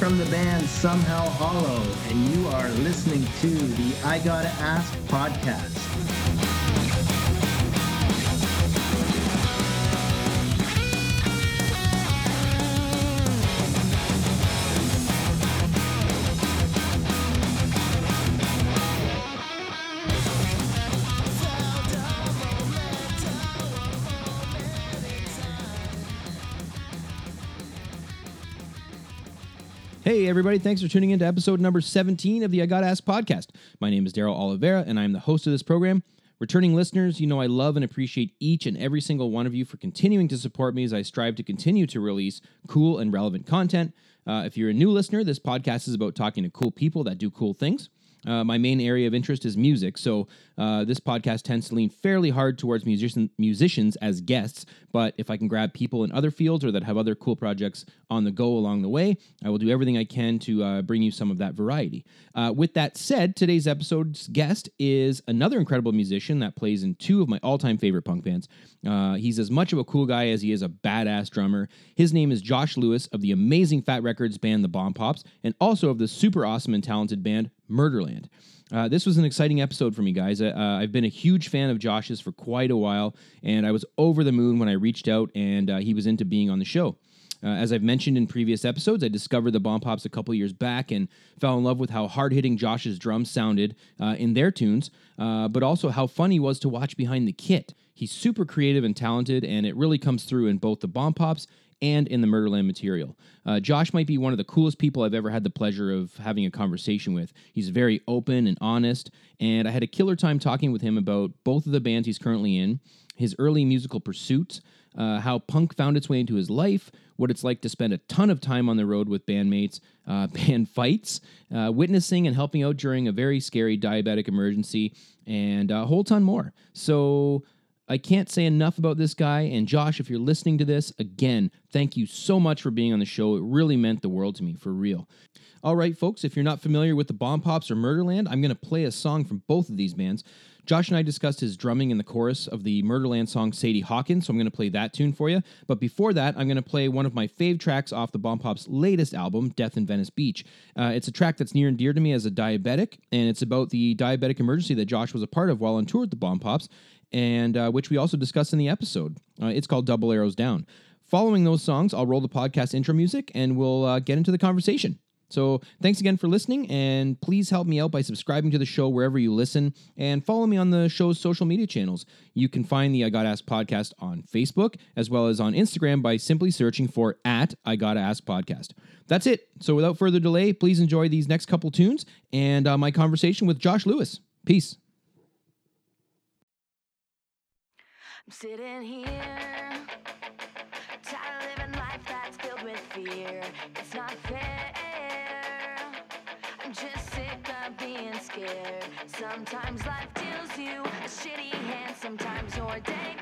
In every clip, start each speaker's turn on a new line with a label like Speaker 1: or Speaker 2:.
Speaker 1: from the band Somehow Hollow, and you are listening to the I Gotta Ask podcast.
Speaker 2: Everybody, thanks for tuning in to episode number 17 of the I Gotta Ask podcast. My name is Daryl Oliveira, and I'm the host of this program. Returning listeners, you know I love and appreciate each and every single one of you for continuing to support me as I strive to continue to release cool and relevant content. Uh, if you're a new listener, this podcast is about talking to cool people that do cool things. Uh, my main area of interest is music, so uh, this podcast tends to lean fairly hard towards musician, musicians as guests. But if I can grab people in other fields or that have other cool projects on the go along the way, I will do everything I can to uh, bring you some of that variety. Uh, with that said, today's episode's guest is another incredible musician that plays in two of my all time favorite punk bands. Uh, he's as much of a cool guy as he is a badass drummer. His name is Josh Lewis of the amazing Fat Wreck Chords band The Bombpops, and also of the super awesome and talented band Murderland. Uh, this was an exciting episode for me, guys. Uh, I've been a huge fan of Josh's for quite a while, and I was over the moon when I reached out and uh, he was into being on the show. Uh, as I've mentioned in previous episodes, I discovered the Bombpops a couple years back and fell in love with how hard hitting Josh's drums sounded uh, in their tunes, uh, but also how fun he was to watch behind the kit. He's super creative and talented, and it really comes through in both the Bombpops and in the Murderland material. Uh, Josh might be one of the coolest people I've ever had the pleasure of having a conversation with. He's very open and honest, and I had a killer time talking with him about both of the bands he's currently in, his early musical pursuits, uh, how punk found its way into his life, what it's like to spend a ton of time on the road with bandmates, uh, band fights, uh, witnessing and helping out during a very scary diabetic emergency, and a whole ton more. So, I can't say enough about this guy. And Josh, if you're listening to this, again, thank you so much for being on the show. It really meant the world to me, for real. All right, folks, if you're not familiar with the Bombpops or Murderland, I'm going to play a song from both of these bands. Josh and I discussed his drumming in the chorus of the Murderland song Sadie Hawkins, so I'm going to play that tune for you. But before that, I'm going to play one of my fave tracks off the Bombpops' latest album, Death in Venice Beach. Uh, it's a track that's near and dear to me as a diabetic, and it's about the diabetic emergency that Josh was a part of while on tour with the Bombpops and uh, which we also discussed in the episode. Uh, it's called Double Arrows Down. Following those songs, I'll roll the podcast intro music and we'll uh, get into the conversation. So, thanks again for listening, and please help me out by subscribing to the show wherever you listen and follow me on the show's social media channels. You can find the I Gotta Ask podcast on Facebook as well as on Instagram by simply searching for at I Gotta Ask podcast. That's it. So, without further delay, please enjoy these next couple tunes and uh, my conversation with Josh Lewis. Peace.
Speaker 3: Sitting here, tired of living life that's filled with fear. It's not fair. I'm just sick of being scared. Sometimes life deals you a shitty hand. Sometimes your day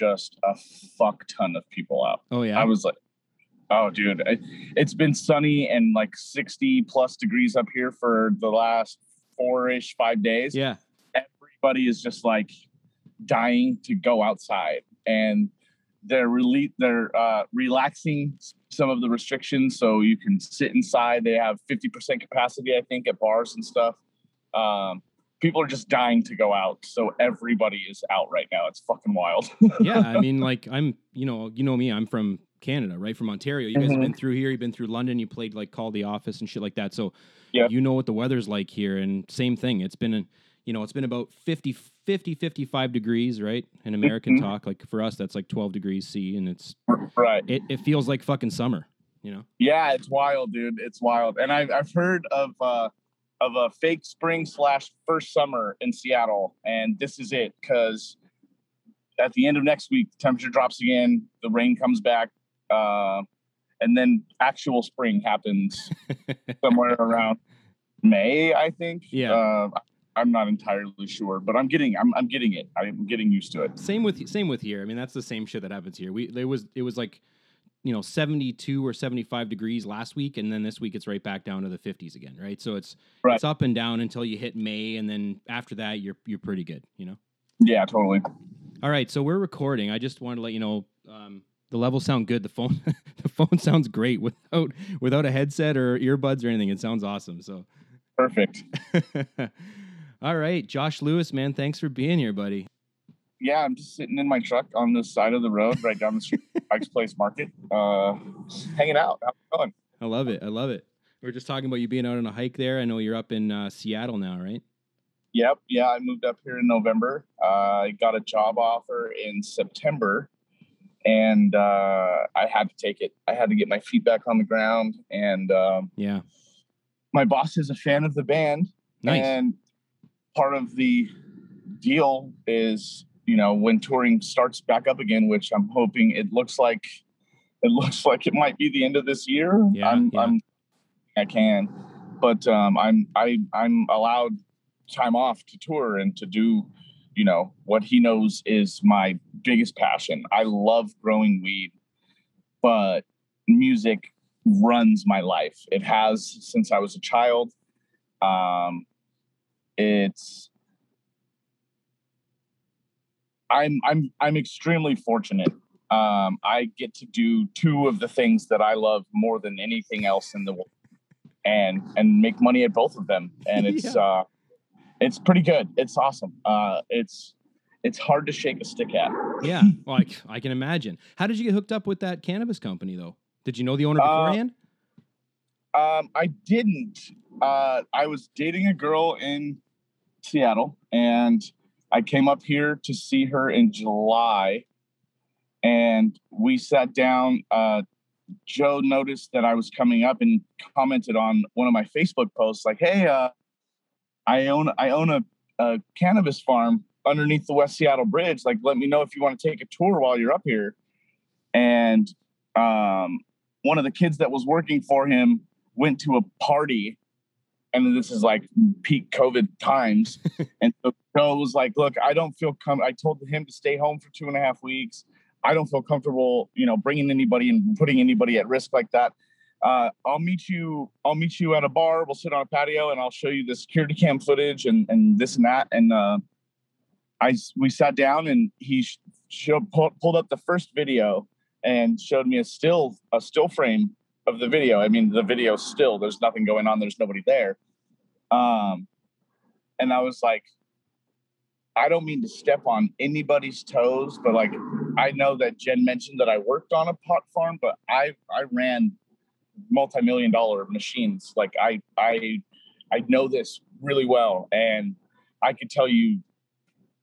Speaker 3: just
Speaker 4: a
Speaker 5: fuck ton of people out.
Speaker 2: Oh yeah.
Speaker 5: I was like, oh, dude, I, it's been sunny and like 60 plus degrees up here for the last four ish, five days.
Speaker 2: yeah.
Speaker 5: Everybody is just like dying to go outside and they're really they're uh, relaxing some of the restrictions so you can sit inside. They have 50% capacity, I think, at bars and stuff. Um, people are just dying to go out. So everybody is out right now. It's fucking wild.
Speaker 2: yeah, I mean, like I'm, you know, you know me, I'm from Canada, right? From Ontario. You guys have
Speaker 5: Mhm.
Speaker 2: been through here. You've been through London. You played like Call the Office and shit like that. So
Speaker 5: Yeah.
Speaker 2: you know what the weather's like here. And same thing. It's been, you know, it's been about 50, 50, 55 degrees, right? In American
Speaker 5: Mhm.
Speaker 2: talk, like for us, that's like 12 degrees C, and it's
Speaker 5: right.
Speaker 2: it, it feels like fucking summer. You know?
Speaker 5: Yeah, it's wild, dude. It's wild. And I've I've heard of uh of a fake spring slash first summer in Seattle, and this is it because at the end of next week, the temperature drops again, the rain comes back, uh, and then actual spring happens somewhere around May, I think.
Speaker 2: Yeah.
Speaker 5: Uh, I'm not entirely sure, but I'm getting I'm I'm getting it. I'm getting used to it.
Speaker 2: Same with same with here. I mean, that's the same shit that happens here. We there was it was like, you know, seventy two or seventy five degrees last week, and then this week it's right back down to the fifties again, right? So it's
Speaker 5: Right.
Speaker 2: it's up and down until you hit May, and then after that you're you're pretty good, you know.
Speaker 5: Yeah, totally.
Speaker 2: All right, so we're recording. I just wanted to let you know um, the levels sound good. The phone the phone sounds great without without a headset or earbuds or anything. It sounds awesome. So.
Speaker 5: Perfect.
Speaker 2: All right, Josh Lewis, man, thanks for being here, buddy.
Speaker 5: Yeah, I'm just sitting in my truck on the side of the road right down the street, Pike's Place Market, uh, hanging out. How's it going?
Speaker 2: I love it. I love it. We were just talking about you being out on a hike there. I know you're up in uh, Seattle now, right?
Speaker 5: Yep. Yeah, I moved up here in November. Uh, I got a job offer in September, and uh, I had to take it. I had to get my feet back on the ground, and um,
Speaker 2: Yeah.
Speaker 5: my boss is a fan of the band,
Speaker 2: Nice.
Speaker 5: and part of the deal is, you know, when touring starts back up again, which I'm hoping it looks like it looks like it might be the end of this year.
Speaker 2: Yeah,
Speaker 5: I'm,
Speaker 2: yeah.
Speaker 5: I'm I can, but um, I'm I I'm allowed time off to tour and to do, you know, what he knows is my biggest passion. I love growing weed, but music runs my life. It has since I was a child. Um, it's I'm I'm I'm extremely fortunate. Um, I get to do two of the things that I love more than anything else in the world, and and make money at both of them. And it's uh, it's pretty good. It's awesome. Uh, it's it's hard to shake a stick at.
Speaker 2: Yeah, well, I can imagine. How did you get hooked up with that cannabis company, though? Did you know the owner
Speaker 5: Uh,
Speaker 2: beforehand?
Speaker 5: Um, I didn't. Uh, I was dating a girl in Seattle, and I came up here to see her in July, and we sat down. Uh, Joe noticed that I was coming up and commented on one of my Facebook posts, like, "Hey, uh, I own I own a, a cannabis farm underneath the West Seattle Bridge. Like, let me know if you want to take a tour while you're up here." And um, one of the kids that was working for him went to a party and this is like peak covid times and so Joe was like look i don't feel com i told him to stay home for two and a half weeks i don't feel comfortable you know bringing anybody and putting anybody at risk like that uh, i'll meet you i'll meet you at a bar we'll sit on a patio and i'll show you the security cam footage and and this and that and uh, i we sat down and he sh- showed, pulled, pulled up the first video and showed me a still a still frame of the video. I mean, the video still, there's nothing going on, there's nobody there. Um, and I was like, I don't mean to step on anybody's toes, but like I know that Jen mentioned that I worked on a pot farm, but I I ran multi-million dollar machines. Like I I I know this really well, and I could tell you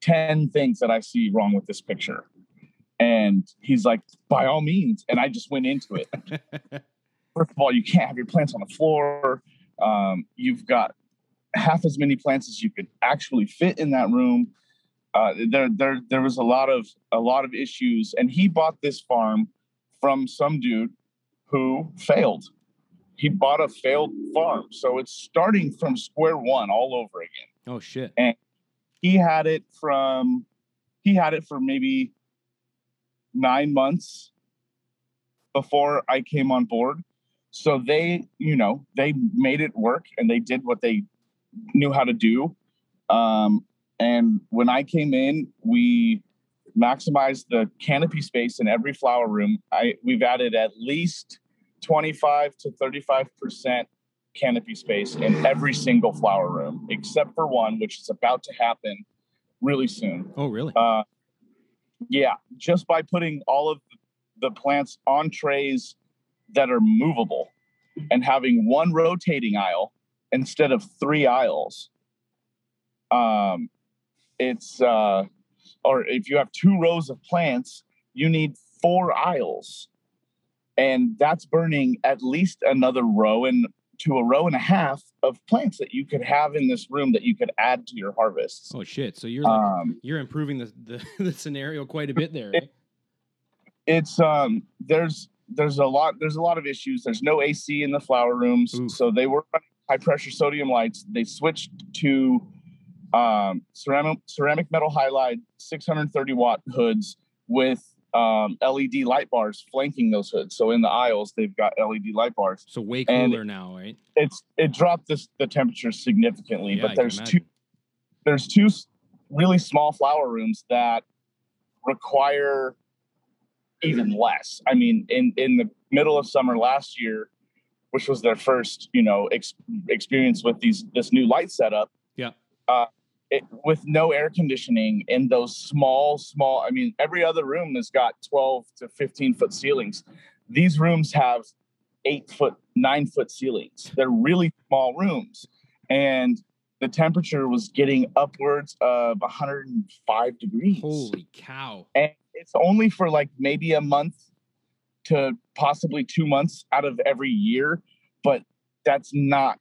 Speaker 5: 10 things that I see wrong with this picture. And he's like, by all means. And I just went into it first of all, you can't have your plants on the floor. Um, you've got half as many plants as you could actually fit in that room. Uh, there, there, there was a lot of a lot of issues, and he bought this farm from some dude who failed. He bought a failed farm, so it's starting from square one all over again
Speaker 2: oh shit.
Speaker 5: And he had it from he had it for maybe nine months before I came on board. So they, you know, they made it work and they did what they knew how to do. Um, and when I came in, we maximized the canopy space in every flower room. I we've added at least 25 to 35 percent canopy space in every single flower room, except for one, which is about to happen really soon.
Speaker 2: Oh really?
Speaker 5: Uh, yeah, just by putting all of the plants on trays that are movable and having one rotating aisle instead of three aisles. Um, it's uh, or if you have two rows of plants, you need four aisles, and that's burning at least another row and to a row and a half of plants that you could have in this room that you could add to your harvests.
Speaker 2: oh shit. So you're like,
Speaker 5: Um,
Speaker 2: you're improving the, the the scenario quite a bit there. Right?
Speaker 5: it's um there's there's a lot there's a lot of issues there's no ac in the flower rooms so they were high pressure sodium lights they switched to um ceramic ceramic metal halide 630 watt hoods with um led light bars flanking those hoods so in the aisles they've got led light bars
Speaker 2: So way
Speaker 5: And-
Speaker 2: cooler now, right?
Speaker 5: it's it dropped this the temperature significantly
Speaker 2: Yeah,
Speaker 5: but there's two there's two really small flower rooms that require even less i mean in in the middle of summer last year which was their first you know ex- experience with these this new light setup
Speaker 2: Yeah.
Speaker 5: uh it, with no air conditioning in those small small i mean every other room has got 12 to 15 foot ceilings. These rooms have eight foot nine foot ceilings. They're really small rooms. And the temperature was getting upwards of 105 degrees.
Speaker 2: Holy cow.
Speaker 5: and it's only for like maybe a month to possibly two months out of every year but that's not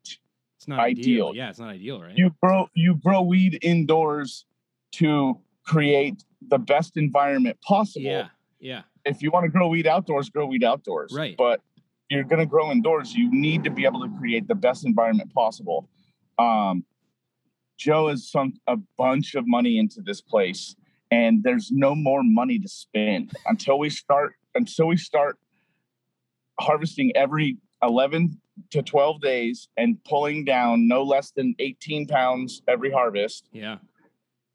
Speaker 2: It's not ideal.
Speaker 5: Ideal.
Speaker 2: Yeah, it's not ideal, right?
Speaker 5: you grow you grow weed indoors to create the best environment possible
Speaker 2: yeah. Yeah.
Speaker 5: if you want to grow weed outdoors grow weed outdoors
Speaker 2: Right.
Speaker 5: but you're going to grow indoors you need to be able to create the best environment possible um, joe has sunk a bunch of money into this place and there's no more money to spend until we start until we start harvesting every 11 to 12 days and pulling down no less than 18 pounds every harvest
Speaker 2: Yeah.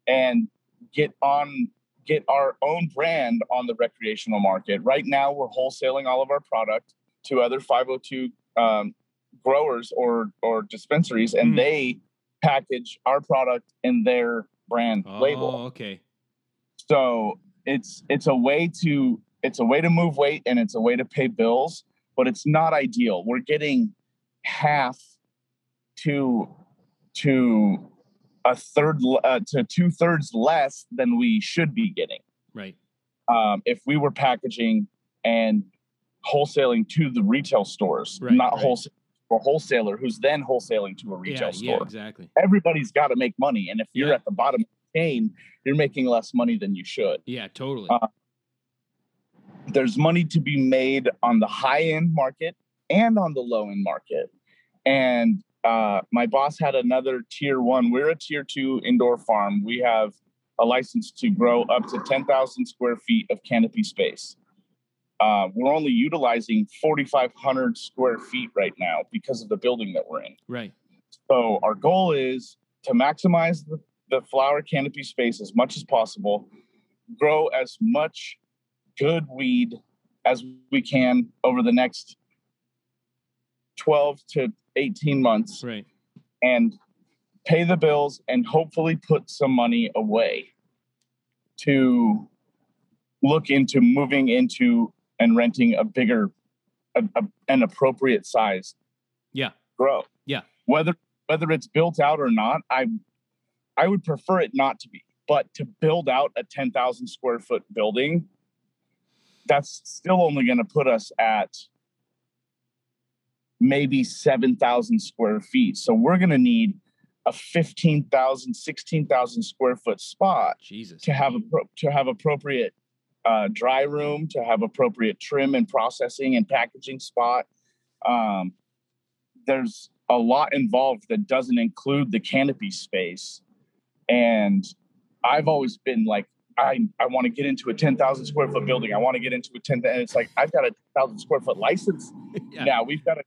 Speaker 5: and get on get our own brand on the recreational market. Right now, we're wholesaling all of our product to other 502 um, growers or or dispensaries, and
Speaker 2: Hmm.
Speaker 5: they package our product in their brand
Speaker 2: Oh,
Speaker 5: label.
Speaker 2: okay.
Speaker 5: So it's it's a way to it's a way to move weight and it's a way to pay bills, but it's not ideal. We're getting half to to a third uh, to two thirds less than we should be getting
Speaker 2: Right.
Speaker 5: um, if we were packaging and wholesaling to the retail stores,
Speaker 2: Right,
Speaker 5: not
Speaker 2: right.
Speaker 5: wholesale or wholesaler who's then wholesaling to a retail
Speaker 2: yeah,
Speaker 5: store.
Speaker 2: yeah, exactly.
Speaker 5: Everybody's got to make money, and if you're
Speaker 2: Yeah.
Speaker 5: at the bottom of the chain, you're making less money than you should.
Speaker 2: Yeah, totally.
Speaker 5: Uh, There's money to be made on the high end market and on the low end market, and uh, my boss had another tier one. We're a tier two indoor farm. We have a license to grow up to 10,000 square feet of canopy space. Uh, we're only utilizing 4,500 square feet right now because of the building that we're in.
Speaker 2: right.
Speaker 5: So our goal is to maximize the, the flower canopy space as much as possible, grow as much good weed as we can over the next 12 to 18 months
Speaker 2: Right.
Speaker 5: and pay the bills and hopefully put some money away to look into moving into and renting a bigger a, a- an appropriate size
Speaker 2: Yeah.
Speaker 5: grow
Speaker 2: Yeah.
Speaker 5: whether whether it's built out or not i i would prefer it not to be but to build out a 10,000 square foot building that's still only going to put us at maybe 7,000 square feet. So we're going to need a 15,000, 16,000 square foot spot
Speaker 2: Jesus.
Speaker 5: to have a, to have appropriate uh, dry room, to have appropriate trim and processing and packaging spot. Um, there's a lot involved that doesn't include the canopy space, and I've always been like, I I want to get into a 10,000 square foot building. I want to get into a 10, and it's like I've got a 10,000 square foot license
Speaker 2: yeah.
Speaker 5: now we've got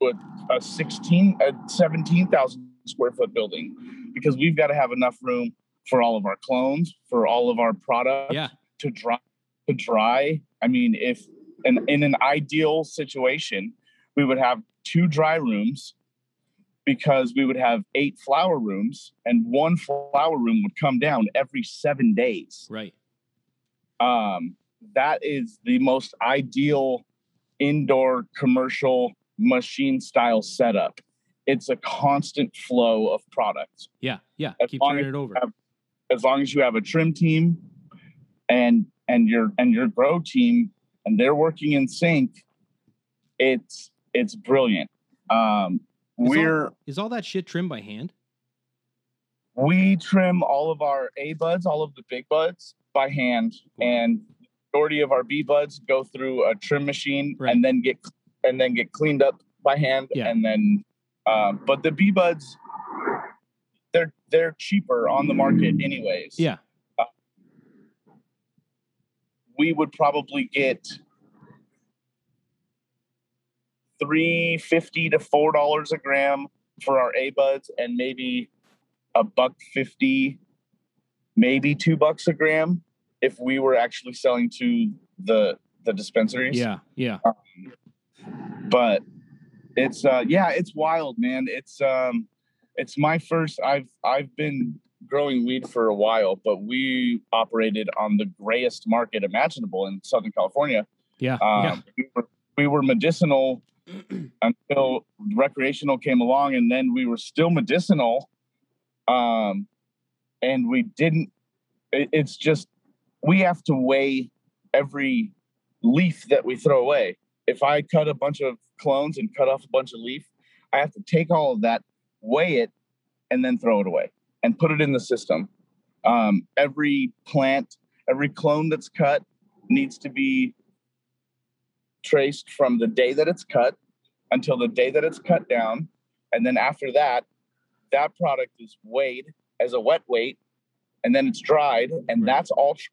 Speaker 5: put a 16 a 17,000 square foot building because we've got to have enough room for all of our clones for all of our products
Speaker 2: Yeah.
Speaker 5: to dry to dry i mean if in, in an ideal situation we would have two dry rooms because we would have eight flower rooms and one flower room would come down every seven days
Speaker 2: Right.
Speaker 5: um, that is the most ideal indoor commercial machine style setup. It's a constant flow of products.
Speaker 2: Yeah. Yeah.
Speaker 5: As
Speaker 2: Keep turning it over.
Speaker 5: have- As long as you have a trim team and and your and your grow team and they're working in sync, it's it's brilliant. Um,
Speaker 2: all-
Speaker 5: we're
Speaker 2: Is all that shit trimmed by hand?
Speaker 5: we trim all of our A buds, all of the big buds by hand,
Speaker 2: Wow.
Speaker 5: and majority of our B buds go through a trim machine
Speaker 2: Right.
Speaker 5: and then get and then get cleaned up by hand,
Speaker 2: Yeah.
Speaker 5: and then. Um, but the B buds, they're they're cheaper on the market anyways.
Speaker 2: Yeah.
Speaker 5: we would probably get three fifty to four dollars a gram for our A buds, and maybe a buck fifty, maybe two bucks a gram if we were actually selling to the the dispensaries.
Speaker 2: Yeah. Yeah.
Speaker 5: But it's uh yeah, it's wild, man. It's um it's my first I've I've been growing weed for a while, but we operated on the grayest market imaginable in Southern California.
Speaker 2: Yeah.
Speaker 5: Um, we, were, we were medicinal until recreational came along, and then we were still medicinal. Um, and we didn't. It, it's just we have to weigh every leaf that we throw away. If I cut a bunch of clones and cut off a bunch of leaf, I have to take all of that, weigh it, and then throw it away and put it in the system. Um, every plant, every clone that's cut needs to be traced from the day that it's cut until the day that it's cut down. And then after that, that product is weighed as a wet weight and then it's dried and
Speaker 2: Right.
Speaker 5: that's all traced.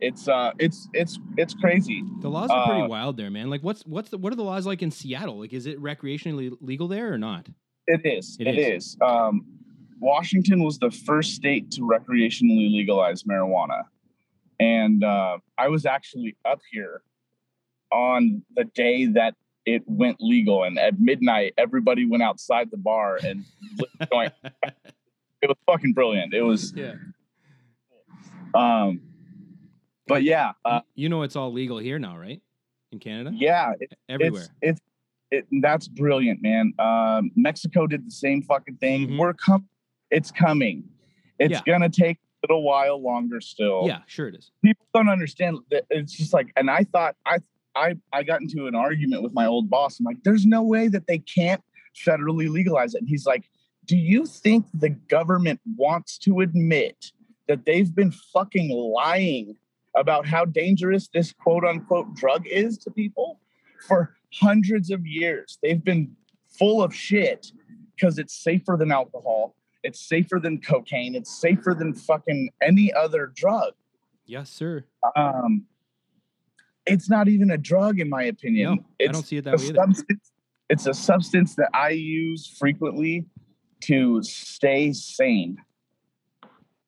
Speaker 5: it's uh it's it's it's crazy
Speaker 2: The laws are pretty
Speaker 5: Uh,
Speaker 2: wild there, man. Like, what's what's the what are the laws like in Seattle? Like, is it recreationally legal there or not?
Speaker 5: It is.
Speaker 2: It
Speaker 5: it
Speaker 2: is.
Speaker 5: is. Um, Washington was the first state to recreationally legalize marijuana, and uh, I was actually up here on the day that it went legal. And at midnight, everybody went outside the bar and lit the joint. it was fucking brilliant. It was
Speaker 2: yeah.
Speaker 5: um, but yeah, uh,
Speaker 2: you know it's all legal here now, right? In Canada,
Speaker 5: yeah, it,
Speaker 2: everywhere.
Speaker 5: it's it's it, that's brilliant, man. Um, Mexico did the same fucking thing.
Speaker 2: Mhm.
Speaker 5: We're com- it's coming. It's
Speaker 2: Yeah.
Speaker 5: gonna take a little while longer still.
Speaker 2: yeah, sure it is.
Speaker 5: people don't understand that it's just like and i thought i i i got into an argument with my old boss. I'm like there's no way that they can't federally legalize it. And he's like do you think the government wants to admit that they've been fucking lying about how dangerous this quote unquote drug is to people? For hundreds of years they've been full of shit because it's safer than alcohol it's safer than cocaine it's safer than fucking any other drug.
Speaker 2: Yes, sir.
Speaker 5: um it's not even a drug in my opinion
Speaker 2: No, I don't see it that way either.
Speaker 5: substance it's a substance that i use frequently to stay sane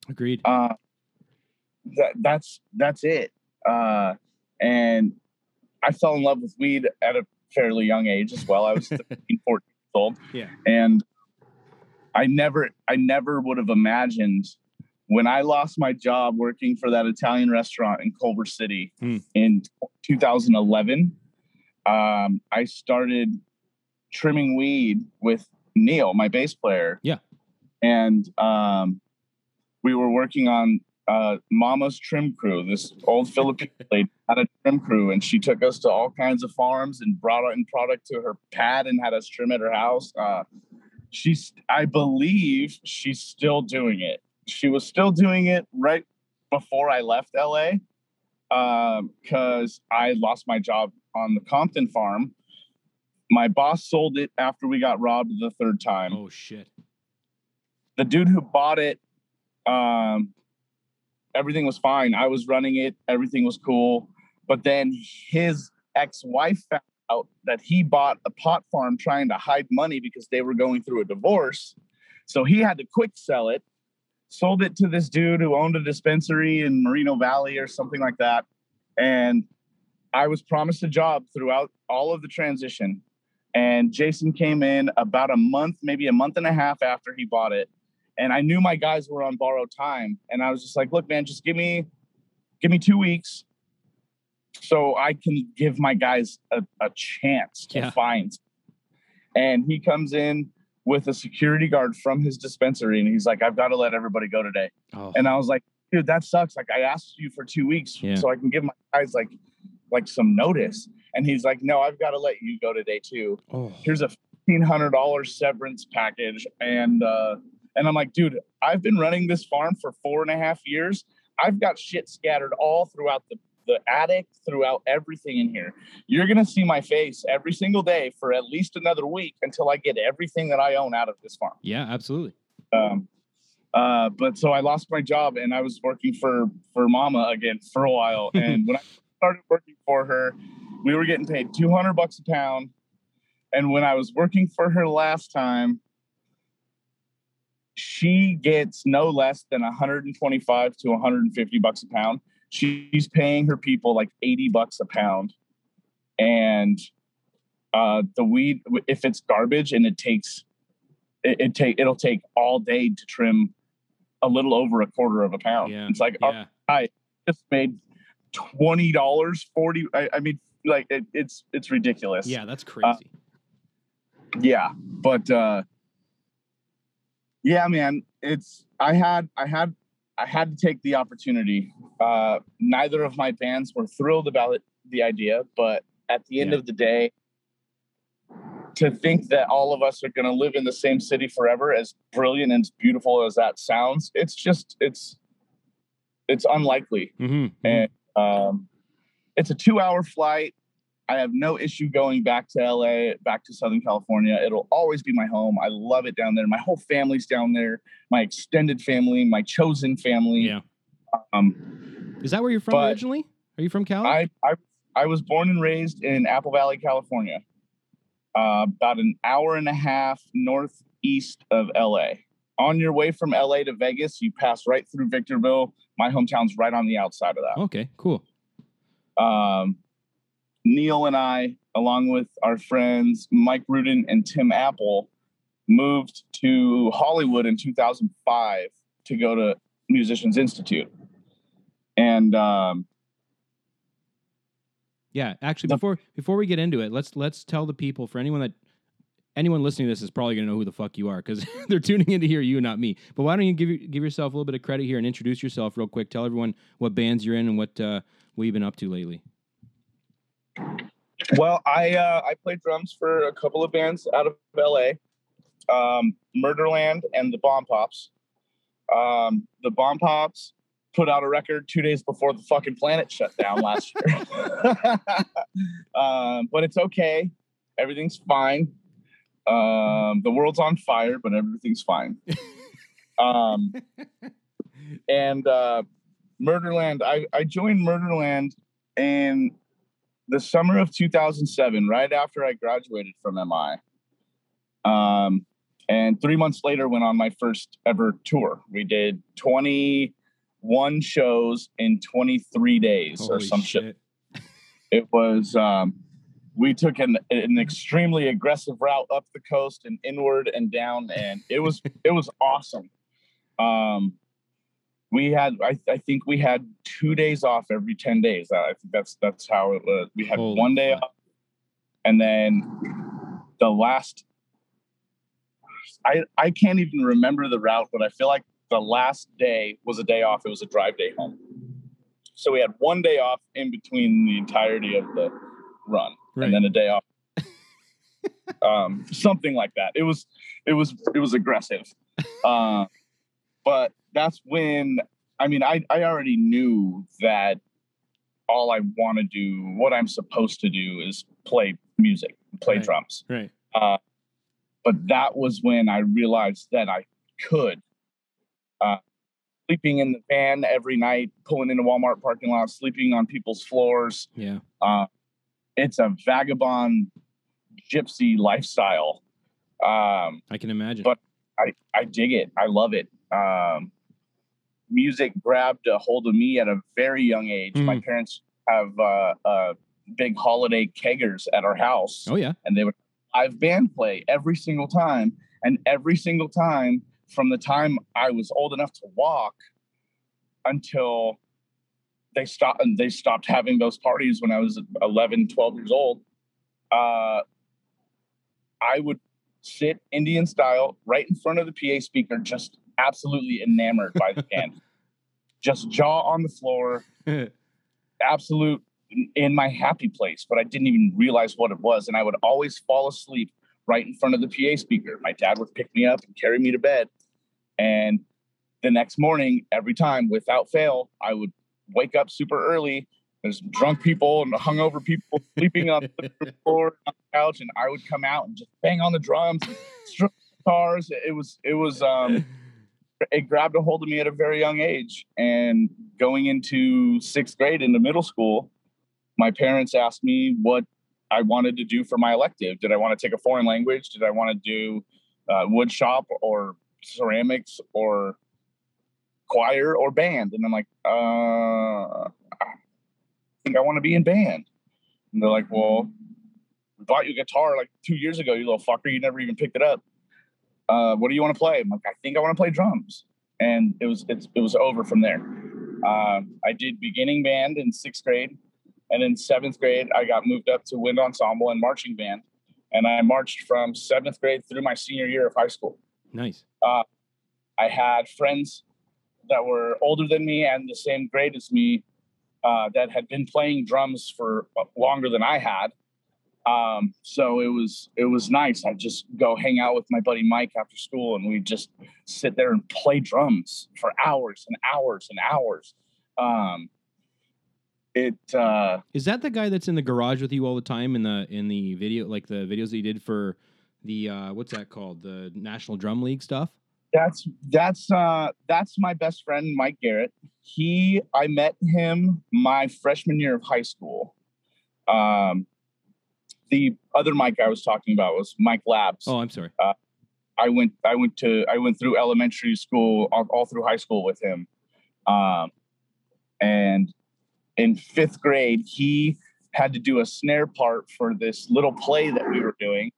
Speaker 2: Agreed.
Speaker 5: uh that that's that's it uh and i fell in love with weed at a fairly young age as well i was 13 14 years old
Speaker 2: Yeah.
Speaker 5: and i never i never would have imagined when i lost my job working for that italian restaurant in culver city
Speaker 2: Hmm.
Speaker 5: in 2011 um, i started trimming weed with neil my bass player
Speaker 2: Yeah.
Speaker 5: and um, we were working on uh, Mama's Trim Crew. This old Filipino lady had a trim crew, and she took us to all kinds of farms and brought in product to her pad and had us trim at her house. Uh, she's, I believe, she's still doing it. She was still doing it right before I left LA because I lost my job on the Compton farm. My boss sold it after we got robbed the third time.
Speaker 2: Oh shit.
Speaker 5: the dude who bought it um everything was fine. I was running it. Everything was cool. But then his ex-wife found out that he bought a pot farm trying to hide money because they were going through a divorce. So he had to quick sell it sold it to this dude who owned a dispensary in Moreno Valley or something like that. And I was promised a job throughout all of the transition. And Jason came in about a month, maybe a month and a half after he bought it. And I knew my guys were on borrowed time. And I was just like, look, man, just give me give me two weeks so I can give my guys a, a chance to
Speaker 2: Yeah.
Speaker 5: find. And he comes in with a security guard from his dispensary and he's like, I've got to let everybody go today.
Speaker 2: Oh,
Speaker 5: And I was like, dude, that sucks. Like I asked you for two weeks
Speaker 2: Yeah.
Speaker 5: so I can give my guys like like some notice. And he's like, No, I've got to let you go today too.
Speaker 2: oh,
Speaker 5: Here's a fifteen hundred dollars severance package. And uh and I'm like, dude, I've been running this farm for four and a half years. I've got shit scattered all throughout the the attic, throughout everything in here. You're gonna see my face every single day for at least another week until I get everything that I own out of this farm.
Speaker 2: yeah, absolutely.
Speaker 5: Um, uh, but so I lost my job and I was working for for Mama again for a while. And when I started working for her, we were getting paid 200 bucks a pound. And when I was working for her last time, she gets no less than 125 to 150 bucks a pound. She's paying her people like 80 bucks a pound. And uh, the weed, if it's garbage and it takes it, it take it'll take all day to trim a little over a quarter of a pound.
Speaker 2: Yeah,
Speaker 5: It's like oh,
Speaker 2: Yeah,
Speaker 5: I just made twenty dollars, forty. I, I mean, like it, it's it's ridiculous.
Speaker 2: yeah, that's crazy.
Speaker 5: yeah. But uh, yeah, man, it's I had I had I had to take the opportunity. Uh, neither of my bands were thrilled about it, the idea, but at the end
Speaker 2: Yeah.
Speaker 5: of the day, to think that all of us are going to live in the same city forever, as brilliant and as beautiful as that sounds, it's just it's it's unlikely.
Speaker 2: hmm
Speaker 5: And um, it's a two-hour flight. I have no issue going back to LA, back to Southern California. It'll always be my home. I love it down there. My whole family's down there. My extended family, my chosen family.
Speaker 2: yeah.
Speaker 5: Um,
Speaker 2: Is that where you're from originally? Are you from Cal?
Speaker 5: I, I I was born and raised in Apple Valley, California, uh, about an hour and a half northeast of LA. On your way from LA to Vegas, you pass right through Victorville. My hometown's right on the outside of that.
Speaker 2: okay, cool.
Speaker 5: um, Neil and I, along with our friends Mike Rudin and Tim Apple, moved to Hollywood in 2005 to go to Musicians Institute. And um,
Speaker 2: Yeah, actually, before before we get into it, let's let's tell the people for anyone that anyone listening to this is probably going to know who the fuck you are because they're tuning in to hear you, not me. But why don't you give give yourself a little bit of credit here and introduce yourself real quick? Tell everyone what bands you're in and what uh, what you've been up to lately.
Speaker 5: Well, I uh, I played drums for a couple of bands out of LA, um, Murderland and the Bombpops. Um, the Bombpops put out a record two days before the fucking planet shut down last year. um, but it's okay. Everything's fine. Um, the world's on fire, but everything's fine. um, and uh, Murderland, I, I joined Murderland in the summer of 2007, right after I graduated from MI. Um, and three months later, went on my first ever tour. We did 21 shows in 23 days or
Speaker 2: Holy
Speaker 5: some shit. It was, um, we took an, an extremely aggressive route up the coast and inward and down, and it was, it was awesome. Um, we had, I, I think we had two days off every 10 days. I think that's, that's how it was. We had
Speaker 2: Holy
Speaker 5: one day
Speaker 2: fuck.
Speaker 5: off and then the last I I can't even remember the route, but I feel like the last day was a day off. It was a drive day home. So we had one day off in between the entirety of the run,
Speaker 2: Right.
Speaker 5: and then a day off. um, something like that. It was it was it was aggressive. Uh, but that's when I mean I I already knew that all I want to do, what I'm supposed to do, is play music, play
Speaker 2: Right.
Speaker 5: drums
Speaker 2: Right.
Speaker 5: but that was when I realized that I could. Uh, sleeping in the van every night, pulling into Walmart parking lots, sleeping on people's floors.
Speaker 2: Yeah.
Speaker 5: Uh, it's a vagabond gypsy lifestyle. Um,
Speaker 2: I can imagine.
Speaker 5: But- I, I dig it. I love it. Um, music grabbed a hold of me at a very young age. My
Speaker 2: Mm.
Speaker 5: parents have uh, uh, big holiday keggers at our house
Speaker 2: oh yeah.
Speaker 5: and they would live band play every single time. And every single time from the time I was old enough to walk until they stopped and they stopped having those parties when I was 11, 12 years old. Uh, I would sit Indian style right in front of the PA speaker, just absolutely enamored by the band. Just jaw on the floor, absolute in- my happy place, but I didn't even realize what it was. And I would always fall asleep right in front of the PA speaker. My dad would pick me up and carry me to bed. And the next morning, every time without fail, I would wake up super early. There's drunk people and hungover people sleeping on the floor on the couch, and I would come out and just bang on the drums, and strum guitars. It was it was um it grabbed a hold of me at a very young age. And going into sixth grade into middle school, my parents asked me what I wanted to do for my elective. Did I want to take a foreign language? Did I want to do uh, wood shop or ceramics or choir or band? And I'm like, uh, I think I want to be in band. And they're like, well, we bought you a guitar like two years ago, you little fucker. You never even picked it up. Uh, what do you want to play? I'm like, I think I want to play drums. And it was it's, it was over from there. Um, I did beginning band in sixth grade, and in seventh grade, I got moved up to wind ensemble and marching band, and I marched from seventh grade through my senior year of high school.
Speaker 2: nice.
Speaker 5: I had friends that were older than me and the same grade as me uh, that had been playing drums for longer than I had. Um, so it was it was nice. I'd just go hang out with my buddy Mike after school, and we'd just sit there and play drums for hours and hours and hours. Um, it uh,
Speaker 2: Is that the guy that's in the garage with you all the time in the in the video, like the videos that you did for the uh, what's that called, the National Drum League stuff?
Speaker 5: That's that's uh that's my best friend Mike Garrett. He I met him my freshman year of high school. Um the other Mike I was talking about was Mike Labs.
Speaker 2: Oh, I'm sorry.
Speaker 5: I went I went to I went through elementary school all, all through high school with him. Um and in 5th grade he had to do a snare part for this little play that we were doing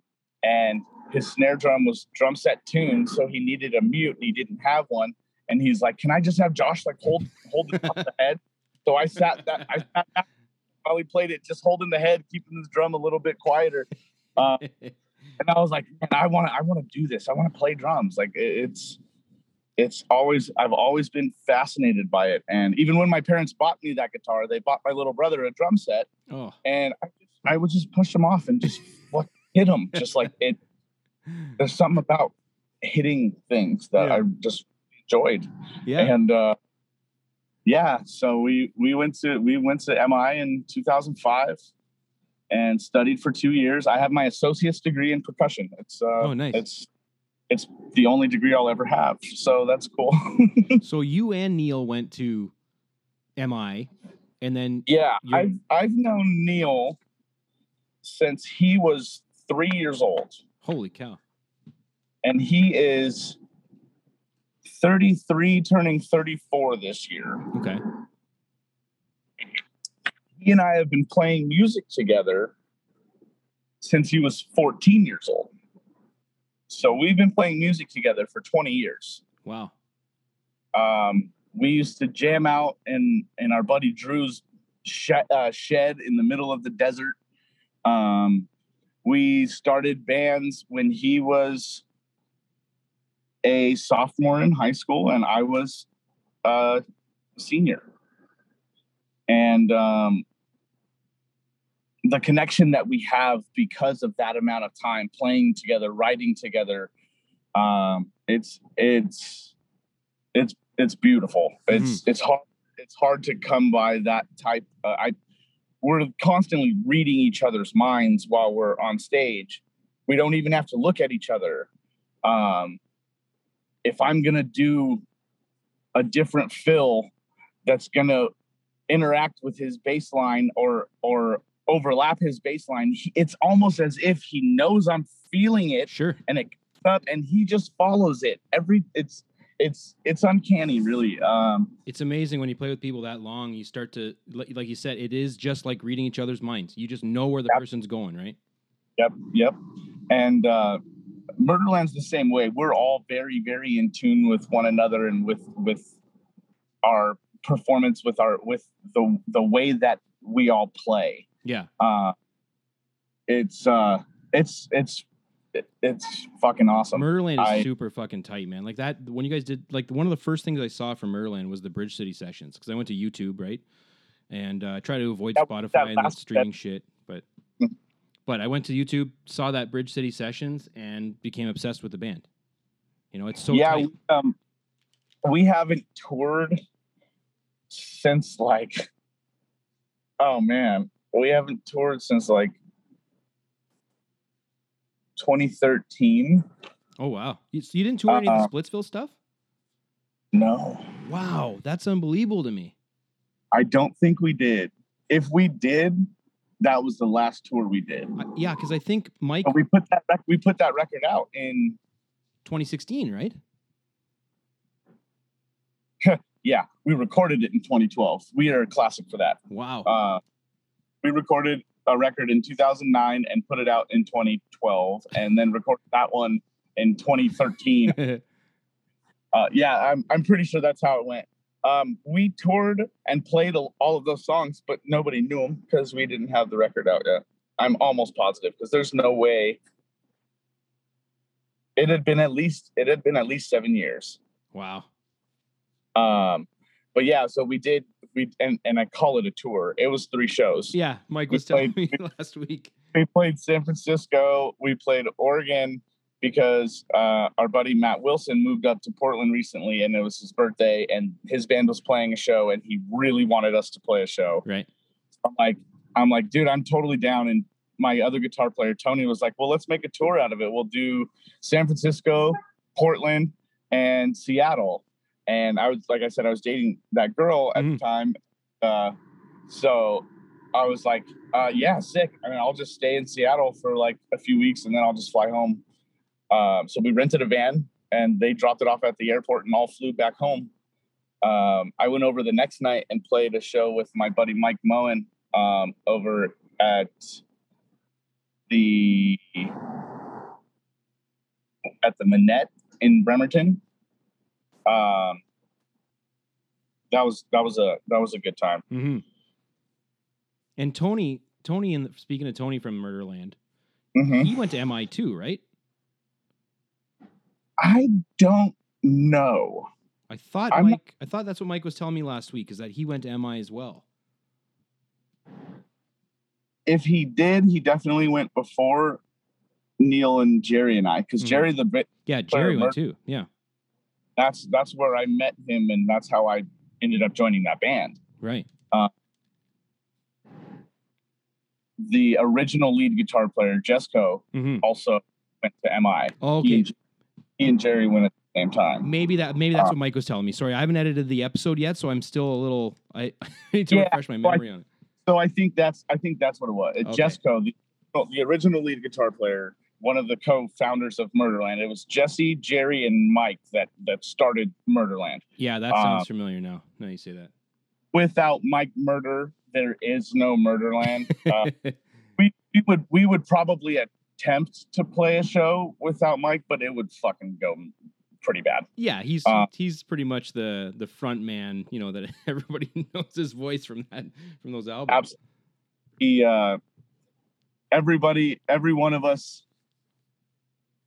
Speaker 5: and his snare drum was drum set tuned so he needed a mute and he didn't have one and he's like can I just have Josh like hold hold it off the head so I sat that I sat while we played it, just holding the head, keeping the drum a little bit quieter. Uh, and I was like, man, I want to, I want to do this. I want to play drums. Like it's, it's always, I've always been fascinated by it. And even when my parents bought me that guitar, they bought my little brother a drum set,
Speaker 2: oh,
Speaker 5: and I, just, I would just push them off and just fuck, hit them, just like it. There's something about hitting things that
Speaker 2: Yeah.
Speaker 5: I just enjoyed
Speaker 2: yeah.
Speaker 5: and uh yeah so we we went to we went to mi in 2005 and studied for two years. I have my associate's degree in percussion. It's uh
Speaker 2: Oh, nice.
Speaker 5: it's it's the only degree i'll ever have. So that's cool.
Speaker 2: So you and Neil went to MI, and then
Speaker 5: yeah
Speaker 2: You're-
Speaker 5: i've i've known neil since he was three years old.
Speaker 2: Holy cow.
Speaker 5: and he is 33 turning 34 this year
Speaker 2: Okay.
Speaker 5: he and I have been playing music together since he was 14 years old. So we've been playing music together for 20 years.
Speaker 2: Wow.
Speaker 5: Um, we used to jam out in in our buddy Drew's sh- uh, shed in the middle of the desert. Um, we started bands when he was a sophomore in high school and I was a senior. And um, the connection that we have because of that amount of time playing together, writing together, um, it's it's it's it's beautiful. It's it's hard it's hard to come by that type. Uh, I we're constantly reading each other's minds while we're on stage. We don't even have to look at each other. Um, if I'm gonna do a different fill that's gonna interact with his bassline or or overlap his bassline, it's almost as if he knows I'm feeling it
Speaker 2: Sure.
Speaker 5: and it comes up and he just follows it. Every it's it's it's uncanny, really. Um,
Speaker 2: It's amazing when you play with people that long. You start to, like like you said, it is just like reading each other's minds. You just know where the
Speaker 5: Yep.
Speaker 2: person's going, right?
Speaker 5: Yep, yep. And uh, Murderland's the same way. We're all very, very in tune with one another and with with our performance, with our with the the way that we all play.
Speaker 2: Yeah.
Speaker 5: Uh, it's uh, it's it's it's fucking awesome.
Speaker 2: Murderland is
Speaker 5: I-
Speaker 2: super fucking tight, man. Like that when you guys did like one of the first things I saw from Murderland was the Bridge City sessions because I went to YouTube, right? And uh, I try to avoid
Speaker 5: That-
Speaker 2: Spotify
Speaker 5: that
Speaker 2: and that streaming shit, but
Speaker 5: Mhm.
Speaker 2: But I went to YouTube, saw that Bridge City sessions, and became obsessed with the band. You know, it's so
Speaker 5: yeah,
Speaker 2: tight.
Speaker 5: we, um, we haven't toured since like, oh man, we haven't toured since like 2013.
Speaker 2: Oh wow, you, you didn't tour any of
Speaker 5: Uh,
Speaker 2: the Splitsville stuff?
Speaker 5: No,
Speaker 2: Wow, that's unbelievable to me.
Speaker 5: I don't think we did. If we did, that was the last tour we did.
Speaker 2: I, yeah, because I think Mike
Speaker 5: But we put that rec- we put that record out in
Speaker 2: 2016, right?
Speaker 5: yeah, we recorded it in 2012. We are a classic for that.
Speaker 2: Wow.
Speaker 5: Uh, we recorded a record in 2009 and put it out in 2012, and then recorded that one in 2013. uh, yeah, I'm I'm pretty sure that's how it went. Um, we toured and played all of those songs, but nobody knew them because we didn't have the record out yet. I'm almost positive because there's no way. It had been at least it had been at least seven years.
Speaker 2: wow.
Speaker 5: Um, but yeah, so we did we and and I call it a tour. It was three shows.
Speaker 2: Yeah, Mike
Speaker 5: We
Speaker 2: was telling me last week.
Speaker 5: we played San Francisco, we played Oregon because uh, our buddy Matt Wilson moved up to Portland recently and it was his birthday and his band was playing a show and he really wanted us to play a show.
Speaker 2: Right.
Speaker 5: I'm like, I'm like, dude, I'm totally down. And my other guitar player, Tony, was like, well, let's make a tour out of it. We'll do San Francisco, Portland, and Seattle. And I was, like I said, I was dating that girl at
Speaker 2: Mhm.
Speaker 5: the time. Uh, so I was like, uh, yeah, sick. I mean, I'll just stay in Seattle for like a few weeks and then I'll just fly home. Um, so we rented a van and they dropped it off at the airport and all flew back home. Um, I went over the next night and played a show with my buddy Mike Moen um, over at the at the Manette in Bremerton. Um, that was that was a that was a good time.
Speaker 2: hmm And Tony, Tony, and speaking of Tony from Murderland,
Speaker 5: Mhm.
Speaker 2: he went to MI too, right?
Speaker 5: I don't know.
Speaker 2: I thought
Speaker 5: I'm not-
Speaker 2: Mike. I thought that's what Mike was telling me last week. Is that he went to MI as well?
Speaker 5: If he did, he definitely went before Neil and Jerry and I, because
Speaker 2: Mhm.
Speaker 5: Jerry the bit
Speaker 2: Yeah, Jerry went too. Yeah,
Speaker 5: that's that's where I met him, and that's how I ended up joining that band.
Speaker 2: right.
Speaker 5: The original lead guitar player, Jesco,
Speaker 2: hmm
Speaker 5: also went to MI. He
Speaker 2: Okay,
Speaker 5: and, he and Jerry went at the same time.
Speaker 2: maybe that. Maybe that's
Speaker 5: Uh,
Speaker 2: what Mike was telling me. Sorry, I haven't edited the episode yet, so I'm still a little. I, I need to
Speaker 5: Yeah,
Speaker 2: refresh my
Speaker 5: well, I-
Speaker 2: memory on it.
Speaker 5: So I think that's I think that's what it was.
Speaker 2: Okay.
Speaker 5: Jesco, the, the original lead guitar player, one of the co-founders of Murderland. It was Jesse, Jerry, and Mike that that started Murderland.
Speaker 2: Yeah, that
Speaker 5: uh,
Speaker 2: sounds familiar now. Now you say that.
Speaker 5: Without Mike Murder, there is no Murderland. Uh, we, we would we would probably attempt to play a show without Mike, but it would fucking go pretty bad.
Speaker 2: yeah, he's
Speaker 5: uh,
Speaker 2: he's pretty much the the front man. You know that everybody knows his voice from that from those albums.
Speaker 5: Absolutely. He uh everybody every one of us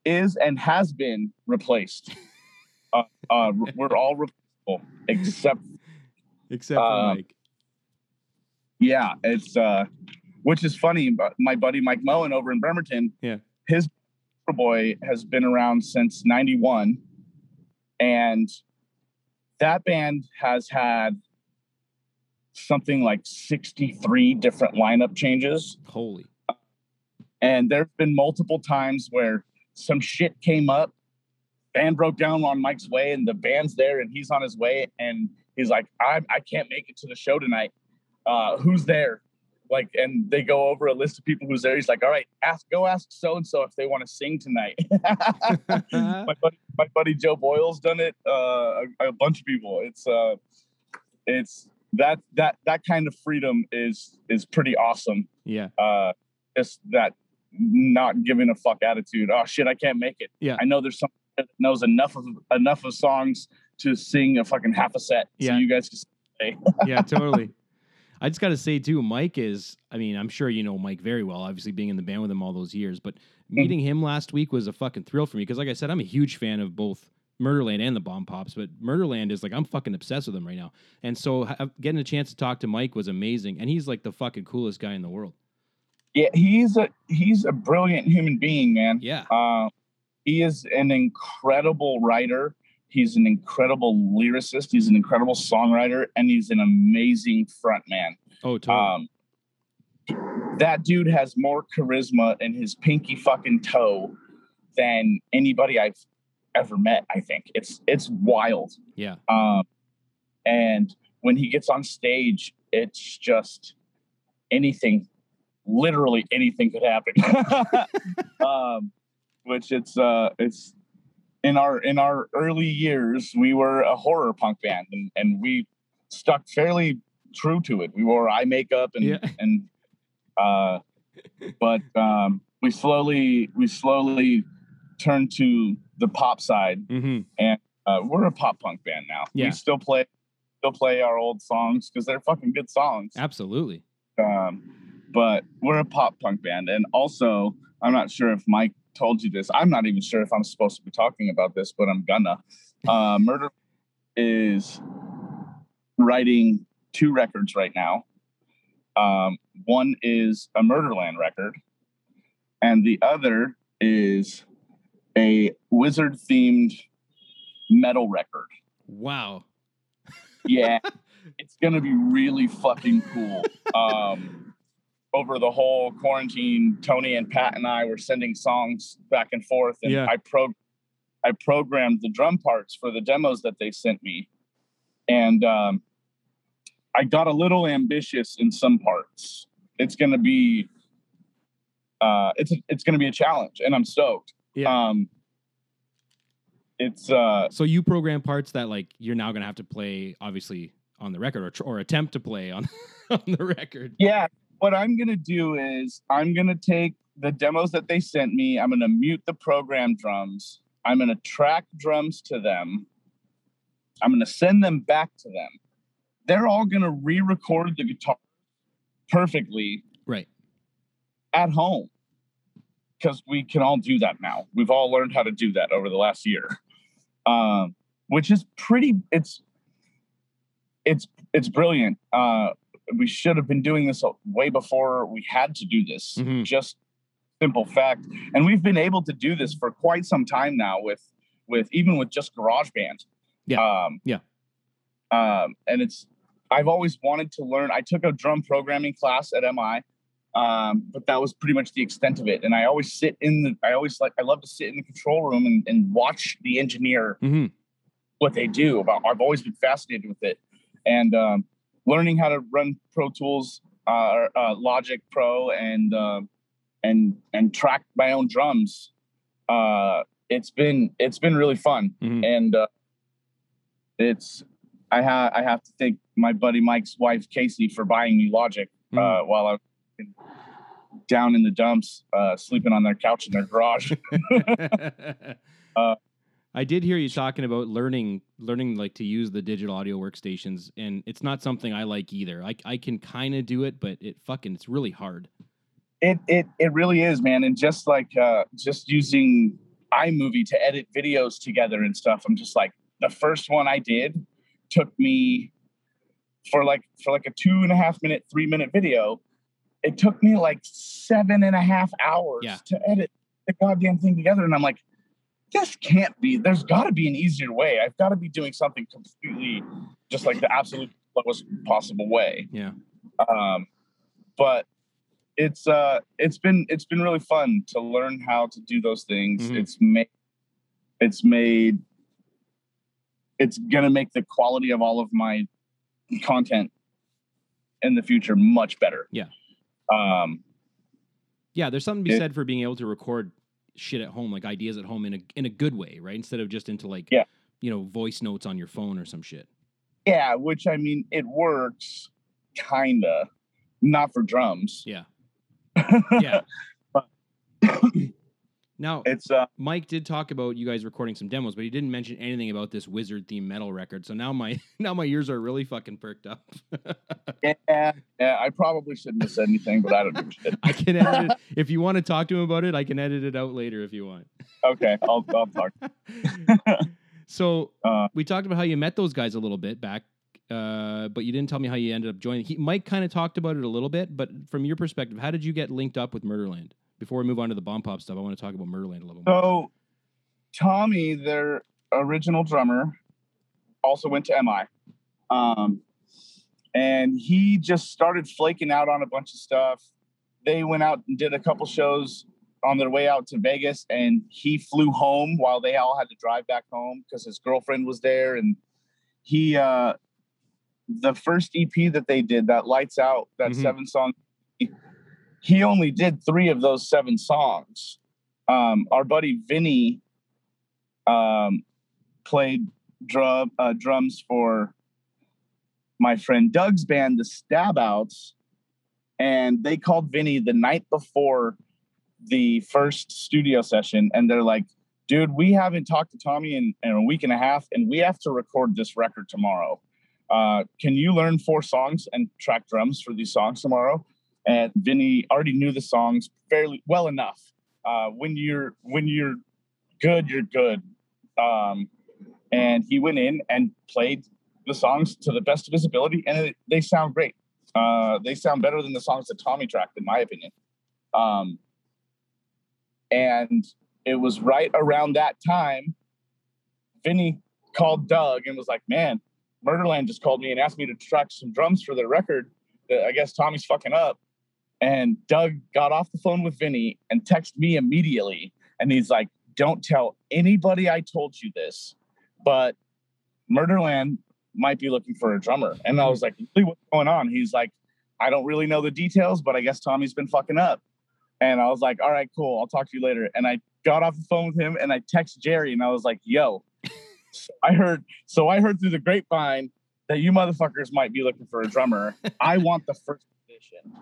Speaker 5: is and has been replaced. uh, uh we're all replaceable except
Speaker 2: Except for
Speaker 5: uh,
Speaker 2: Mike.
Speaker 5: yeah, it's uh which is funny, but my buddy Mike Moen over in Bremerton,
Speaker 2: Yeah.
Speaker 5: his boy has been around since 91 and that band has had something like 63 different lineup changes
Speaker 2: Holy.
Speaker 5: and there's been multiple times where some shit came up band broke down on mike's way and the band's there and he's on his way and he's like i, I can't make it to the show tonight uh, who's there like and they go over a list of people who's there he's like all right ask go ask so and so if they want to sing tonight my buddy my buddy joe boyle's done it uh, a, a bunch of people it's uh it's that that that kind of freedom is is pretty awesome
Speaker 2: yeah.
Speaker 5: uh just that not giving a fuck attitude. Oh shit, I can't make it.
Speaker 2: Yeah.
Speaker 5: I know there's someone that knows enough of enough of songs to sing a fucking half a set.
Speaker 2: Yeah.
Speaker 5: So you guys can say
Speaker 2: yeah, totally. I just got to say too, Mike is. I mean, I'm sure you know Mike very well. Obviously, being in the band with him all those years, but meeting him last week was a fucking thrill for me because, like I said, I'm a huge fan of both Murderland and the Bombpops. But Murderland is like I'm fucking obsessed with them right now, and so ha- getting a chance to talk to Mike was amazing, and he's like the fucking coolest guy in the world.
Speaker 5: Yeah, he's a he's a brilliant human being, man.
Speaker 2: Yeah,
Speaker 5: Uh, he is an incredible writer. He's an incredible lyricist. He's an incredible songwriter, and he's an amazing frontman.
Speaker 2: oh totally.
Speaker 5: Um, that dude has more charisma in his pinky fucking toe than anybody I've ever met. I think it's it's wild.
Speaker 2: yeah,
Speaker 5: Um, and when he gets on stage, it's just anything, literally anything could happen. um, which it's uh, it's in our in our early years, we were a horror punk band, and and we stuck fairly true to it. We wore eye makeup and
Speaker 2: Yeah.
Speaker 5: and uh, but um, we slowly we slowly turned to the pop side
Speaker 2: hmm
Speaker 5: uh, we're a pop punk band now.
Speaker 2: Yeah.
Speaker 5: We still play still play our old songs because they're fucking good songs.
Speaker 2: absolutely.
Speaker 5: Um, but we're a pop punk band, and also I'm not sure if Mike told you this. I'm not even sure if I'm supposed to be talking about this, but I'm gonna. Uh, Murder is writing two records right now. Um, one is a Murderland record, and the other is a wizard themed metal record.
Speaker 2: Wow.
Speaker 5: Yeah, it's gonna be really fucking cool. Um, over the whole quarantine, Tony and Pat and I were sending songs back and forth, and
Speaker 2: Yeah.
Speaker 5: I pro I programmed the drum parts for the demos that they sent me, and um, I got a little ambitious in some parts. It's gonna be uh, it's it's gonna be a challenge, and I'm stoked.
Speaker 2: Yeah.
Speaker 5: Um, it's uh,
Speaker 2: So you program parts that like you're now gonna have to play, obviously on the record, or tr- or attempt to play on on the record.
Speaker 5: Yeah. What I'm going to do is I'm going to take the demos that they sent me. I'm going to mute the program drums. I'm going to track drums to them. I'm going to send them back to them. They're all going to re record the guitar perfectly
Speaker 2: Right.
Speaker 5: at home because we can all do that now. We've all learned how to do that over the last year, um, which is pretty. It's it's it's brilliant. Uh, we should have been doing this way before we had to do this.
Speaker 2: Mhm.
Speaker 5: Just simple fact, and we've been able to do this for quite some time now with with even with just GarageBand.
Speaker 2: Yeah.
Speaker 5: Um,
Speaker 2: Yeah.
Speaker 5: Um, and it's I've always wanted to learn. I took a drum programming class at MI um, but that was pretty much the extent of it. And I always sit in the, I always like, I love to sit in the control room and, and watch the engineer
Speaker 2: hmm
Speaker 5: what they do. About, I've always been fascinated with it, and um, learning how to run Pro Tools, uh, uh, Logic Pro, and um and and track my own drums. Uh, it's been it's been really fun,
Speaker 2: hmm
Speaker 5: and uh, it's I have I have to thank my buddy Mike's wife Casey for buying me Logic
Speaker 2: Mm.
Speaker 5: uh, while I was down in the dumps, uh, sleeping on their couch in their garage. Uh,
Speaker 2: I did hear you talking about learning, learning like to use the digital audio workstations, and it's not something I like either. I I can kind of do it, but it fucking it's really hard.
Speaker 5: It it it really is, man. And just like uh, just using iMovie to edit videos together and stuff, I'm just like the first one I did took me for like for like a two and a half minute, three minute video. It took me like seven and a half hours
Speaker 2: Yeah.
Speaker 5: to edit the goddamn thing together, and I'm like, this can't be. There's got to be an easier way. I've got to be doing something completely just like the absolute lowest possible way
Speaker 2: Yeah.
Speaker 5: um, but it's uh it's been it's been really fun to learn how to do those things
Speaker 2: Mhm.
Speaker 5: it's made it's made it's gonna make the quality of all of my content in the future much better
Speaker 2: Yeah.
Speaker 5: um
Speaker 2: Yeah, there's something to be
Speaker 5: It-
Speaker 2: said for being able to record shit at home, like ideas at home in a in a good way, right? Instead of just into like
Speaker 5: Yeah.
Speaker 2: you know, voice notes on your phone or some shit.
Speaker 5: yeah which i mean it works kinda not for drums
Speaker 2: Yeah. Yeah. Now,
Speaker 5: it's uh
Speaker 2: Mike did talk about you guys recording some demos, but he didn't mention anything about this wizard theme metal record. So now my now my ears are really fucking perked up.
Speaker 5: yeah, yeah i probably shouldn't have said anything but i don't give a shit
Speaker 2: I can edit it. If you want to talk to him about it, I can edit it out later if you want.
Speaker 5: okay i'll, I'll talk
Speaker 2: so
Speaker 5: Uh,
Speaker 2: we talked about how you met those guys a little bit back, uh, but you didn't tell me how you ended up joining. He, Mike kind of talked about it a little bit, but from your perspective, how did you get linked up with Murderland? Before we move on to the bomb pop stuff, I want to talk about Murderland a little more.
Speaker 5: So, Tommy, their original drummer, also went to MI. Um, and he just started flaking out on a bunch of stuff. They went out and did a couple shows on their way out to Vegas, and he flew home while they all had to drive back home because his girlfriend was there. And he, uh, the first EP that they did, that Lights Out, that
Speaker 2: Mhm.
Speaker 5: seven song, he only did three of those seven songs um, our buddy Vinny um, played drum uh, drums for my friend Doug's band, the Stabouts, and they called Vinny the night before the first studio session, and they're like, "Dude, we haven't talked to Tommy in, in a week and a half, and we have to record this record tomorrow. Uh, can you learn four songs and track drums for these songs tomorrow?" And Vinny already knew the songs fairly well enough uh, when you're when you're good, you're good. Um, and he went in and played the songs to the best of his ability, and it, they sound great. Uh, they sound better than the songs that Tommy tracked, in my opinion. Um, and it was right around that time, Vinny called Doug and was like, "Man, Murderland just called me and asked me to track some drums for their record. That I guess Tommy's fucking up." And Doug got off the phone with Vinny and texted me immediately. And he's like, Don't tell anybody I told you this, but Murderland might be looking for a drummer. And I was like, really, What's going on? He's like, I don't really know the details, but I guess Tommy's been fucking up. And I was like, All right, cool. I'll talk to you later. And I got off the phone with him and I texted Jerry and I was like, Yo, I heard, so I heard through the grapevine that you motherfuckers might be looking for a drummer. I want the first position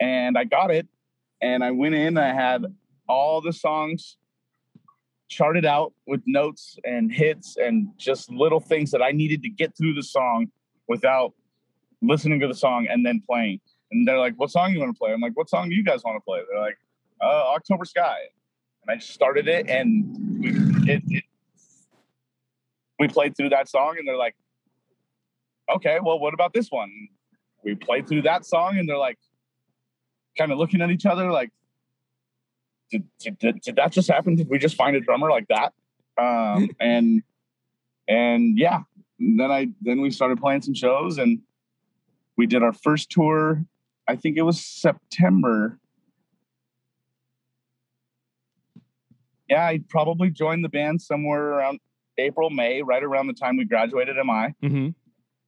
Speaker 5: and I got it. And I went in. I had all the songs charted out with notes and hits and just little things that I needed to get through the song without listening to the song and then playing. And they're like, "What song you want to play?" I'm like, "What song do you guys want to play?" They're like, uh, "October Sky." And I started it, and we it, it we played through that song, and they're like, "Okay, well, what about this one?" We played through that song, and they're like, kind of looking at each other, like, "Did did, did, that just happen? Did we just find a drummer like that?" Um, and and yeah, then I then we started playing some shows, and we did our first tour. I think it was September. Yeah, I probably joined the band somewhere around April, May, right around the time we graduated MI.
Speaker 2: Mm-hmm.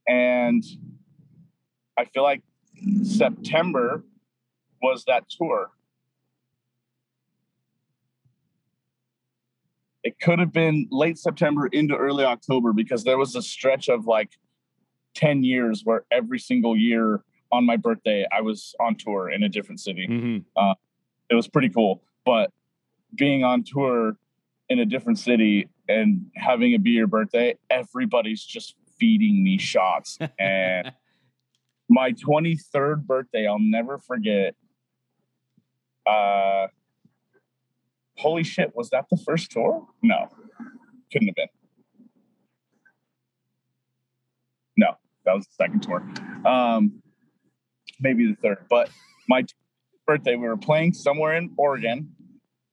Speaker 5: And I feel like September was that tour. It could have been late September into early October because there was a stretch of like 10 years where every single year on my birthday I was on tour in a different city
Speaker 2: Mm-hmm.
Speaker 5: it was pretty cool. But being on tour in a different city and having it be your birthday, everybody's just feeding me shots. And my 23rd birthday, I'll never forget. Uh, holy shit, was that the first tour? No, couldn't have been. No, that was the second tour. Um, maybe the third, but my birthday, we were playing somewhere in Oregon,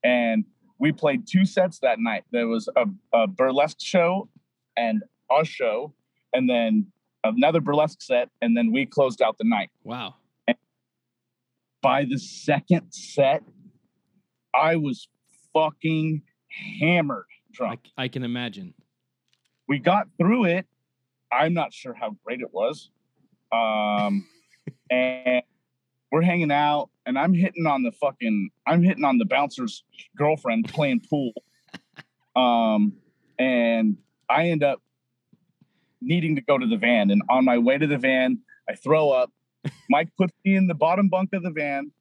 Speaker 5: and we played two sets that night. There was a, a burlesque show and our show, and then another burlesque set, and then we closed out the night.
Speaker 2: Wow.
Speaker 5: By the second set, I was fucking hammered
Speaker 2: I,
Speaker 5: drunk.
Speaker 2: I can imagine.
Speaker 5: we got through it. I'm not sure how great it was. Um, and we're hanging out, and I'm hitting on the fucking, I'm hitting on the bouncer's girlfriend playing pool. Um, and I end up needing to go to the van. And on my way to the van, I throw up. Mike puts me in the bottom bunk of the van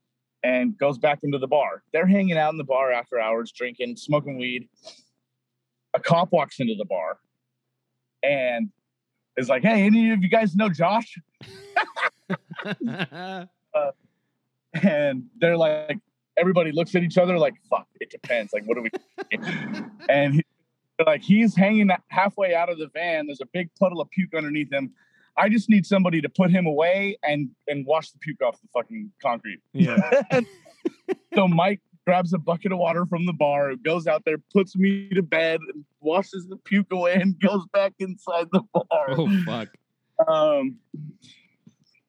Speaker 5: and goes back into the bar. They're hanging out in the bar after hours, drinking, smoking weed. A cop walks into the bar and is like, "Hey, any of you guys know Josh?" Uh, and they're like, everybody looks at each other like, "Fuck, it depends. Like, what do we?" and he, like, he's hanging halfway out of the van. There's a big puddle of puke underneath him. I just need somebody to put him away and and wash the puke off the fucking concrete.
Speaker 2: yeah.
Speaker 5: So Mike grabs a bucket of water from the bar, goes out there, puts me to bed, and washes the puke away, and goes back inside the bar.
Speaker 2: Oh fuck.
Speaker 5: Um,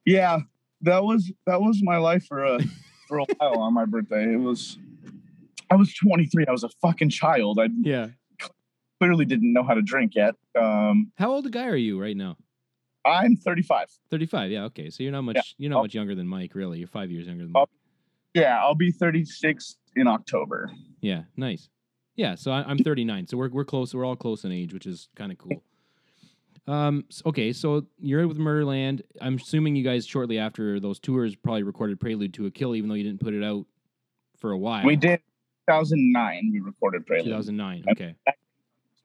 Speaker 5: yeah, that was that was my life for a for a while on my birthday. It was, I was 23. I was a fucking child. I
Speaker 2: Yeah.
Speaker 5: clearly didn't know how to drink yet. Um,
Speaker 2: How old a guy are you right now?
Speaker 5: I'm 35.
Speaker 2: 35. Yeah. Okay. So you're not much. You're not
Speaker 5: Oh.
Speaker 2: much younger than Mike. Really. You're five years younger than. Mike.
Speaker 5: Yeah, I'll be 36 in October.
Speaker 2: Yeah. Nice. Yeah. So I, I'm 39. So we're we're close. We're all close in age, which is kind of cool. Um. Okay. So you're with Murderland. I'm assuming you guys shortly after those tours probably recorded Prelude to a Kill, even though you didn't put it out for a while.
Speaker 5: We did 2009. We recorded Prelude.
Speaker 2: 2009. Okay.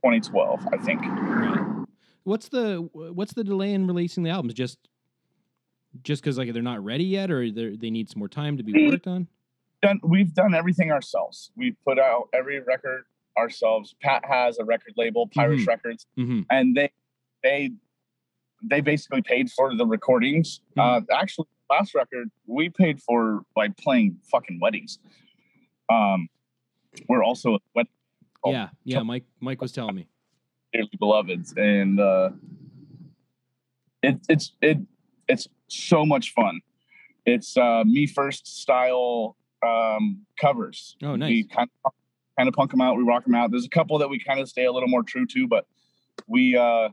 Speaker 5: 2012, I think.
Speaker 2: Right. What's the what's the delay in releasing the albums? Just just because like they're not ready yet, or they they need some more time to be worked on?
Speaker 5: Done. We've done everything ourselves. We put out every record ourselves. Pat has a record label, Pirates
Speaker 2: Mhm.
Speaker 5: Records,
Speaker 2: Mm-hmm.
Speaker 5: and they they they basically paid for the recordings. Uh, actually, last record we paid for by playing fucking weddings. Um, we're also a wedding Oh,
Speaker 2: Yeah, yeah. Mike Mike was telling me.
Speaker 5: Dearly beloveds, and uh, it, it's it it's so much fun. It's uh, me first style um, covers.
Speaker 2: Oh, nice.
Speaker 5: We kind of kind of punk them out. We rock them out. There's a couple that we kind of stay a little more true to, but we uh,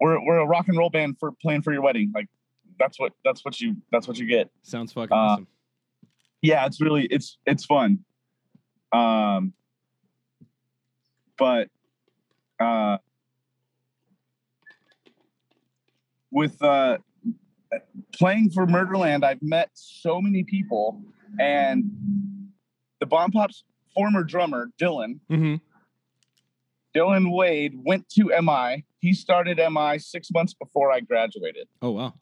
Speaker 5: we're we're a rock and roll band for playing for your wedding. Like that's what that's what you that's what you get.
Speaker 2: Sounds fucking
Speaker 5: Uh,
Speaker 2: awesome.
Speaker 5: Yeah, it's really it's it's fun. Um, but uh, with uh, playing for Murderland, I've met so many people, and the Bombpops' former drummer Dylan
Speaker 2: Mm-hmm.
Speaker 5: Dylan Wade went to MI. He started MI six months before I graduated.
Speaker 2: Oh wow.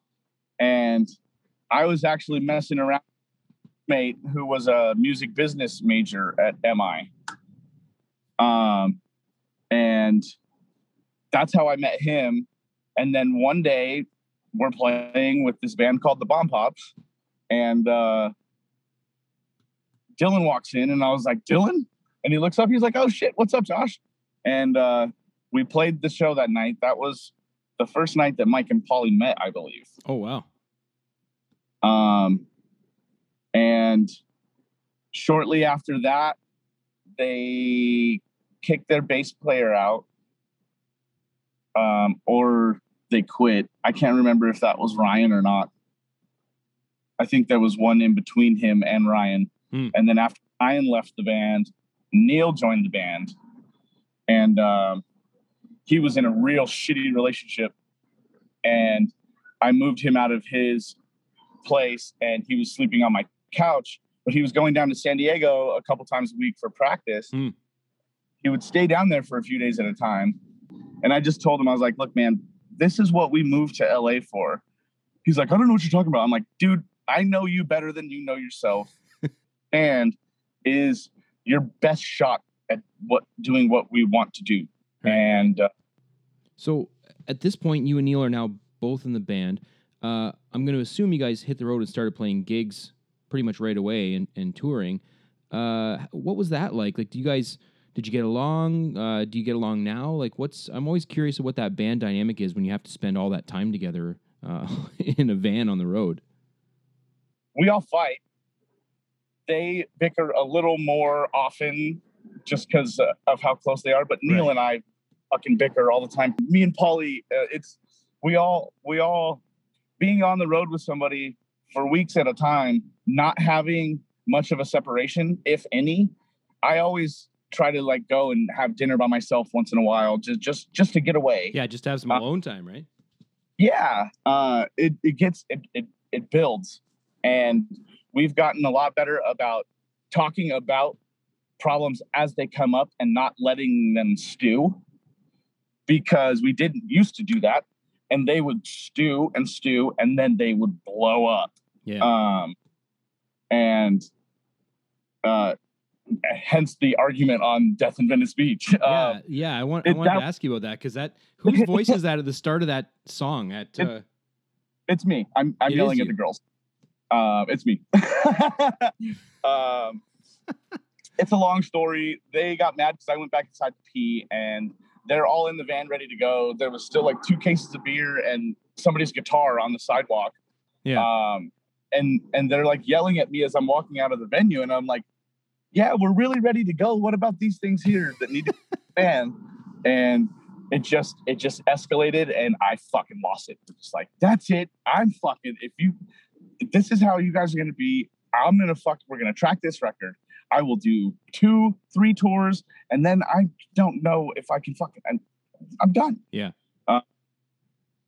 Speaker 5: and I was actually messing around with a mate who was a music business major at MI. Um, and that's how I met him. And then one day we're playing with this band called the Bombpops, and uh, Dylan walks in, and I was like, Dylan, and he looks up. He's like, Oh shit, what's up, Josh? And uh, we played the show that night. That was the first night that Mike and Polly met, I believe.
Speaker 2: Oh wow.
Speaker 5: Um, and shortly after that, they kicked their bass player out, um, or they quit. I can't remember if that was Ryan or not. I think there was one in between him and Ryan.
Speaker 2: Hmm.
Speaker 5: And then after Ryan left the band, Neil joined the band, and um, he was in a real shitty relationship. And I moved him out of his place, and he was sleeping on my couch. But he was going down to San Diego a couple times a week for practice.
Speaker 2: Hmm.
Speaker 5: He would stay down there for a few days at a time. And I just told him, I was like, look, man, this is what we moved to LA for. He's like, I don't know what you're talking about. I'm like, dude, I know you better than you know yourself. and is your best shot at what doing what we want to do.
Speaker 2: Right.
Speaker 5: And uh,
Speaker 2: So at this point, you and Neil are now both in the band. Uh, I'm going to assume you guys hit the road and started playing gigs pretty much right away and, and touring. Uh, what was that like? Like, do you guys did you get along? Uh, do you get along now? Like, what's I'm always curious of what that band dynamic is when you have to spend all that time together uh, in a van on the road.
Speaker 5: we all fight. They bicker a little more often just because uh, of how close they are. But Neil
Speaker 2: Right.
Speaker 5: and I fucking bicker all the time. Me and Polly, uh, it's we all we all being on the road with somebody for weeks at a time, not having much of a separation, if any. I always try to like go and have dinner by myself once in a while, just just just to get away
Speaker 2: Yeah, just to have some
Speaker 5: Uh,
Speaker 2: alone time, right?
Speaker 5: yeah uh it, it gets it, it it builds and we've gotten a lot better about talking about problems as they come up and not letting them stew because we didn't used to do that and they would stew and stew and then they would blow up
Speaker 2: Yeah.
Speaker 5: um and uh hence the argument on death in venice beach
Speaker 2: yeah,
Speaker 5: um,
Speaker 2: yeah. I want I wanted
Speaker 5: that-
Speaker 2: to ask you about that because that whose voice is that at the start of that song? At
Speaker 5: It-
Speaker 2: uh,
Speaker 5: It's me. I'm I'm yelling at
Speaker 2: you.
Speaker 5: the girls. Um, it's me. um, it's a long story. They got mad because I went back inside to pee, and they're all in the van ready to go. There was still like two cases of beer and somebody's guitar on the sidewalk.
Speaker 2: Yeah.
Speaker 5: Um, and and they're like yelling at me as I'm walking out of the venue, and I'm like, "Yeah, we're really ready to go. What about these things here that need to be in? And it just it just escalated and I fucking lost it. It's just like, that's it. I'm fucking if you if this is how you guys are gonna be, I'm gonna fuck we're gonna track this record. I will do two, three tours, and then I don't know if I can fucking I'm, I'm done.
Speaker 2: Yeah.
Speaker 5: Uh,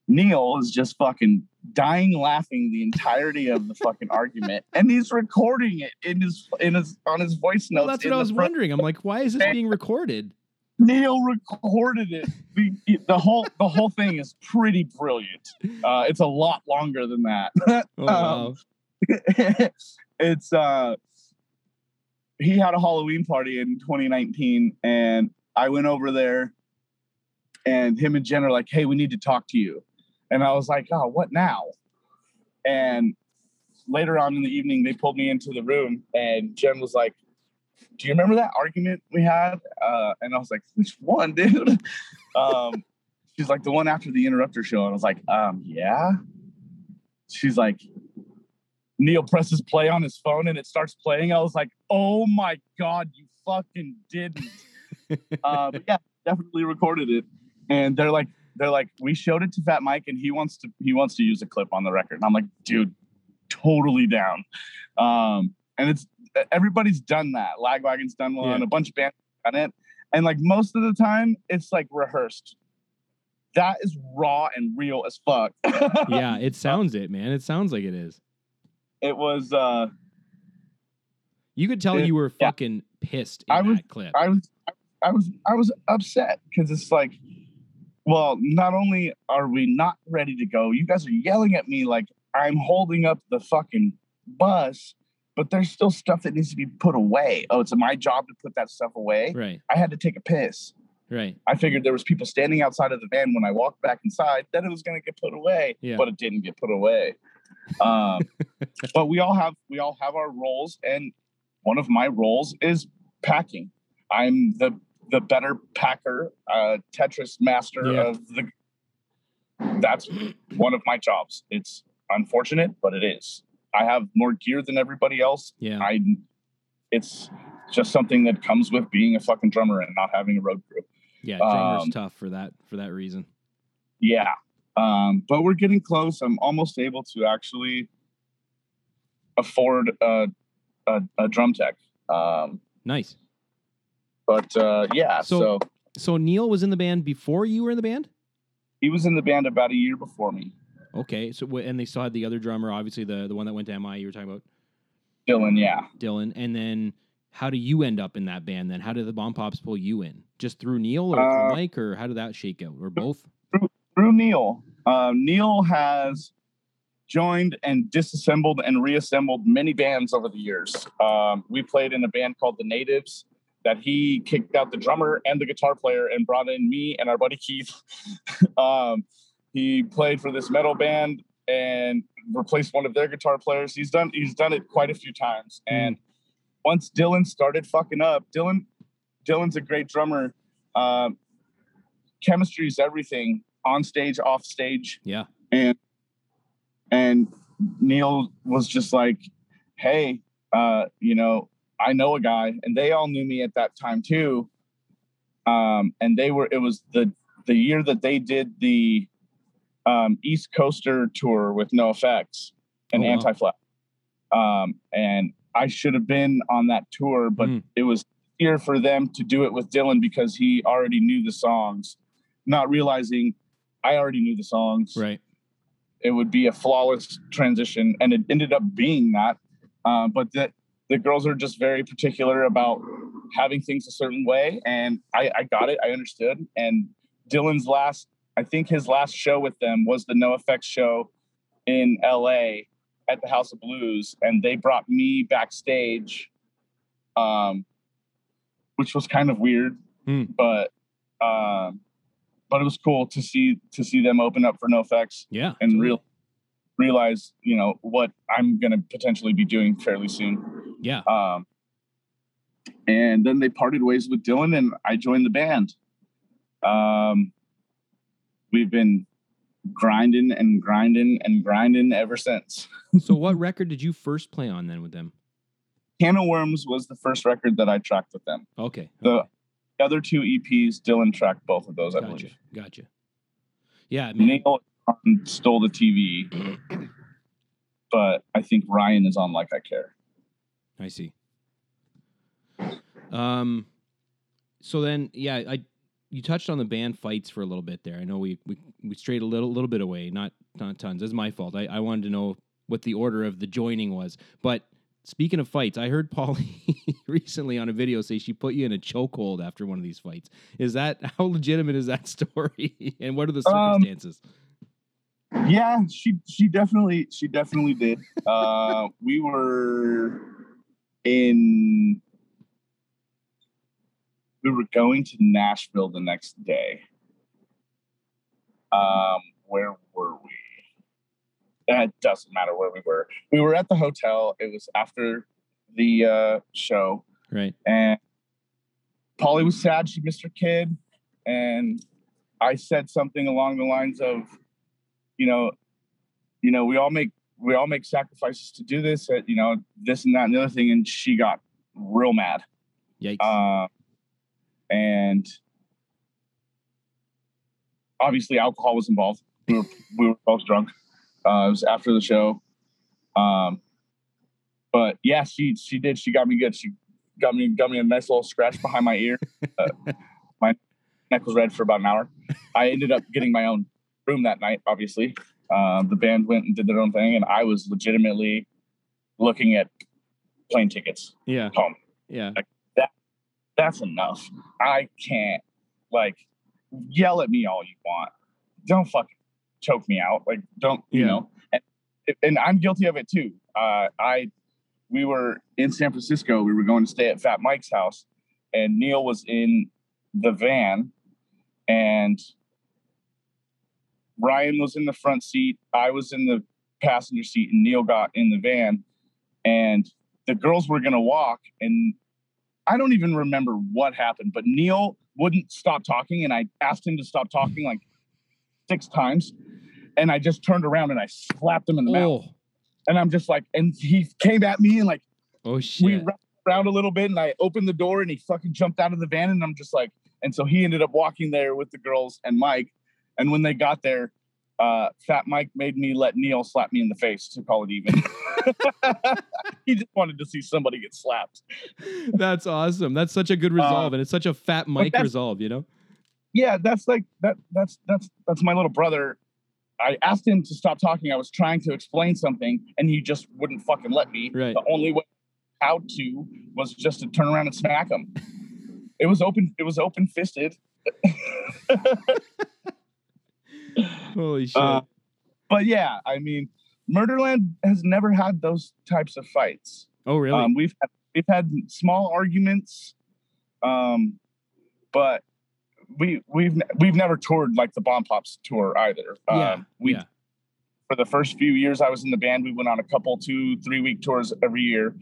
Speaker 5: Neil is just fucking dying laughing the entirety of the fucking argument, and he's recording it in his in his on his voice notes.
Speaker 2: well, that's what I was wondering. I'm like, why is this being recorded?
Speaker 5: Neil recorded it. The, the whole the whole thing is pretty brilliant. Uh, it's a lot longer than that.
Speaker 2: Oh, wow.
Speaker 5: it's uh, he had a Halloween party in 2019, and I went over there, and him and Jen are like, "Hey, we need to talk to you," and I was like, "Oh, what now?" And later on in the evening, they pulled me into the room, and Jen was like, "Do you remember that argument we had?" Uh, and I was like, "Which one, dude?" um, she's like, "The one after the interrupter show," and I was like, "Um, yeah." She's like, Neil presses play on his phone and it starts playing. I was like, "Oh my god, you fucking didn't!" uh, but yeah, definitely recorded it. And they're like, they're like, we showed it to Fat Mike, and he wants to he wants to use a clip on the record. And I'm like, dude, totally down. Um, and it's everybody's done that. Lagwagon's done one.
Speaker 2: Yeah.
Speaker 5: A bunch of bands done it, and like most of the time, it's like rehearsed. That is raw and real as fuck.
Speaker 2: yeah, it sounds it, man. It sounds like it is.
Speaker 5: it was. uh
Speaker 2: You could tell
Speaker 5: It-
Speaker 2: you were
Speaker 5: yeah.
Speaker 2: fucking pissed in
Speaker 5: I was-
Speaker 2: that clip.
Speaker 5: I was I was I was upset because it's like, well, not only are we not ready to go, you guys are yelling at me like I'm holding up the fucking bus, but there's still stuff that needs to be put away. Oh, it's my job to put that stuff away.
Speaker 2: Right.
Speaker 5: I had to take a piss.
Speaker 2: Right.
Speaker 5: I figured there was people standing outside of the van when I walked back inside that it was going to get put away,
Speaker 2: Yeah.
Speaker 5: but it didn't get put away. Um, but we all have we all have our roles, and one of my roles is packing. I'm the the better packer, uh, Tetris master
Speaker 2: Yeah.
Speaker 5: of the. That's one of my jobs. It's unfortunate, but it is. I have more gear than everybody else.
Speaker 2: Yeah.
Speaker 5: I, it's just something that comes with being a fucking drummer and not having a road crew.
Speaker 2: Yeah. Drummer's
Speaker 5: um,
Speaker 2: tough for that for that reason.
Speaker 5: Yeah. Um, but we're getting close. I'm almost able to actually afford a, a, a drum tech. Um,
Speaker 2: Nice.
Speaker 5: But uh, yeah,
Speaker 2: So-
Speaker 5: so,
Speaker 2: So Neil was in the band before you were in the band.
Speaker 5: he was in the band about a year before me.
Speaker 2: Okay. So and they still had the other drummer, obviously the the one that went to MI. You were talking about
Speaker 5: Dylan, yeah.
Speaker 2: Dylan, and then how do you end up in that band? Then how did the Bombpops pull you in? Just through Neil or
Speaker 5: Uh,
Speaker 2: through Mike, or how did that shake out, or both?
Speaker 5: Through Neil. Um, Neil has joined and disassembled and reassembled many bands over the years. Um, we played in a band called The Natives that he kicked out the drummer and the guitar player and brought in me and our buddy Keith. um, he played for this metal band and replaced one of their guitar players. He's done he's done it quite a few times. And once Dylan started fucking up, Dylan Dylan's a great drummer. Um, chemistry is everything on stage, off stage
Speaker 2: Yeah.
Speaker 5: and and Neil was just like, "Hey, uh, you know, I know a guy," and they all knew me at that time too. Um, and they were it was the the year that they did the um, East Coaster tour with NOFX and
Speaker 2: Oh, wow.
Speaker 5: Anti Flag. Um, and I should have been on that tour, but
Speaker 2: Mm.
Speaker 5: it was here for them to do it with Dylan because he already knew the songs, not realizing I already knew the songs
Speaker 2: Right.
Speaker 5: it would be a flawless transition and it ended up being that uh, but that the girls are just very particular about having things a certain way and I, I got it i understood and dylan's last i think his last show with them was the NOFX show in la at the house of blues and they brought me backstage um, which was kind of weird
Speaker 2: Hmm.
Speaker 5: but um, but it was cool to see to see them open up for NOFX
Speaker 2: Yeah.
Speaker 5: and real realize you know what i'm going to potentially be doing fairly soon
Speaker 2: Yeah.
Speaker 5: um and then they parted ways with dylan and i joined the band um we've been grinding and grinding and grinding ever since
Speaker 2: so what record did you first play on then with them?
Speaker 5: can of worms was the first record that i tracked with them
Speaker 2: Okay.
Speaker 5: the other two eps dylan tracked both of those i
Speaker 2: Gotcha.
Speaker 5: believe
Speaker 2: Gotcha. Yeah. I mean,
Speaker 5: neil stole the tv but i think ryan is on like i care
Speaker 2: I see. Um, so then, yeah, I you touched on the band fights for a little bit there. I know we we, we strayed a little little bit away, not not tons. It's my fault. I, I wanted to know what the order of the joining was. But speaking of fights, I heard Poli recently on a video say she put you in a chokehold after one of these fights. Is that how legitimate is that story? and what are the
Speaker 5: Um,
Speaker 2: circumstances?
Speaker 5: Yeah, she she definitely she definitely did. uh, we were in we were going to Nashville the next day. Um, where were we? It doesn't matter where we were. We were at the hotel. It was after the uh, show,
Speaker 2: right.
Speaker 5: and Poli was sad she missed her kid, and I said something along the lines of, you know, you know, we all make we all make sacrifices to do this, uh, you know, this and that and the other thing, and she got real mad,
Speaker 2: Yikes.
Speaker 5: uh, and obviously alcohol was involved. We were we were both drunk. Uh, it was after the show, um, but yeah, she she did. She got me good. She got me got me a nice little scratch behind my ear. Uh, my neck was red for about an hour. I ended up getting my own room that night. Obviously, um, the band went and did their own thing, and I was legitimately looking at plane tickets
Speaker 2: yeah.
Speaker 5: home.
Speaker 2: Yeah.
Speaker 5: that—that's enough. I can't like yell at me all you want. Don't fucking choke me out. Like don't you
Speaker 2: Yeah.
Speaker 5: know? And and I'm guilty of it too. Uh, I we were in San Francisco. We were going to stay at Fat Mike's house, and Neil was in the van, and Ryan was in the front seat. I was in the passenger seat, and Neil got in the van, and the girls were gonna walk, and I don't even remember what happened, but Neil wouldn't stop talking, and I asked him to stop talking like six times, and I just turned around and I slapped him in the mouth,
Speaker 2: Oh,
Speaker 5: and I'm just like, and he came at me and like
Speaker 2: oh
Speaker 5: we
Speaker 2: shit.
Speaker 5: wrapped around a little bit, and I opened the door, and he fucking jumped out of the van, and I'm just like, and so he ended up walking there with the girls and Mike, and when they got there. Uh, Fat Mike made me let Neil slap me in the face to call it even. he just wanted to see somebody get slapped.
Speaker 2: That's awesome. That's such a good resolve, and it's such a fat Mike
Speaker 5: Uh,
Speaker 2: resolve. You know.
Speaker 5: yeah that's like that that's that's that's my little brother i asked him to stop talking i was trying to explain something and he just wouldn't fucking let me
Speaker 2: Right.
Speaker 5: the only way how to was just to turn around and smack him it was open it was open fisted
Speaker 2: Holy shit.
Speaker 5: Uh, but yeah i mean murderland has never had those types of fights
Speaker 2: oh really?
Speaker 5: um, we've had, we've had small arguments, um, but we we've we've never toured like the Bomb Pops tour either.
Speaker 2: yeah.
Speaker 5: Um, we
Speaker 2: yeah.
Speaker 5: for the first few years I was in the band, we went on a couple two three week tours every year.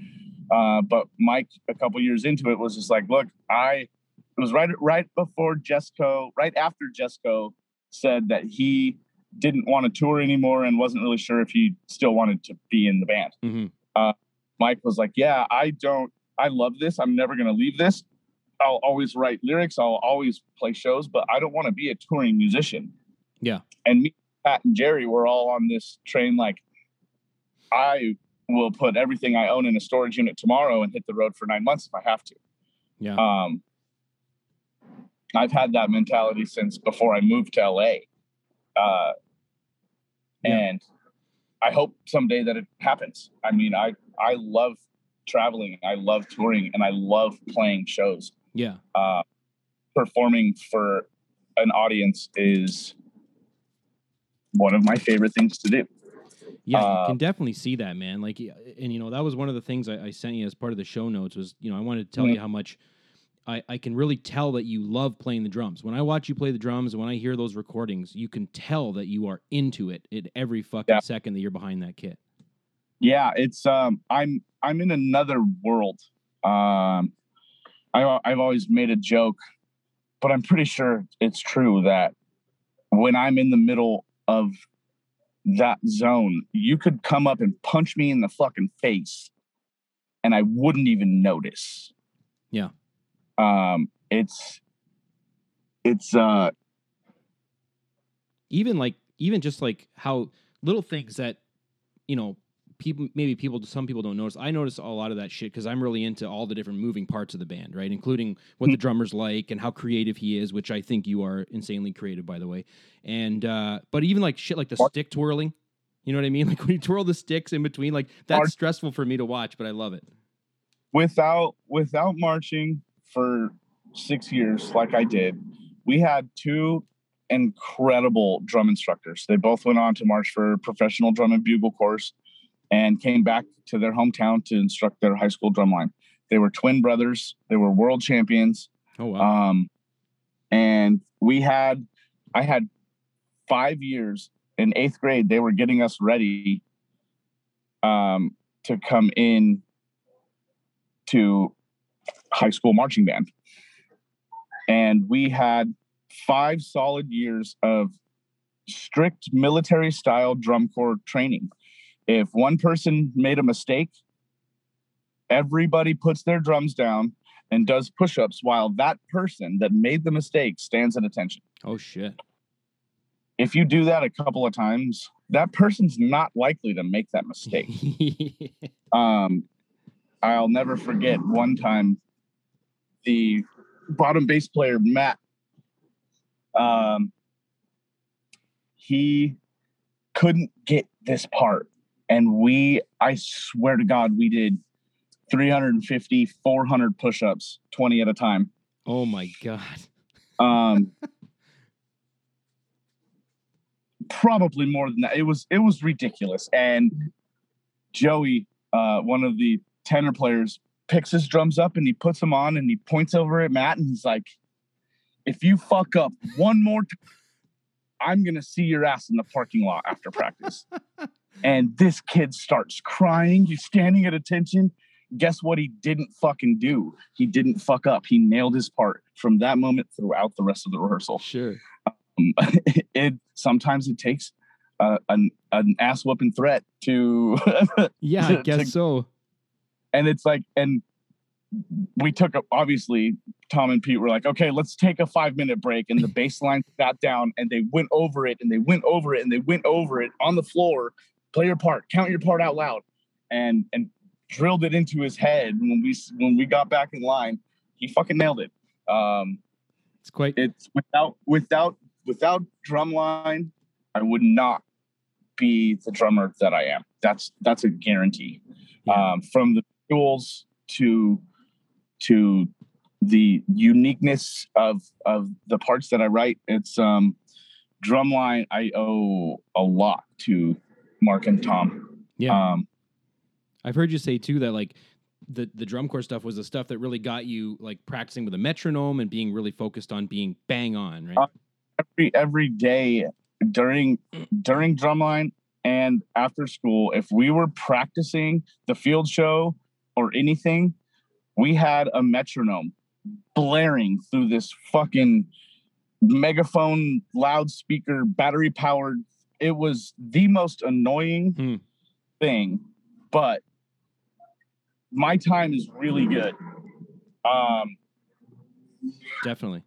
Speaker 5: Uh, but Mike, a couple years into it, was just like, look, I it was right right before Jesco, right after Jesco said that he didn't want to tour anymore and wasn't really sure if he still wanted to be in the band.
Speaker 2: Mhm.
Speaker 5: Mike was like, "Yeah, I don't. I love this. I'm never going to leave this. I'll always write lyrics. I'll always play shows, but I don't want to be a touring musician."
Speaker 2: Yeah.
Speaker 5: And me, Pat, and Jerry were all on this train. Like, I will put everything I own in a storage unit tomorrow and hit the road for nine months if I have to.
Speaker 2: Yeah.
Speaker 5: Um, I've had that mentality since before I moved to LA. Uh,
Speaker 2: Yeah.
Speaker 5: and I hope someday that it happens. I mean, I I love traveling, I love touring, and I love playing shows.
Speaker 2: yeah.
Speaker 5: Uh, performing for an audience is one of my favorite things to do.
Speaker 2: Yeah, you
Speaker 5: Uh,
Speaker 2: can definitely see that, man. Like, and you know, that was one of the things I, I sent you as part of the show notes. Was you know, I wanted to tell
Speaker 5: Mhm.
Speaker 2: you how much I, I can really tell that you love playing the drums. When I watch you play the drums, and when I hear those recordings, you can tell that you are into it at every fucking
Speaker 5: Yeah.
Speaker 2: second that you're behind that kit.
Speaker 5: yeah it's um i'm i'm in another world um I, i've always made a joke but i'm pretty sure it's true that when i'm in the middle of that zone you could come up and punch me in the fucking face and i wouldn't even notice
Speaker 2: Yeah.
Speaker 5: Um it's it's uh
Speaker 2: Even like, even just like how little things that you know people maybe people some people don't notice. I notice a lot of that shit because i'm really into all the different moving parts of the band right? Including what the drummer's like and how creative he is which i think you are insanely creative by the way. And uh but even like shit like the stick twirling you know what i mean? Like when you twirl the sticks in between like that's
Speaker 5: Art-
Speaker 2: stressful for me to watch but i love it.
Speaker 5: Without without marching for six years like I did, we had two incredible drum instructors. They both went on to march for professional drum and bugle corps and came back to their hometown to instruct their high school drum line. They were twin brothers. They were world champions.
Speaker 2: oh wow
Speaker 5: Um, and we had, I had five years in eighth grade. They were getting us ready um, to come in to high school marching band. And we had five solid years of strict military style drum corps training. If one person made a mistake, everybody puts their drums down and does push ups while that person that made the mistake stands at attention.
Speaker 2: oh shit
Speaker 5: If you do that a couple of times, that person's not likely to make that mistake. um, I'll never forget one time the bottom bass player Matt. Um, he couldn't get this part, and we, I swear to God, we did 350, 400 push-ups, 20 at a time.
Speaker 2: oh my god
Speaker 5: Um, probably more than that. It was it was ridiculous. And Joey, uh, one of the tenor players, picks his drums up and he puts them on and he points over at Matt and he's like, "If you fuck up one more, t- I'm gonna see your ass in the parking lot after practice." and this kid starts crying. He's standing at attention. Guess what? He didn't fucking do. He didn't fuck up. He nailed his part from that moment throughout the rest of the rehearsal.
Speaker 2: Sure.
Speaker 5: Um, it sometimes it takes uh, an an ass whooping threat to,
Speaker 2: Yeah, I guess
Speaker 5: to-
Speaker 2: so.
Speaker 5: And it's like, and we took a, obviously Tom and Pete were like, okay, let's take a five minute break, and the bass line got down, and they went over it, and they went over it, and they went over it on the floor. Play your part, count your part out loud, and and drilled it into his head. When we when we got back in line, he fucking nailed it. Um,
Speaker 2: It's quite
Speaker 5: it's without without without drumline, I would not be the drummer that I am. That's that's a guarantee.
Speaker 2: Yeah.
Speaker 5: Um, from the tools to to the uniqueness of of the parts that I write, it's um drumline. I owe a lot to Mark and Tom.
Speaker 2: yeah.
Speaker 5: Um,
Speaker 2: I've heard you say too that like the the drum corps stuff was the stuff that really got you like practicing with a metronome and being really focused on being bang on, right?
Speaker 5: Uh, every every day during during drumline and after school if we were practicing the field show or anything we had a metronome blaring through this fucking megaphone loudspeaker battery powered it was the most annoying
Speaker 2: Hmm.
Speaker 5: thing but my time is really good um
Speaker 2: Definitely.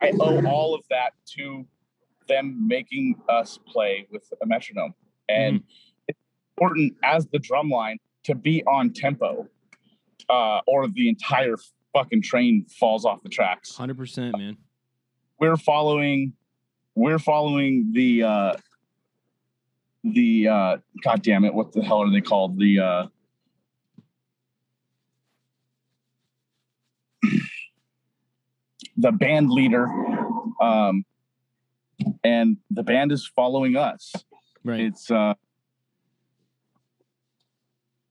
Speaker 5: I owe all of that to them making us play with a metronome. And it's important as the drum line to be on tempo, uh, or the entire fucking train falls off the tracks.
Speaker 2: Hundred percent, man.
Speaker 5: We're following we're following the uh the uh god damn it, what the hell are they called? The uh the band leader um and the band is following us
Speaker 2: Right.
Speaker 5: it's uh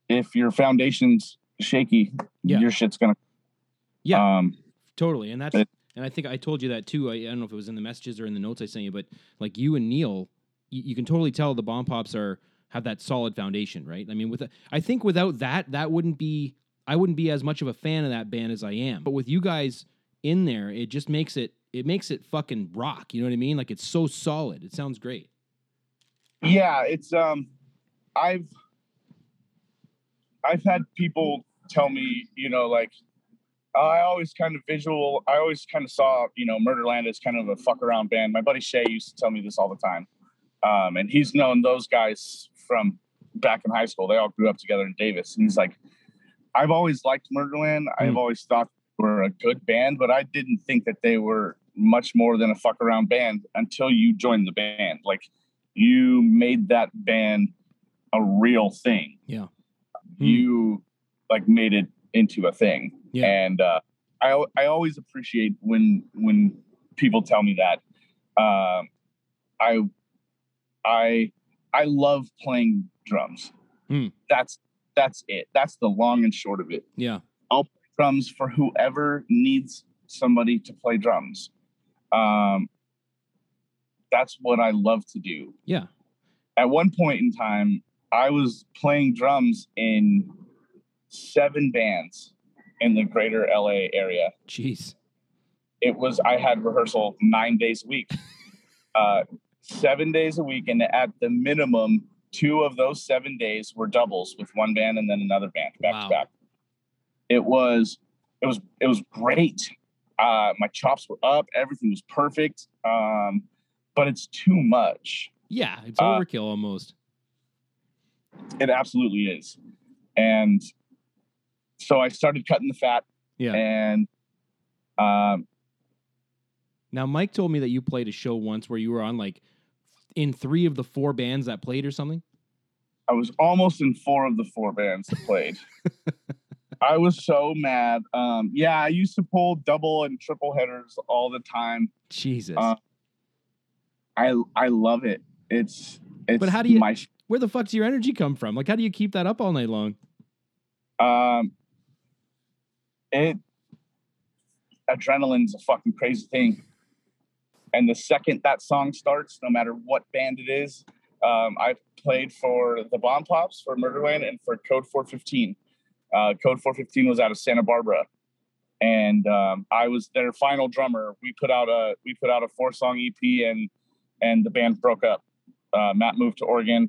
Speaker 5: if your foundation's shaky
Speaker 2: Yeah.
Speaker 5: your shit's gonna
Speaker 2: Yeah.
Speaker 5: um
Speaker 2: Totally, and that's
Speaker 5: But-
Speaker 2: and I think I told you that too. I, I don't know if it was in the messages or in the notes I sent you, but like you and Neil, you, you can totally tell the bomb pops are have that solid foundation, right? I mean, with I think without that, that wouldn't be I wouldn't be as much of a fan of that band as I am. But with you guys in there, it just makes it it makes it fucking rock. You know what I mean? Like it's so solid. It sounds great.
Speaker 5: yeah it's um i've i've had people tell me you know like i always kind of visual i always kind of saw you know murderland as kind of a fuck around band my buddy shay used to tell me this all the time um and he's known those guys from back in high school they all grew up together in davis and he's like i've always liked murderland i've
Speaker 2: Hmm.
Speaker 5: always thought they were a good band but i didn't think that they were much more than a fuck around band until you joined the band like you made that band a real thing.
Speaker 2: Yeah. Hmm.
Speaker 5: You like made it into a thing.
Speaker 2: Yeah.
Speaker 5: And uh, I I always appreciate when when people tell me that. Um, I I I love playing drums.
Speaker 2: Hmm.
Speaker 5: That's that's it. That's the long and short of it.
Speaker 2: Yeah.
Speaker 5: I'll Drums for whoever needs somebody to play drums. Um, that's what I love to do
Speaker 2: Yeah.
Speaker 5: at one point in time, I was playing drums in seven bands in the greater LA area.
Speaker 2: Jeez.
Speaker 5: It was, I had rehearsal nine days a week, uh, seven days a week. And at the minimum, two of those seven days were doubles with one band and then another band back
Speaker 2: Wow.
Speaker 5: to back. It was, it was, it was great. Uh, my chops were up. Everything was perfect. Um, but it's too much.
Speaker 2: Yeah. It's
Speaker 5: Uh,
Speaker 2: overkill almost.
Speaker 5: It absolutely is. And so I started cutting the fat
Speaker 2: Yeah.
Speaker 5: and um,
Speaker 2: Now, Mike told me that you played a show once where you were on like in three of the four bands that played or something.
Speaker 5: I was almost in four of the four bands that played. I was so mad. Um, yeah, I used to pull double and triple headers all the time.
Speaker 2: Jesus.
Speaker 5: Uh, I I love it. it's it's
Speaker 2: But how do you-
Speaker 5: my
Speaker 2: Where the fuck does your energy come from? Like, how do you keep that up all night long?
Speaker 5: um it adrenaline's a fucking crazy thing. And the second that song starts, no matter what band it is, um, I've played for the Bomb Pops, for Murderland, and for Code 415. Uh, Code 415 was out of Santa Barbara, and um, I was their final drummer. We put out a we put out a four song EP, and and the band broke up. Uh, Matt moved to Oregon.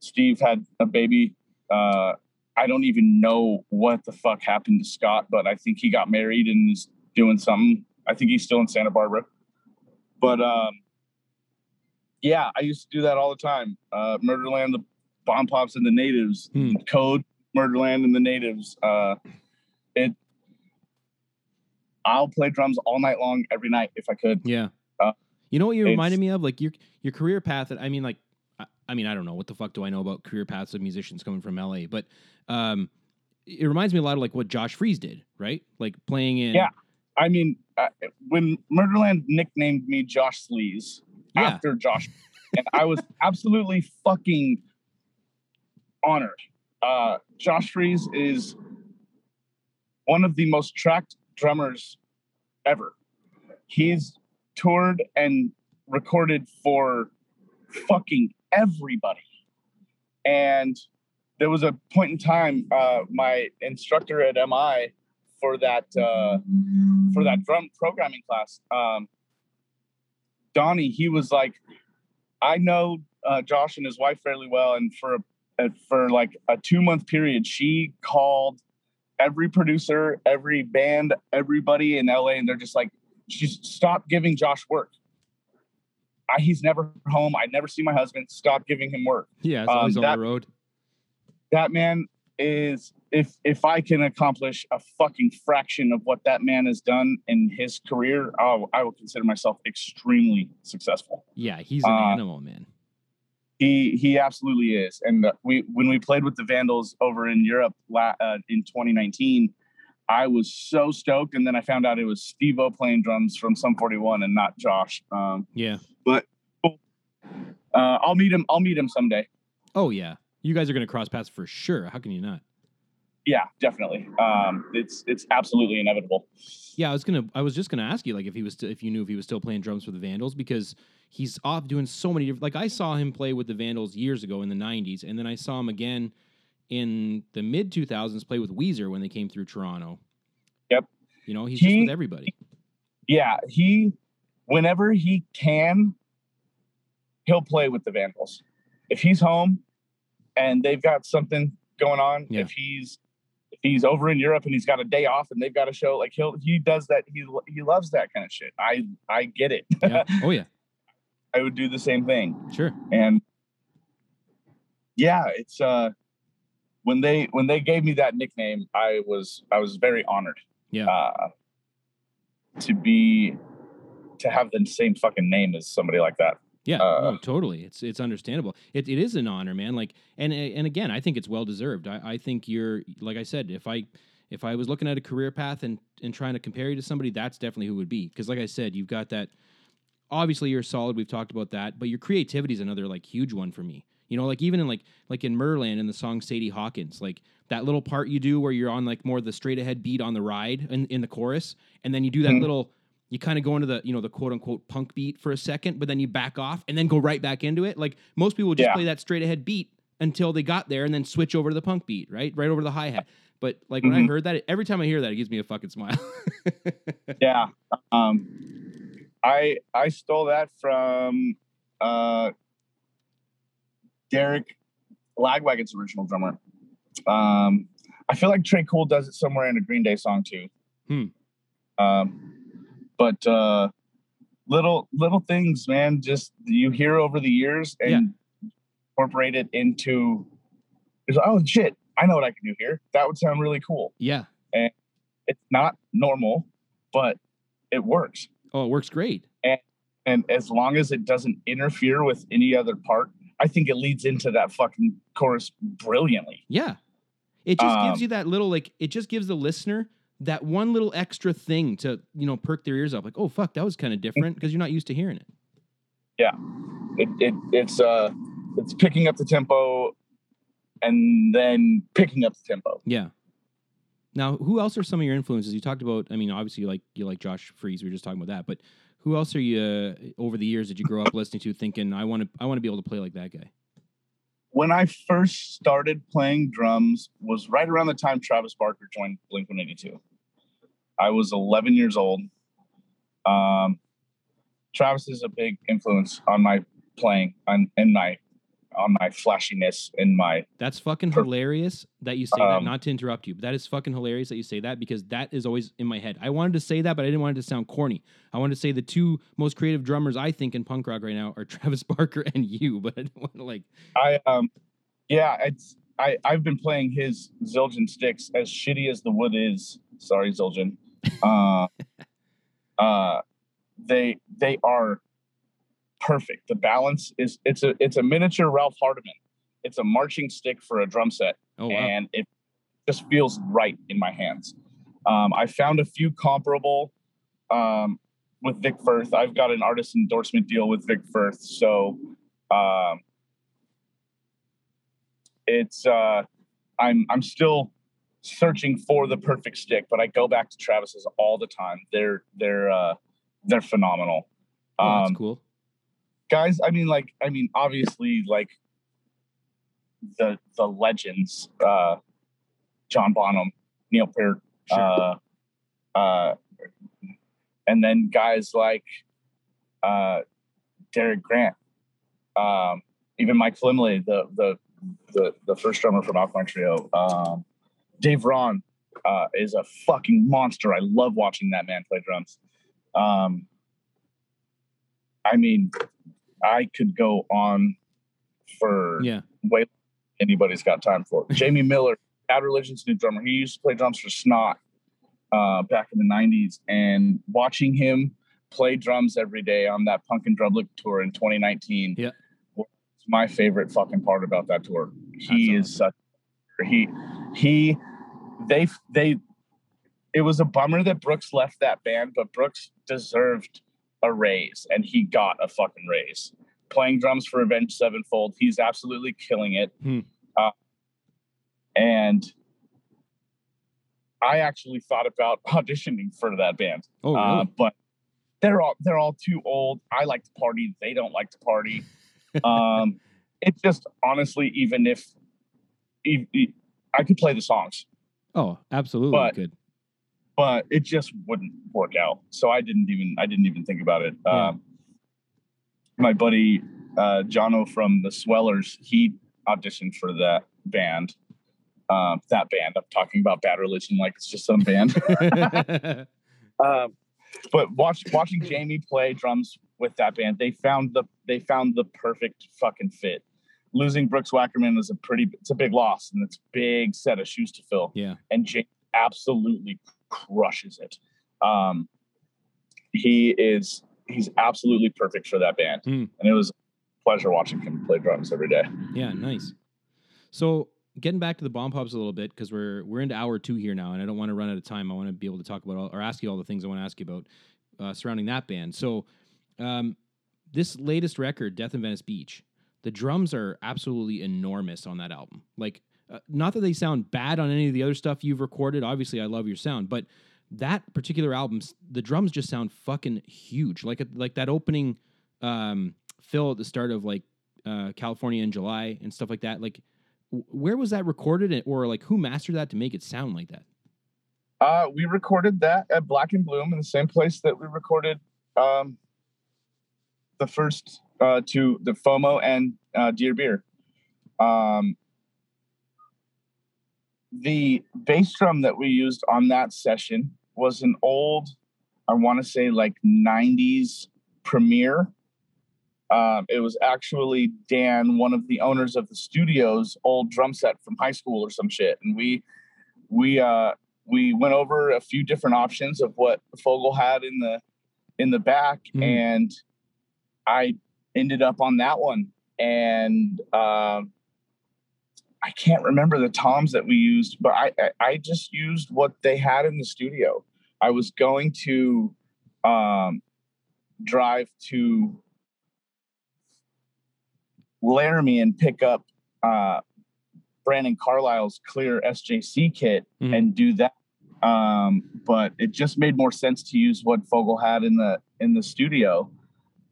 Speaker 5: Steve had a baby. Uh, I don't even know what the fuck happened to Scott, but I think he got married and is doing something. I think he's still in Santa Barbara. But um, yeah, I used to do that all the time. Uh, Murderland, the Bomb Pops, and the Natives.
Speaker 2: Hmm.
Speaker 5: Code, Murderland, and the Natives. Uh, it. I'll play drums all night long, every night if I could.
Speaker 2: Yeah.
Speaker 5: Uh,
Speaker 2: you know what you reminded me of? Like your your career path. I mean, like, I, mean, I don't know what the fuck do I know about career paths of musicians coming from LA, but um, it reminds me a lot of like what Josh Freese did, right? Like playing in.
Speaker 5: Yeah. I mean, uh, when Murderland nicknamed me Josh Sleaze
Speaker 2: Yeah.
Speaker 5: after Josh, and I was absolutely fucking honored. Uh, Josh Freese is one of the most tracked drummers ever. He's toured and recorded for fucking everybody. And there was a point in time, uh, my instructor at MI for that uh, for that drum programming class, um, Donnie, he was like, I know uh, Josh and his wife fairly well, and for for like a two month period, she called every producer, every band, everybody in LA, and they're just like, she's stop giving Josh work. I, he's never home. I never see my husband. Stop giving him work.
Speaker 2: Yeah.
Speaker 5: Um,
Speaker 2: on
Speaker 5: that-
Speaker 2: the road.
Speaker 5: That man is if if I can accomplish a fucking fraction of what that man has done in his career, I'll, I will consider myself extremely successful.
Speaker 2: Yeah. He's an
Speaker 5: uh,
Speaker 2: animal, man.
Speaker 5: He he absolutely is. And we when we played with the Vandals over in Europe uh, in 2019, I was so stoked. And then I found out it was Steve O playing drums from Sum 41 and not Josh. Um,
Speaker 2: Yeah.
Speaker 5: But uh, I'll meet him. I'll meet him someday.
Speaker 2: Oh yeah. You guys are gonna cross paths for sure. How can you not?
Speaker 5: Yeah, definitely. Um, it's it's absolutely inevitable.
Speaker 2: Yeah, I was gonna. I was just gonna ask you, like, if he was, st- if you knew if he was still playing drums for the Vandals, because he's off doing so many. different Like, I saw him play with the Vandals years ago in the '90s, and then I saw him again in the mid 2000s play with Weezer when they came through Toronto.
Speaker 5: Yep.
Speaker 2: You know, he's just with everybody.
Speaker 5: yeah, he whenever he can, he'll play with the Vandals. If he's home and they've got something going on,
Speaker 2: Yeah.
Speaker 5: if he's if he's over in Europe and he's got a day off and they've got a show, like he'll he does that. He he loves that kind of shit. I I get it.
Speaker 2: Yeah. oh yeah.
Speaker 5: I would do the same thing.
Speaker 2: Sure.
Speaker 5: And yeah, it's uh when they when they gave me that nickname, I was I was very honored.
Speaker 2: Yeah.
Speaker 5: Uh to be to have the same fucking name as somebody like that.
Speaker 2: Yeah,
Speaker 5: Uh,
Speaker 2: no, totally. It's it's understandable. It it is an honor, man. Like, and and again, I think it's well deserved. I, I think you're like I said. If I if I was looking at a career path and and trying to compare you to somebody, that's definitely who it would be. Because like I said, you've got that. Obviously, you're solid. We've talked about that, but your creativity is another like huge one for me. You know, like even in like like in Merland in the song Sadie Hawkins, like that little part you do where you're on like more of the straight ahead beat on the ride in, in the chorus, and then you do that
Speaker 5: Mhm.
Speaker 2: little you kind of go into the you know the quote unquote punk beat for a second, but then you back off and then go right back into it. Like most people just
Speaker 5: Yeah.
Speaker 2: play that straight ahead beat until they got there and then switch over to the punk beat, right? Right over the hi hat. But like when I
Speaker 5: Mhm.
Speaker 2: heard that, every time I hear that, it gives me a fucking smile.
Speaker 5: Yeah. Um I I stole that from uh Derek Lagwagon's original drummer. Um I feel like Tré Cool does it somewhere in a Green Day song too.
Speaker 2: Hmm.
Speaker 5: Um but uh little little things, man, just you hear over the years and incorporate it into it's, oh shit, I know what I can do here. That would sound really cool.
Speaker 2: yeah.
Speaker 5: And it's not normal, but it works.
Speaker 2: Oh, it works great.
Speaker 5: And, and as long as it doesn't interfere with any other part i think it leads into that fucking chorus brilliantly
Speaker 2: Yeah. It just gives
Speaker 5: Um,
Speaker 2: you that little like it just gives the listener that one little extra thing to, you know, perk their ears up. Like, oh fuck, that was kind of different because you're not used to hearing it. Yeah.
Speaker 5: It, it it's uh it's picking up the tempo and then picking up the tempo.
Speaker 2: Yeah. Now, who else are some of your influences? You talked about. I mean, obviously, you like you like Josh Freese. We were just talking about that. But who else are you uh, over the years that you grow up listening to, thinking I want to I want to be able to play like that guy?
Speaker 5: When I first started playing drums was right around the time Travis Barker joined Blink 182. I was 11 years old. Um, Travis is a big influence on my playing on in my on my flashiness in my
Speaker 2: That's fucking
Speaker 5: Per-
Speaker 2: hilarious that you say that.
Speaker 5: Um,
Speaker 2: Not to interrupt you, but that is fucking hilarious that you say that because that is always in my head. I wanted to say that, but I didn't want it to sound corny. I wanted to say the two most creative drummers I think in punk rock right now are Travis Barker and you, but I don't want to like.
Speaker 5: I um yeah, it's I I've been playing his Zildjian sticks as shitty as the wood is. Sorry, Zildjian. Uh, uh, they they are perfect. The balance is it's a it's a miniature Ralph Hardimon. It's a marching stick for a drum set,
Speaker 2: Oh wow.
Speaker 5: and it just feels right in my hands. Um, I found a few comparable um, with Vic Firth. I've got an artist endorsement deal with Vic Firth, so um, it's uh, I'm I'm still searching for the perfect stick, but I go back to Travis's all the time. They're they're uh, they're phenomenal.
Speaker 2: Oh, that's
Speaker 5: Um,
Speaker 2: cool.
Speaker 5: Guys i mean like i mean obviously like the the legends uh john bonham neil peart uh uh and then guys like uh derek grant um even mike felumlee the the the, the first drummer from alkaline trio um dave raun uh is a fucking monster. I love watching that man play drums. Um i mean I could go on for
Speaker 2: Yeah.
Speaker 5: way anybody's got time for. Jamie Miller, Bad Religion's new drummer. He used to play drums for Snot uh, back in the '90s, and watching him play drums every day on that Punk and Drublic tour in 2019
Speaker 2: Yeah.
Speaker 5: was my favorite fucking part about that tour. He
Speaker 2: That's
Speaker 5: is such he he they they it was a bummer that Brooks left that band, but Brooks deserved a raise and he got a fucking raise. Playing drums for Avenged Sevenfold, he's absolutely killing it.
Speaker 2: Hmm.
Speaker 5: Uh, and I actually thought about auditioning for that band,
Speaker 2: Oh really?
Speaker 5: uh, but they're all they're all too old. I like to party; they don't like to party. um, it's just honestly, even if, if, if I could play the songs,
Speaker 2: oh, absolutely
Speaker 5: but-
Speaker 2: good.
Speaker 5: But it just wouldn't work out. So I didn't even I didn't even think about it.
Speaker 2: Yeah.
Speaker 5: Um, my buddy uh, Jono from the Swellers, he auditioned for that band. Um, that band. I'm talking about Bad Religion like it's just some band. um, but watch, watching Jamie play drums with that band, they found the they found the perfect fucking fit. Losing Brooks Wackerman is a pretty it's a big loss and it's a big set of shoes to fill
Speaker 2: yeah.
Speaker 5: and Jake absolutely crushes it. Um, he is he's absolutely perfect for that band,
Speaker 2: Hmm.
Speaker 5: and it was a pleasure watching him play drums every day.
Speaker 2: Yeah, nice. So getting back to the bomb pops a little bit because we're we're into hour two here now, and I don't want to run out of time. I want to be able to talk about all, or ask you all the things I want to ask you about uh, surrounding that band. So um, this latest record, Death in Venice Beach, the drums are absolutely enormous on that album. Like, uh, not that they sound bad on any of the other stuff you've recorded. Obviously, I love your sound, but that particular album, the drums just sound fucking huge. Like like that opening um, fill at the start of like uh, California in July and stuff like that. Like, w- where was that recorded, or like who mastered that to make it sound like that?
Speaker 5: Uh, we recorded that at Black and Bloom in the same place that we recorded um, the first uh, two, the FOMO and uh, Dear Beer. Um, the bass drum that we used on that session was an old, I want to say like 90s Premier. Um, it was actually Dan, one of the owners of the studio's old drum set from high school or some shit. And we, we, uh, we went over a few different options of what Fogal had in the in the back,
Speaker 2: Mm.
Speaker 5: and I ended up on that one. And um, I can't remember the toms that we used, but I, I I just used what they had in the studio. I was going to um, drive to Laramie and pick up uh, Brandon Carlisle's clear SJC kit
Speaker 2: Mhm.
Speaker 5: and do that. Um, but it just made more sense to use what Fogal had in the in the studio,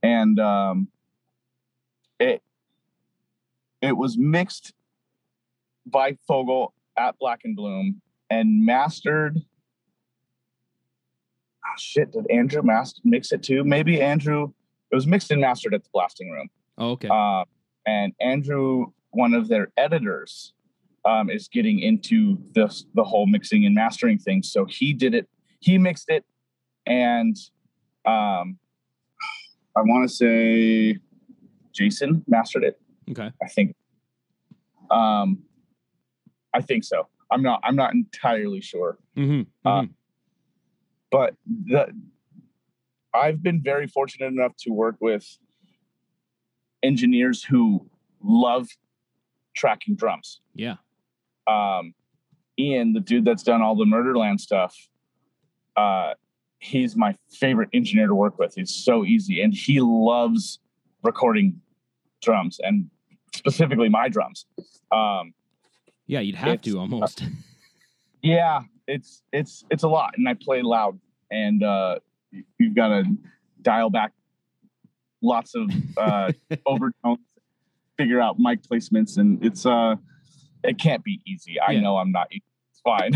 Speaker 5: and um, it it was mixed by Fogal at Black and Bloom and mastered. Oh, shit, did Andrew master mix it too? Maybe Andrew. It was mixed and mastered at the blasting room.
Speaker 2: Oh, okay.
Speaker 5: Um, and Andrew, one of their editors, um, is getting into this the whole mixing and mastering thing. So he did it. He mixed it, and um, I want to say Jason mastered it.
Speaker 2: okay.
Speaker 5: I think. Um, I think so. I'm not. I'm not entirely sure
Speaker 2: hmm
Speaker 5: uh, but the I've been very fortunate enough to work with engineers who love tracking drums.
Speaker 2: yeah.
Speaker 5: Um, Ian, the dude that's done all the Murderland stuff, uh, he's my favorite engineer to work with. He's so easy, and he loves recording drums and specifically my drums. Um,
Speaker 2: Yeah. You'd have
Speaker 5: It's-
Speaker 2: to almost.
Speaker 5: Yeah, it's it's it's a lot, and I play loud, and uh, you've got to dial back lots of uh, overtones, figure out mic placements, and it's uh, it can't be easy. I
Speaker 2: Yeah.
Speaker 5: know I'm not. It's fine.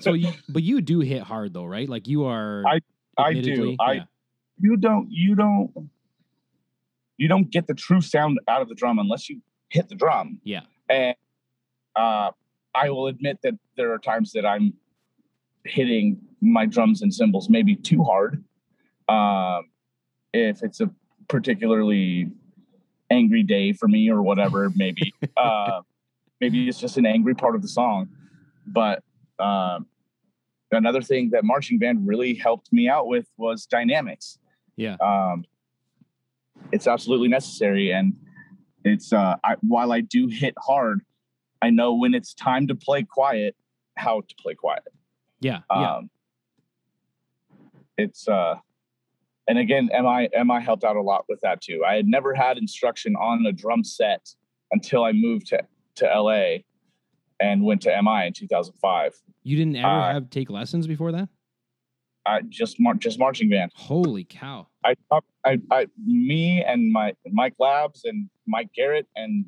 Speaker 2: so you, but you do hit hard though, right? Like you are.
Speaker 5: I- I do. I-
Speaker 2: yeah.
Speaker 5: you don't you don't you don't get the true sound out of the drum unless you hit the drum.
Speaker 2: Yeah.
Speaker 5: And uh, I will admit that there are times that I'm hitting my drums and cymbals maybe too hard. Um, if it's a particularly angry day for me or whatever, maybe uh, maybe it's just an angry part of the song. But um, another thing that marching band really helped me out with was dynamics.
Speaker 2: Yeah.
Speaker 5: Um, it's absolutely necessary, and it's uh, I, while I do hit hard, I know when it's time to play quiet, how to play quiet.
Speaker 2: Yeah. Yeah.
Speaker 5: Um, it's uh, and again, MI MI helped out a lot with that too. I had never had instruction on a drum set until I moved to to LA and went to MI in 2005.
Speaker 2: you didn't ever
Speaker 5: uh,
Speaker 2: have take lessons before that?
Speaker 5: I just mar- just marching band.
Speaker 2: Holy cow.
Speaker 5: I, I, I, me and my Mike Labs and Mike Garrett and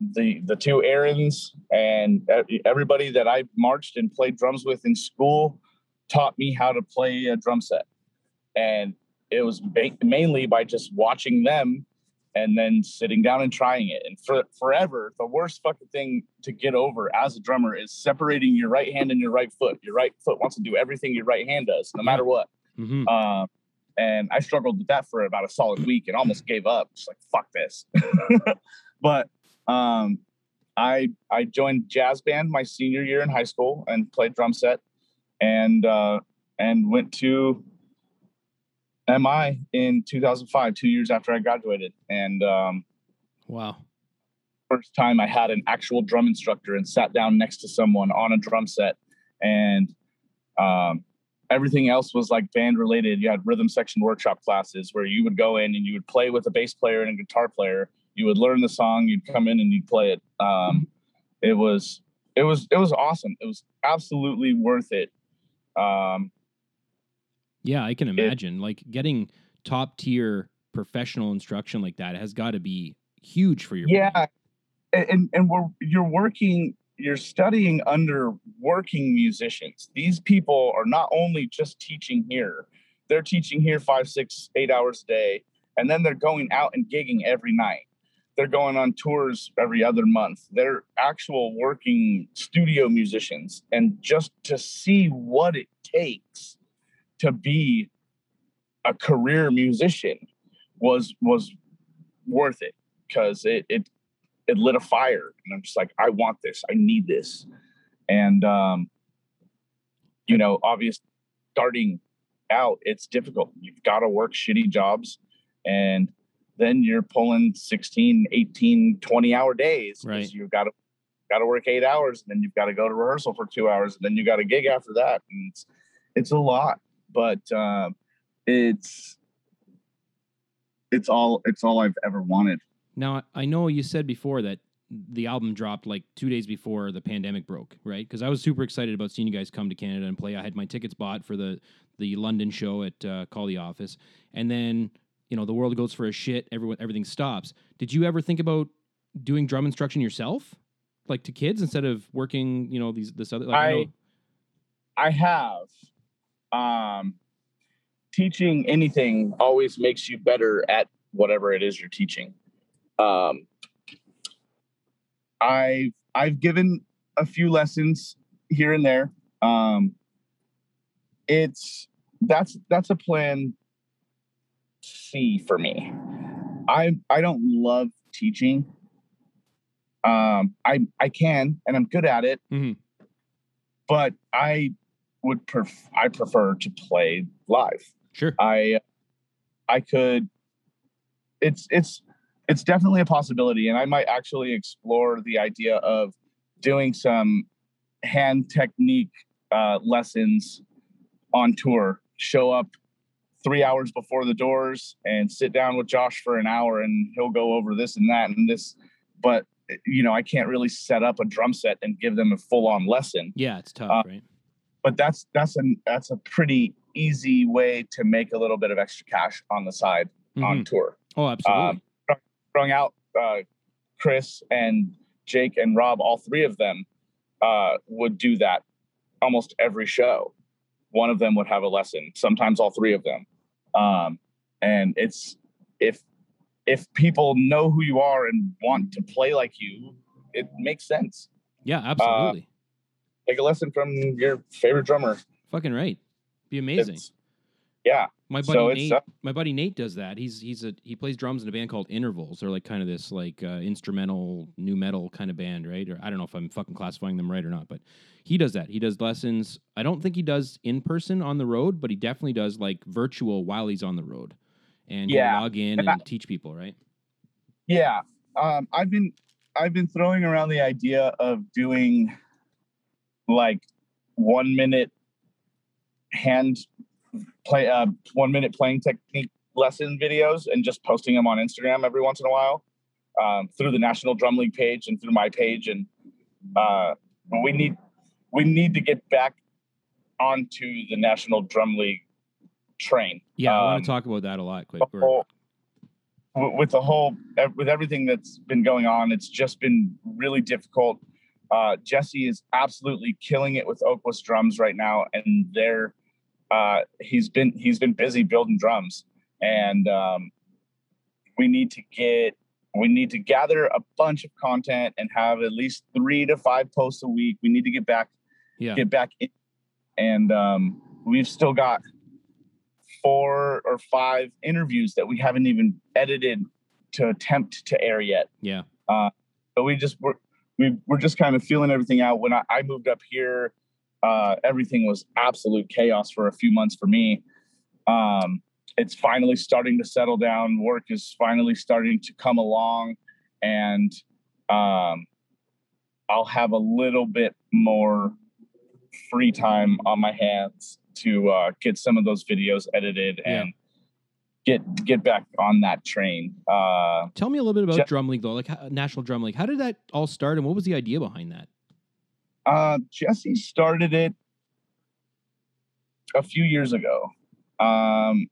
Speaker 5: the the two Aarons and everybody that I marched and played drums with in school taught me how to play a drum set, and it was ba- mainly by just watching them and then sitting down and trying it. And for forever, the worst fucking thing to get over as a drummer is separating your right hand and your right foot. Your right foot wants to do everything your right hand does, no matter what.
Speaker 2: hmm
Speaker 5: Um, and I struggled with that for about a solid week and almost gave up. Just like fuck this. but um, I I joined jazz band my senior year in high school and played drum set, and uh, and went to MI in 2005, two years after I graduated. And um,
Speaker 2: Wow.
Speaker 5: first time I had an actual drum instructor and sat down next to someone on a drum set, and um, everything else was like band related. You had rhythm section workshop classes where you would go in and you would play with a bass player and a guitar player. You would learn the song, you'd come in and you'd play it. Um, it was it was it was awesome. It was absolutely worth it. Um,
Speaker 2: Yeah, I can imagine. like getting top tier professional instruction like that has got to be huge for your
Speaker 5: yeah and and- and we're you're working you're studying under working musicians these people are not only just teaching here they're teaching here five six eight hours a day and then they're going out and gigging every night they're going on tours every other month. They're actual working studio musicians and just to see what it takes to be a career musician was was worth it because it it it lit a fire and i'm just like i want this. I need this. And um you know obviously starting out it's difficult. You've got to work shitty jobs and then you're pulling 16 18 20 hour days
Speaker 2: Right.
Speaker 5: you've got to got to work eight hours and then you've got to go to rehearsal for two hours and then you got a gig after that and it's it's a lot but um it's it's all it's all i've ever wanted
Speaker 2: Now I know you said before that the album dropped like two days before the pandemic broke, right? Because I was super excited about seeing you guys come to Canada and play. I had my tickets bought for the the London show at uh, Call the Office, and then you know the world goes for a shit. Everyone everything stops. Did you ever think about doing drum instruction yourself, like to kids instead of working? You know these this other. Like, I,
Speaker 5: I-
Speaker 2: know,
Speaker 5: I have. Um, teaching anything always makes you better at whatever it is you're teaching. Um, I've I've given a few lessons here and there. Um, it's that's that's a plan C for me. I I don't love teaching. Um, I I can and I'm good at it,
Speaker 2: Mhm.
Speaker 5: but I would pref- I prefer to play live.
Speaker 2: sure.
Speaker 5: I I could it's it's it's definitely a possibility and I might actually explore the idea of doing some hand technique uh, lessons on tour. Show up 3 hours before the doors and sit down with Josh for an hour and he'll go over this and that and this but you know I can't really set up a drum set and give them a full on lesson
Speaker 2: yeah, it's tough,
Speaker 5: uh,
Speaker 2: right?
Speaker 5: but that's that's an that's a pretty easy way to make a little bit of extra cash on the side on
Speaker 2: Mhm.
Speaker 5: tour.
Speaker 2: Oh, absolutely.
Speaker 5: Throwing out uh, Chris and Jake and Rob, all three of them uh, would do that almost every show. One of them would have a lesson, sometimes all three of them. Um, and it's if if people know who you are and want to play like you, it makes sense.
Speaker 2: yeah, absolutely.
Speaker 5: Take a lesson from your favorite drummer.
Speaker 2: Fucking right. Be amazing.
Speaker 5: It's- yeah.
Speaker 2: My buddy
Speaker 5: So
Speaker 2: Nate, my buddy Nate does that. He's he's a he plays drums in a band called Intervals. They're like kind of this like uh, instrumental new metal kind of band, right? Or I don't know if I'm fucking classifying them right or not, but he does that. He does lessons. I don't think he does in person on the road, but he definitely does like virtual while he's on the road, and
Speaker 5: Yeah.
Speaker 2: log in
Speaker 5: And
Speaker 2: and
Speaker 5: I-
Speaker 2: teach people, right?
Speaker 5: Yeah, um, I've been I've been throwing around the idea of doing like one minute hand play uh, one minute playing technique lesson videos and just posting them on Instagram every once in a while um, through the National Drum League page and through my page and uh, we need we need to get back onto the National Drum League train.
Speaker 2: Yeah, I
Speaker 5: Um,
Speaker 2: want to talk about that a lot. Quick.
Speaker 5: whole- with the whole with everything that's been going on it's just been really difficult uh, jesse is absolutely killing it with oakwest drums right now and they're uh, he's been he's been busy building drums. And um, we need to get we need to gather a bunch of content and have at least three to five posts a week. We need to get back
Speaker 2: yeah,
Speaker 5: get back in. And um, we've still got four or five interviews that we haven't even edited to attempt to air yet.
Speaker 2: Yeah,
Speaker 5: but we just we're, we, we're just kind of feeling everything out. When i, I moved up here uh, everything was absolute chaos for a few months for me um, it's finally starting to settle down work is finally starting to come along and um, i'll have a little bit more free time on my hands to uh, get some of those videos edited
Speaker 2: Yeah.
Speaker 5: and get get back on that train uh,
Speaker 2: Tell me a little bit about
Speaker 5: Je-
Speaker 2: Drum League though, like how, National Drum League. How did that all start, and what was the idea behind that?
Speaker 5: Uh, Jesse started it a few years ago um,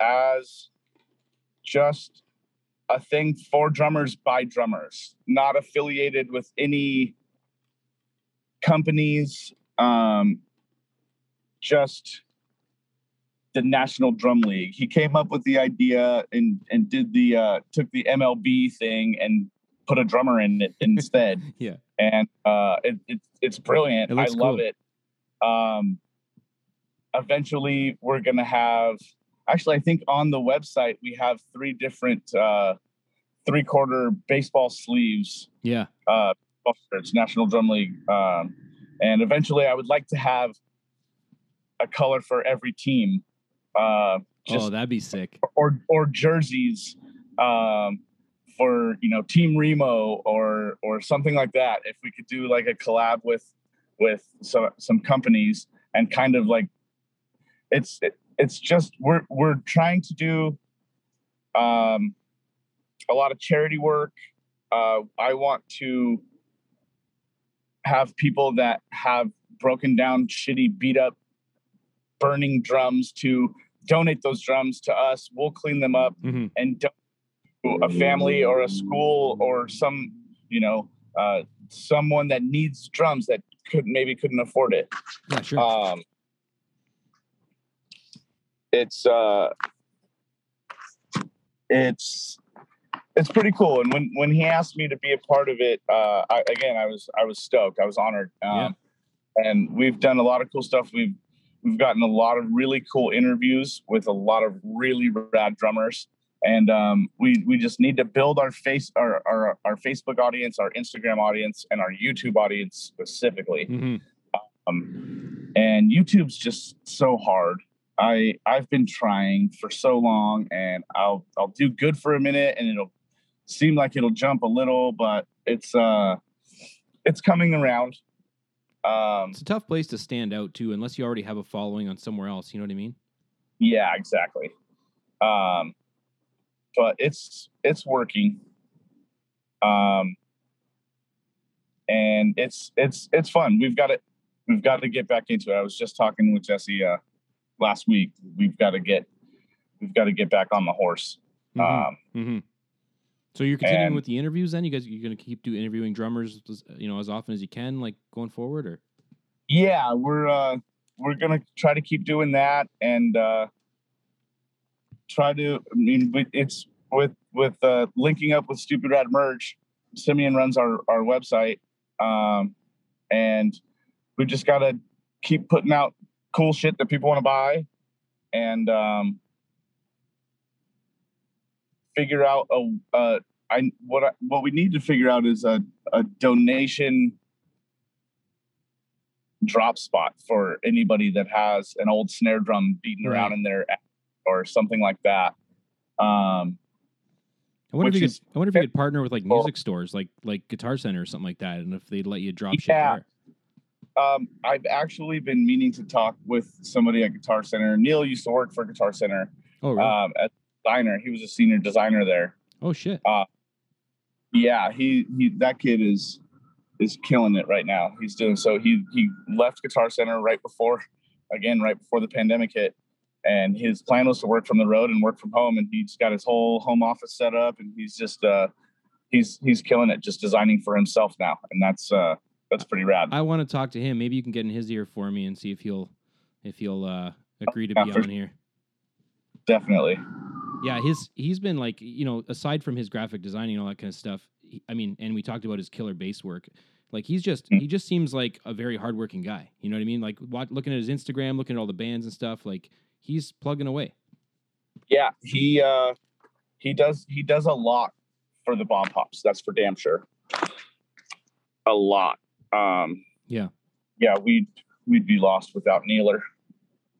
Speaker 5: as just a thing for drummers by drummers, not affiliated with any companies. Um, just the National Drum League. He came up with the idea and and did the uh, took the MLB thing and put a drummer in it instead
Speaker 2: Yeah,
Speaker 5: and uh, it, it, it's brilliant.
Speaker 2: It
Speaker 5: I love
Speaker 2: cool.
Speaker 5: it. Um, eventually, we're gonna have. Actually, I think on the website we have three different uh, three-quarter baseball sleeves.
Speaker 2: yeah,
Speaker 5: Uh, it's National Drum League, um, and eventually, I would like to have a color for every team. Uh, just
Speaker 2: oh, that'd be sick.
Speaker 5: or or jerseys um, for you know Team Remo or or something like that. If we could do like a collab with with some some companies and kind of like it's it, it's just we're we're trying to do um a lot of charity work. Uh, I want to have people that have broken down, shitty, beat up, burning drums to donate those drums to us. We'll clean them up
Speaker 2: hmm
Speaker 5: and donate a family or a school or some, you know, uh, someone that needs drums that could maybe couldn't afford it.
Speaker 2: Yeah, sure.
Speaker 5: Um, it's uh, it's it's pretty cool. And when when he asked me to be a part of it, uh, I, again, I was I was stoked. I was honored. Um, And we've done a lot of cool stuff. We've we've gotten a lot of really cool interviews with a lot of really rad drummers. And um, we we just need to build our face our, our our Facebook audience, our Instagram audience, and our YouTube audience specifically
Speaker 2: hmm
Speaker 5: um, and YouTube's just so hard. I I've been trying for so long, and I'll I'll do good for a minute, and it'll seem like it'll jump a little, but it's uh it's coming around. Um,
Speaker 2: It's a tough place to stand out too, unless you already have a following on somewhere else. You know what I mean?
Speaker 5: yeah, exactly. Um, but it's it's working. Um, and it's it's it's fun. We've got it. we've got to get back into it. I was just talking with Jesse uh, last week. We've got to get we've got to get back on the horse.
Speaker 2: Mhm.
Speaker 5: Um,
Speaker 2: hmm So you're continuing
Speaker 5: and-
Speaker 2: with the interviews then? You guys, you're gonna keep do interviewing drummers, you know, as often as you can, like going forward, or
Speaker 5: yeah, we're uh, we're gonna try to keep doing that and uh, try to. I mean, it's with with uh, linking up with Stupid Rad Merch. Simeon runs our our website, um, and we just gotta keep putting out cool shit that people want to buy, and um, figure out a. Uh, I what I, what we need to figure out is a a donation drop spot for anybody that has an old snare drum beating
Speaker 2: Right.
Speaker 5: around in their or something like that. Um,
Speaker 2: I wonder if you could, I wonder if you could partner with like music stores, like like Guitar Center or something like that, and if they'd let you drop shit
Speaker 5: Yeah.
Speaker 2: there.
Speaker 5: um, I've actually been meaning to talk with somebody at Guitar Center. Neil used to work for Guitar Center
Speaker 2: Oh, really?
Speaker 5: um, as a designer. He was a senior designer there.
Speaker 2: oh shit.
Speaker 5: Yeah, he he that kid is is killing it right now. He's doing so. He he left Guitar Center right before, again, right before the pandemic hit, and his plan was to work from the road and work from home. And he's got his whole home office set up, and he's just uh, he's he's killing it, just designing for himself now, and that's uh, that's pretty rad.
Speaker 2: I want to talk to him. Maybe you can get in his ear for me and see if he'll if he'll uh, agree to
Speaker 5: Yeah,
Speaker 2: be on here.
Speaker 5: Definitely.
Speaker 2: Yeah, his he's been like you know aside from his graphic designing and all that kind of stuff. he- I mean, and we talked about his killer bass work. Like he's just
Speaker 5: Mm.
Speaker 2: he just seems like a very hardworking guy. You know what I mean? Like wat looking at his Instagram, looking at all the bands and stuff. Like he's plugging away.
Speaker 5: Yeah, he uh, he does he does a lot for the Bombpops. That's for damn sure. A lot. Um,
Speaker 2: Yeah.
Speaker 5: Yeah, we'd we'd be lost without Neeler.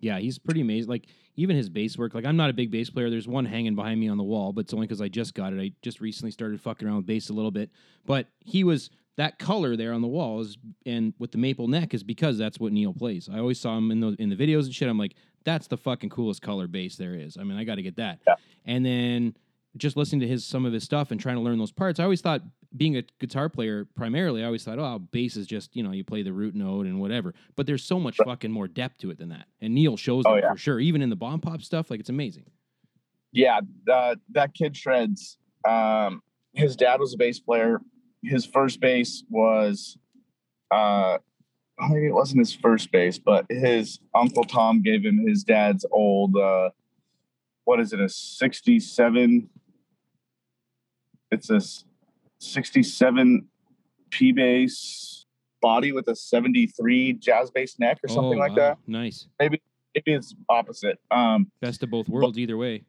Speaker 2: Yeah, he's pretty amazing. Like even his bass work. Like I'm not a big bass player. There's one hanging behind me on the wall, but it's only because I just got it. I just recently started fucking around with bass a little bit. But he was that color there on the wall is and with the maple neck is because that's what Neil plays. I always saw him in the in the videos and shit. I'm like, that's the fucking coolest color bass there is. I mean, I got to get that.
Speaker 5: Yeah.
Speaker 2: And then just listening to his some of his stuff and trying to learn those parts, I always thought being a guitar player primarily, I always thought, oh, bass is just you know you play the root note and whatever. But there's so much fucking more depth to it than that. And Neil shows
Speaker 5: Oh,
Speaker 2: that
Speaker 5: yeah.
Speaker 2: for sure. Even in the bomb pop stuff, like it's amazing.
Speaker 5: Yeah, uh, that kid shreds. Um, his dad was a bass player. His first bass was, uh, maybe it wasn't his first bass, but his uncle Tom gave him his dad's old, uh, what is it, a 67? It's a 67 P bass body with a 73 jazz bass neck or something
Speaker 2: Oh,
Speaker 5: like
Speaker 2: wow.
Speaker 5: that.
Speaker 2: Nice.
Speaker 5: Maybe maybe it's opposite. Um,
Speaker 2: Best of both worlds either way.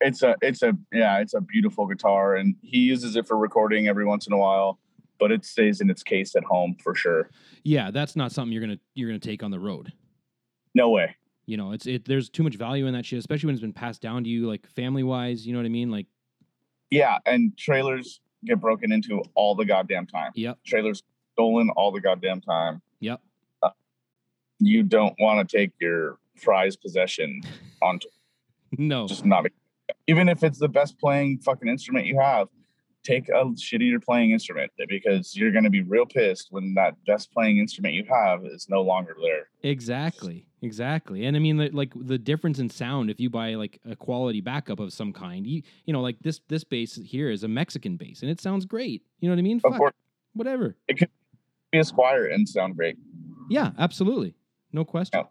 Speaker 5: It's a it's a yeah it's a beautiful guitar and he uses it for recording every once in a while but it stays in its case at home for sure
Speaker 2: Yeah, that's not something you're gonna you're gonna take on the road.
Speaker 5: no way
Speaker 2: You know, it's it. There's too much value in that shit, especially when it's been passed down to you, like family wise. You know what I mean? Like,
Speaker 5: yeah and trailers get broken into all the goddamn time
Speaker 2: yep,
Speaker 5: trailers stolen all the goddamn time
Speaker 2: yep.
Speaker 5: Uh, you don't want to take your prized possession on
Speaker 2: No,
Speaker 5: just not a even if it's the best playing fucking instrument you have, take a shittier playing instrument because you're going to be real pissed when that best playing instrument you have is no longer there.
Speaker 2: Exactly. Exactly. And I mean the, like the difference in sound if you buy like a quality backup of some kind. You, you know, like this this bass here is a Mexican bass and it sounds great. You know what I mean?
Speaker 5: Of
Speaker 2: Fuck,
Speaker 5: course,
Speaker 2: whatever.
Speaker 5: it could be a Squier and sound great.
Speaker 2: Yeah, absolutely. No question.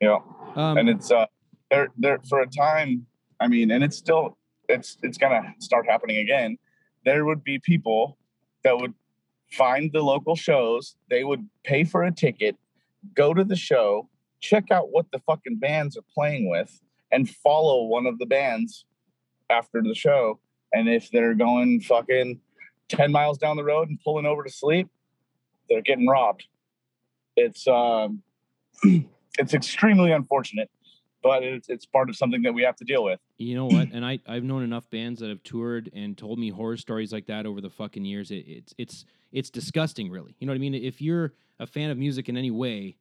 Speaker 5: Yeah. know,
Speaker 2: Um,
Speaker 5: and it's uh there there for a time i mean and it's still it's it's gonna start happening again. There would be people that would find the local shows. They would pay for a ticket go to the show check out what the fucking bands are playing with and follow one of the bands after the show. And if they're going fucking 10 miles down the road and pulling over to sleep they're getting robbed. It's um it's extremely unfortunate but it's, it's part of something that we have to deal with.
Speaker 2: You know what? And I I've known enough bands that have toured and told me horror stories like that over the fucking years. It, it's it's it's disgusting, really. You know what I mean? If you're a fan of music in any way,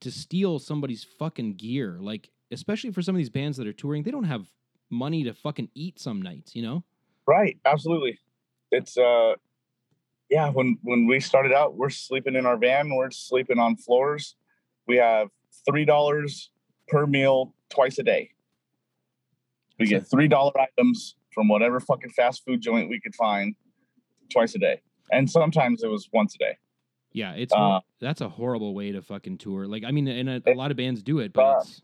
Speaker 2: to steal somebody's fucking gear, like especially for some of these bands that are touring, they don't have money to fucking eat some nights. You know?
Speaker 5: Right, absolutely. It's uh, yeah. When when we started out, we're sleeping in our van. We're sleeping on floors. We have three dollars per meal twice a day. We get three dollar items from whatever fucking fast food joint we could find twice a day, and sometimes it was once a day.
Speaker 2: Yeah, it's
Speaker 5: Uh,
Speaker 2: that's a horrible way to fucking tour. Like I mean, and a, a lot of bands do it, but
Speaker 5: uh,
Speaker 2: it's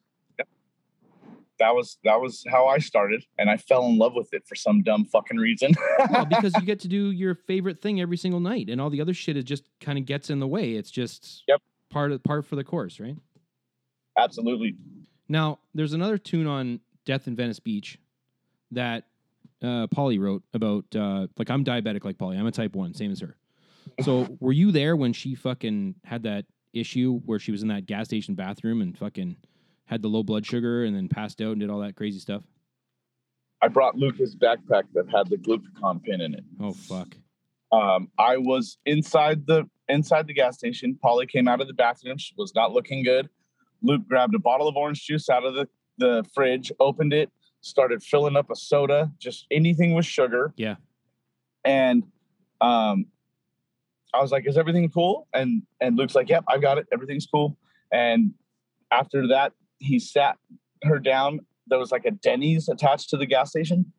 Speaker 5: That was that was how I started, and I fell in love with it for some dumb fucking reason.
Speaker 2: well, because you get to do your favorite thing every single night, and all the other shit is just kind of gets in the way. It's just
Speaker 5: Yep.
Speaker 2: part of part for the course, right?
Speaker 5: Absolutely.
Speaker 2: Now, there's another tune on Death in Venice Beach that uh, Poli wrote about. Uh, like, I'm diabetic, like Poli. I'm a type one, same as her. So, were you there when she fucking had that issue where she was in that gas station bathroom and fucking had the low blood sugar and then passed out and did all that crazy stuff?
Speaker 5: I brought Luke his backpack that had the glucagon pin in it.
Speaker 2: Oh, fuck.
Speaker 5: um, I was inside the inside the gas station. Polly came out of the bathroom. She was not looking good. Luke grabbed a bottle of orange juice out of the, the fridge, opened it, started filling up a soda, just anything with sugar.
Speaker 2: Yeah.
Speaker 5: And um, I was like, "Is everything cool?" And and Luke's like, "Yep, I got it. Everything's cool." And after that, he sat her down. There was like a Denny's attached to the gas station,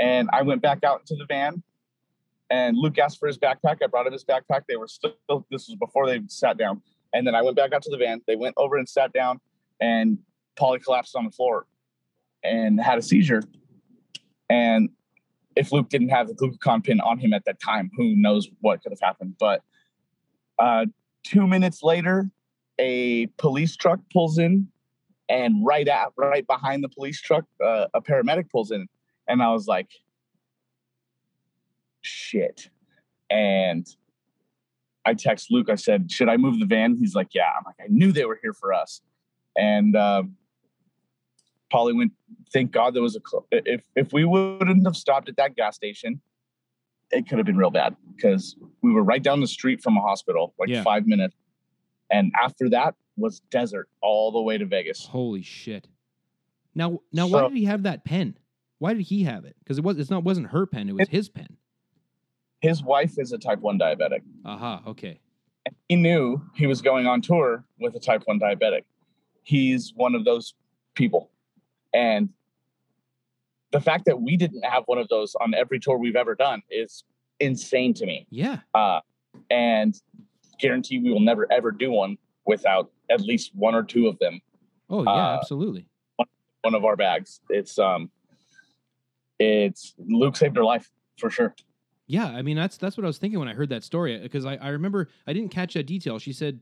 Speaker 5: and I went back out into the van and Luke asked for his backpack. I brought him his backpack. They were still, this was before they sat down. And then I went back out to the van. They went over and sat down, and Poli collapsed on the floor and had a seizure. And if Luke didn't have the glucagon pin on him at that time, who knows what could have happened. But uh, two minutes later, a police truck pulls in, and right at right behind the police truck, uh, a paramedic pulls in, and I was like, shit. And I text Luke, I said, should I move the van? He's like, yeah. I'm like, I knew they were here for us. And um, Poli went, thank God there was a, if, if we wouldn't have stopped at that gas station, it could have been real bad because we were right down the street from a hospital, like
Speaker 2: Yeah.
Speaker 5: five minutes. And after that was desert all the way to Vegas.
Speaker 2: Holy shit. Now, now, why did he have that pen? Why did he have it? Because it was it's not wasn't her pen; it was his pen.
Speaker 5: His wife is a type 1 diabetic.
Speaker 2: Aha. Okay.
Speaker 5: he knew he was going on tour with a type 1 diabetic. He's one of those people. And the fact that we didn't have one of those on every tour we've ever done is insane to me.
Speaker 2: Yeah.
Speaker 5: Uh, and guarantee we will never ever do one without at least one or two of them
Speaker 2: Oh yeah.
Speaker 5: Uh,
Speaker 2: absolutely.
Speaker 5: one of our bags. It's um it's Luke saved her life for sure.
Speaker 2: Yeah. I mean, that's that's what I was thinking when I heard that story because I, I remember I didn't catch that detail. She said,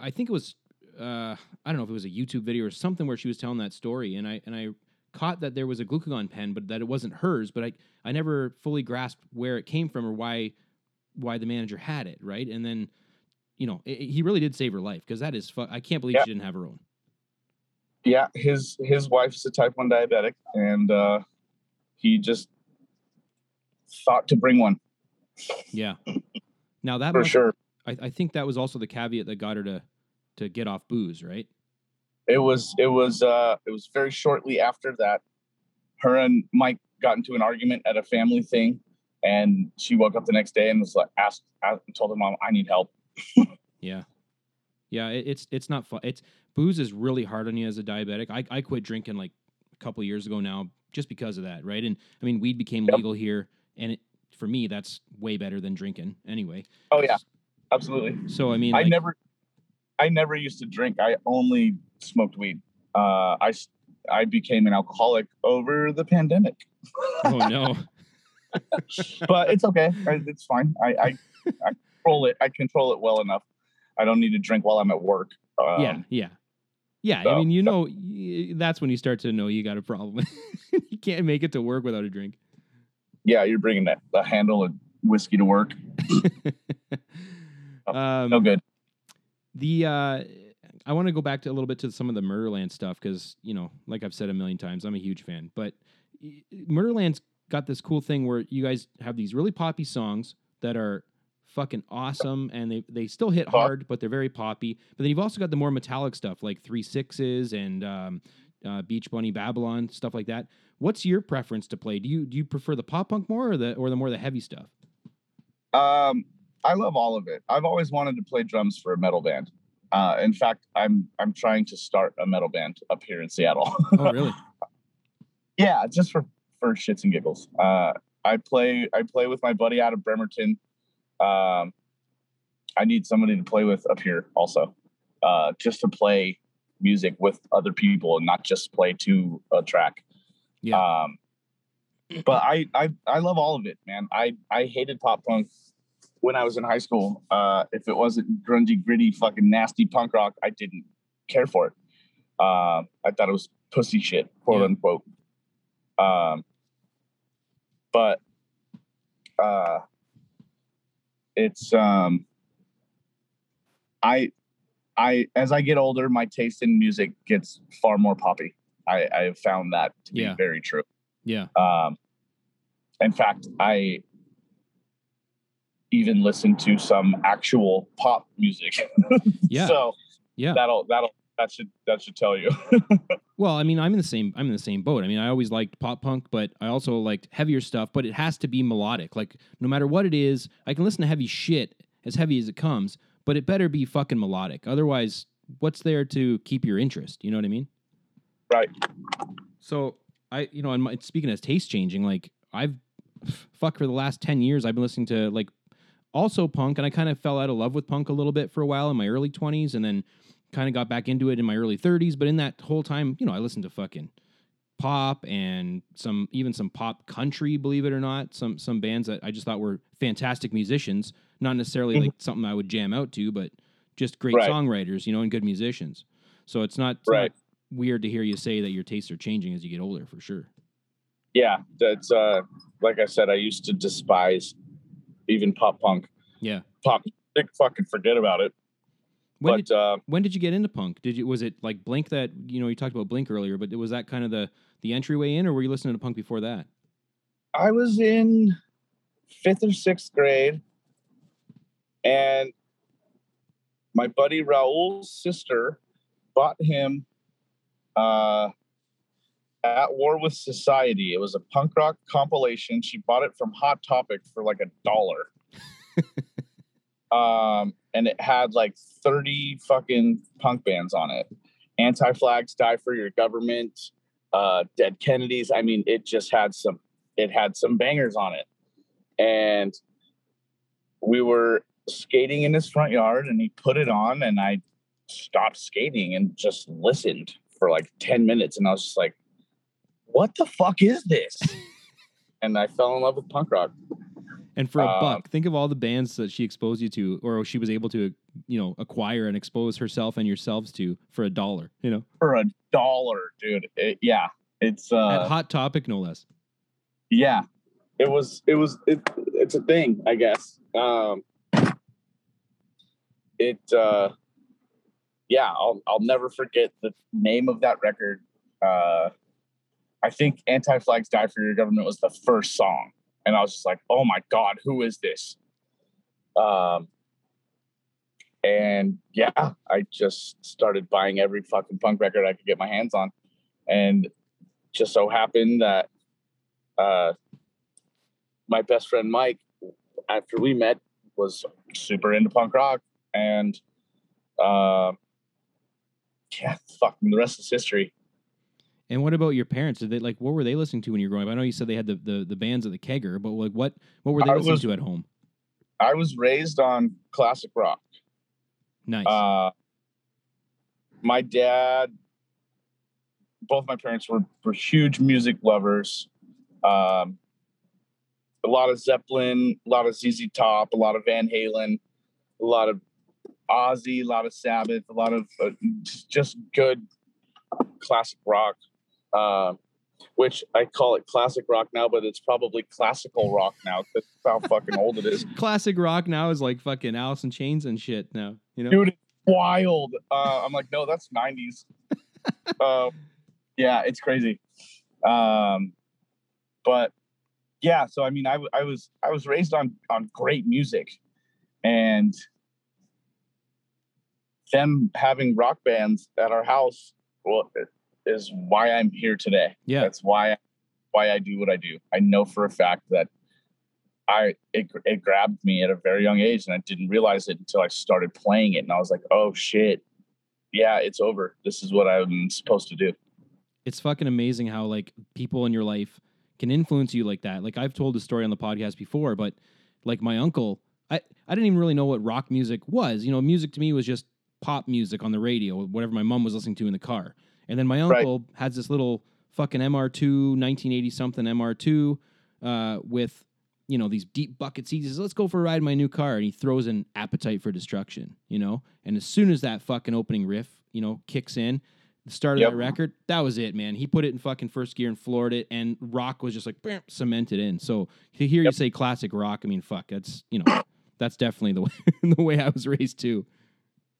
Speaker 2: I think it was uh, I don't know if it was a YouTube video or something where she was telling that story, and I and I caught that there was a glucagon pen, but that it wasn't hers. But I I never fully grasped where it came from or why why the manager had it, right? And then you know it, it- he really did save her life because that is fu- I can't believe
Speaker 5: Yeah.
Speaker 2: she didn't have her own.
Speaker 5: Yeah, his his wife's a type 1 diabetic and uh he just thought to bring one
Speaker 2: Yeah. Now that
Speaker 5: for
Speaker 2: must,
Speaker 5: sure.
Speaker 2: I, I think that was also the caveat that got her to to get off booze, right?
Speaker 5: It was it was uh it was very shortly after that her and Mike got into an argument at a family thing, and she woke up the next day and was like, asked, asked told her mom, "I need help."
Speaker 2: Yeah. Yeah, it, it's it's not fun. It's booze is really hard on you as a diabetic. I, I quit drinking like a couple years ago now just because of that, right? And I mean, weed became
Speaker 5: Yep.
Speaker 2: legal here, and it, for me, that's way better than drinking anyway.
Speaker 5: Oh yeah, absolutely.
Speaker 2: So I mean,
Speaker 5: I
Speaker 2: like,
Speaker 5: never, I never used to drink. I only smoked weed. Uh, I I became an alcoholic over the pandemic,
Speaker 2: oh no,
Speaker 5: but it's okay. It's fine. I, I I control it. I control it well enough. I don't need to drink while I'm at work. Um,
Speaker 2: yeah, yeah, yeah. I mean, you know, that's when you start to know you got a problem. you can't make it to work without a drink.
Speaker 5: yeah. You're bringing that a handle of whiskey to work.
Speaker 2: um,
Speaker 5: No good.
Speaker 2: The uh I want to go back to a little bit to some of the Murderland stuff because you know, like I've said a million times, I'm a huge fan. But Murderland's got this cool thing where you guys have these really poppy songs that are fucking awesome and they they still hit hard, but they're very poppy. But then you've also got the more metallic stuff like Three Sixes and um, uh, Beach Bunny Babylon stuff like that. What's your preference to play? Do you do you prefer the pop punk more or the or the more the heavy stuff?
Speaker 5: Um, I love all of it. I've always wanted to play drums for a metal band. Uh, in fact, I'm I'm trying to start a metal band up here in Seattle.
Speaker 2: Oh, really?
Speaker 5: yeah, just for for shits and giggles. Uh, I play I play with my buddy out of Bremerton. Um, I need somebody to play with up here also, uh, just to play music with other people and not just play to a track.
Speaker 2: Yeah.
Speaker 5: Um, but I, I I love all of it, man. I I hated pop punk when I was in high school. Uh, if it wasn't grungy, gritty, fucking nasty punk rock, I didn't care for it. Uh, I thought it was pussy shit, quote
Speaker 2: Yeah.
Speaker 5: unquote. Um, but uh, it's um, I I as I get older, my taste in music gets far more poppy. I I have found that to be
Speaker 2: Yeah.
Speaker 5: very true.
Speaker 2: Yeah.
Speaker 5: Um, in fact, I even listen to some actual pop music.
Speaker 2: Yeah.
Speaker 5: so
Speaker 2: Yeah.
Speaker 5: that'll that'll that should that should tell you.
Speaker 2: Well, I mean, I'm in the same I'm in the same boat. I mean, I always liked pop punk, but I also liked heavier stuff, but it has to be melodic. Like no matter what it is, I can listen to heavy shit as heavy as it comes, but it better be fucking melodic. Otherwise, what's there to keep your interest? You know what I mean?
Speaker 5: right.
Speaker 2: So, I you know, and speaking as taste changing, like I've fuck for the last 10 years I've been listening to like also punk and I kind of fell out of love with punk a little bit for a while in my early 20s and then kind of got back into it in my early 30s, but in that whole time, you know, I listened to fucking pop and some even some pop country, believe it or not, some some bands that I just thought were fantastic musicians, not necessarily
Speaker 5: Mhm.
Speaker 2: like something I would jam out to, but just great
Speaker 5: Right.
Speaker 2: songwriters, you know, and good musicians. So it's not, it's not weird to hear you say that your tastes are changing as you get older for sure.
Speaker 5: Yeah, that's uh like I said, I used to despise even pop punk.
Speaker 2: Yeah.
Speaker 5: Pop fucking forget about it.
Speaker 2: When
Speaker 5: but
Speaker 2: did,
Speaker 5: uh
Speaker 2: when did you get into punk? Did you was it like Blink that you know you talked about Blink earlier, but was that kind of the the entryway in, or were you listening to punk before that?
Speaker 5: I was in fifth or sixth grade, and my buddy Raul's sister bought him uh, At War with Society. It was a punk rock compilation. She bought it from Hot Topic for like a dollar. um, and it had like 30 fucking punk bands on it. Anti Flags, Die for Your Government, uh, Dead Kennedys. I mean, it just had some it had some bangers on it. And we were skating in his front yard and he put it on and I stopped skating and just listened for like 10 minutes and I was just like, what the fuck is this? and I fell in love with punk rock.
Speaker 2: And for a
Speaker 5: Um,
Speaker 2: buck, think of all the bands that she exposed you to, or she was able to, you know, acquire and expose herself and yourselves to for a dollar. You know,
Speaker 5: For a dollar, dude. It- yeah. It's uh
Speaker 2: at Hot Topic, no less.
Speaker 5: yeah it was it was it, it's a thing i guess um it uh yeah i'll i'll never forget the name of that record uh i think anti-flags die for your government was the first song. And i was just like oh my god who is this? Um and yeah i just started buying every fucking punk record i could get my hands on. And just so happened that uh, my best friend Mike, after we met, was super into punk rock, and uh, yeah, fucking the rest is history.
Speaker 2: And what about your parents? Did they like what were they listening to when you were growing up? I know you said they had the the, the bands at the kegger, but like what what were they
Speaker 5: I
Speaker 2: listening
Speaker 5: was-
Speaker 2: to at home?
Speaker 5: I was raised on classic rock.
Speaker 2: Nice.
Speaker 5: Uh, my dad, both my parents were, were huge music lovers. Um, a lot of Zeppelin, a lot of ZZ Top, a lot of Van Halen, a lot of Ozzy, a lot of Sabbath, a lot of uh, just- just good classic rock. Uh, which I call it classic rock now, but it's probably classical rock now. That's how fucking old it is.
Speaker 2: Classic rock now is like fucking Alice in Chains and shit now. You know?
Speaker 5: dude it's wild uh i'm like no that's 90s um yeah it's crazy um but yeah so i mean I, I was i was raised on on great music and them having rock bands at our house well is why i'm here today
Speaker 2: Yeah.
Speaker 5: that's why why i do what i do i know for a fact that I it, it grabbed me at a very young age, and I didn't realize it until I started playing it, and I was like, "Oh shit, yeah, it's over. This is what I'm supposed to do."
Speaker 2: it's fucking amazing how like people in your life can influence you like that. Like I've told the story on the podcast before, but like my uncle, I I didn't even really know what rock music was. You know, music to me was just pop music on the radio, whatever my mom was listening to in the car. And then my
Speaker 5: Right.
Speaker 2: uncle has this little fucking MR2 1980 something MR2 uh, with you know these deep bucket seats. He says, "Let's go for a ride in my new car," and he throws an Appetite for Destruction. You know, and as soon as that fucking opening riff, you know, kicks in, the start of
Speaker 5: Yep.
Speaker 2: that record, that was it, man. He put it in fucking first gear and floored it, and rock was just like bam, cemented in. So to hear you say classic rock, I mean, fuck, that's you know, that's definitely the way the way I was raised too.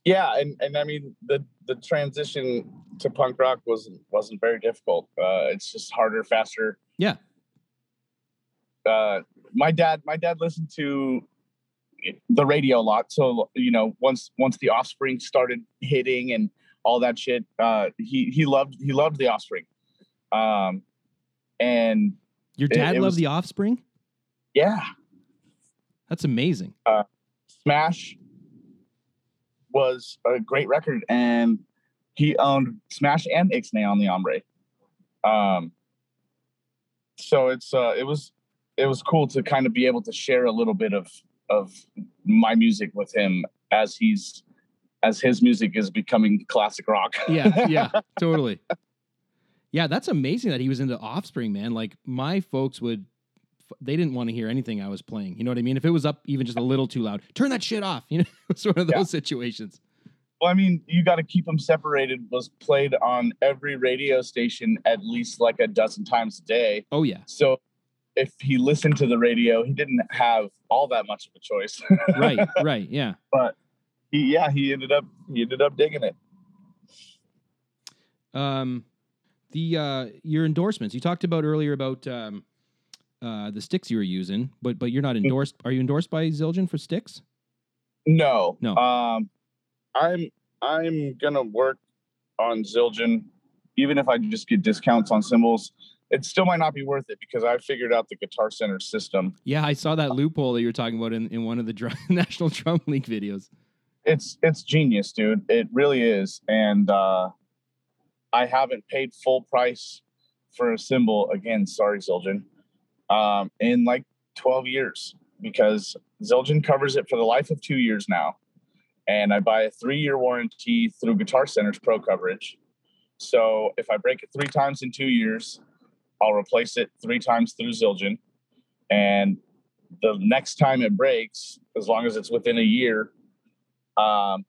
Speaker 5: Yeah, and and I mean the the transition to punk rock wasn't wasn't very difficult. Uh, it's just harder, faster.
Speaker 2: Yeah.
Speaker 5: Uh, my dad, my dad listened to the radio a lot. So you know, once once the Offspring started hitting and all that shit, uh, he he loved he loved the Offspring. Um, and
Speaker 2: Your
Speaker 5: It-
Speaker 2: dad
Speaker 5: it
Speaker 2: loved
Speaker 5: was-
Speaker 2: the Offspring.
Speaker 5: yeah,
Speaker 2: That's amazing.
Speaker 5: Smash was a great record, and he owned Smash and Ixnay on the Hombre. Um, so it's uh, it was it was cool to kind of be able to share a little bit of of my music with him as he's as his music is becoming classic rock.
Speaker 2: Yeah, yeah, totally. Yeah, that's amazing that he was into Offspring, man. Like my folks would, they didn't want to hear anything I was playing. You know what I mean? If it was up even just a little too loud, turn that shit off. You know, one of those
Speaker 5: Yeah.
Speaker 2: situations.
Speaker 5: Well, I mean, you got to keep them separated. Was played on every radio station at least like a dozen times a day.
Speaker 2: Oh yeah,
Speaker 5: So if he listened to the radio, he didn't have all that much of a choice.
Speaker 2: right, right, yeah.
Speaker 5: but he, yeah, he ended up he ended up digging it.
Speaker 2: Um, the uh, your endorsements you talked about earlier about um, uh, the sticks you were using, but but you're not endorsed. Are you endorsed by Zildjian for sticks?
Speaker 5: No,
Speaker 2: No.
Speaker 5: Um, I'm I'm gonna work on Zildjian, even if I just get discounts on cymbals. It still might not be worth it because I figured out the Guitar Center system.
Speaker 2: Yeah, I saw that loophole that you were talking about in, in one of the drum, National Drum League videos.
Speaker 5: It's it's genius, dude. It really is, and uh, I haven't paid full price for a cymbal again. Sorry, Zildjian. Um, in like 12 years because Zildjian covers it for the life of two years now. And I buy a three year warranty through Guitar Center's pro coverage. So if I break it three times in two years, I'll replace it three times through Zildjian. And the next time it breaks, as long as it's within a year, um,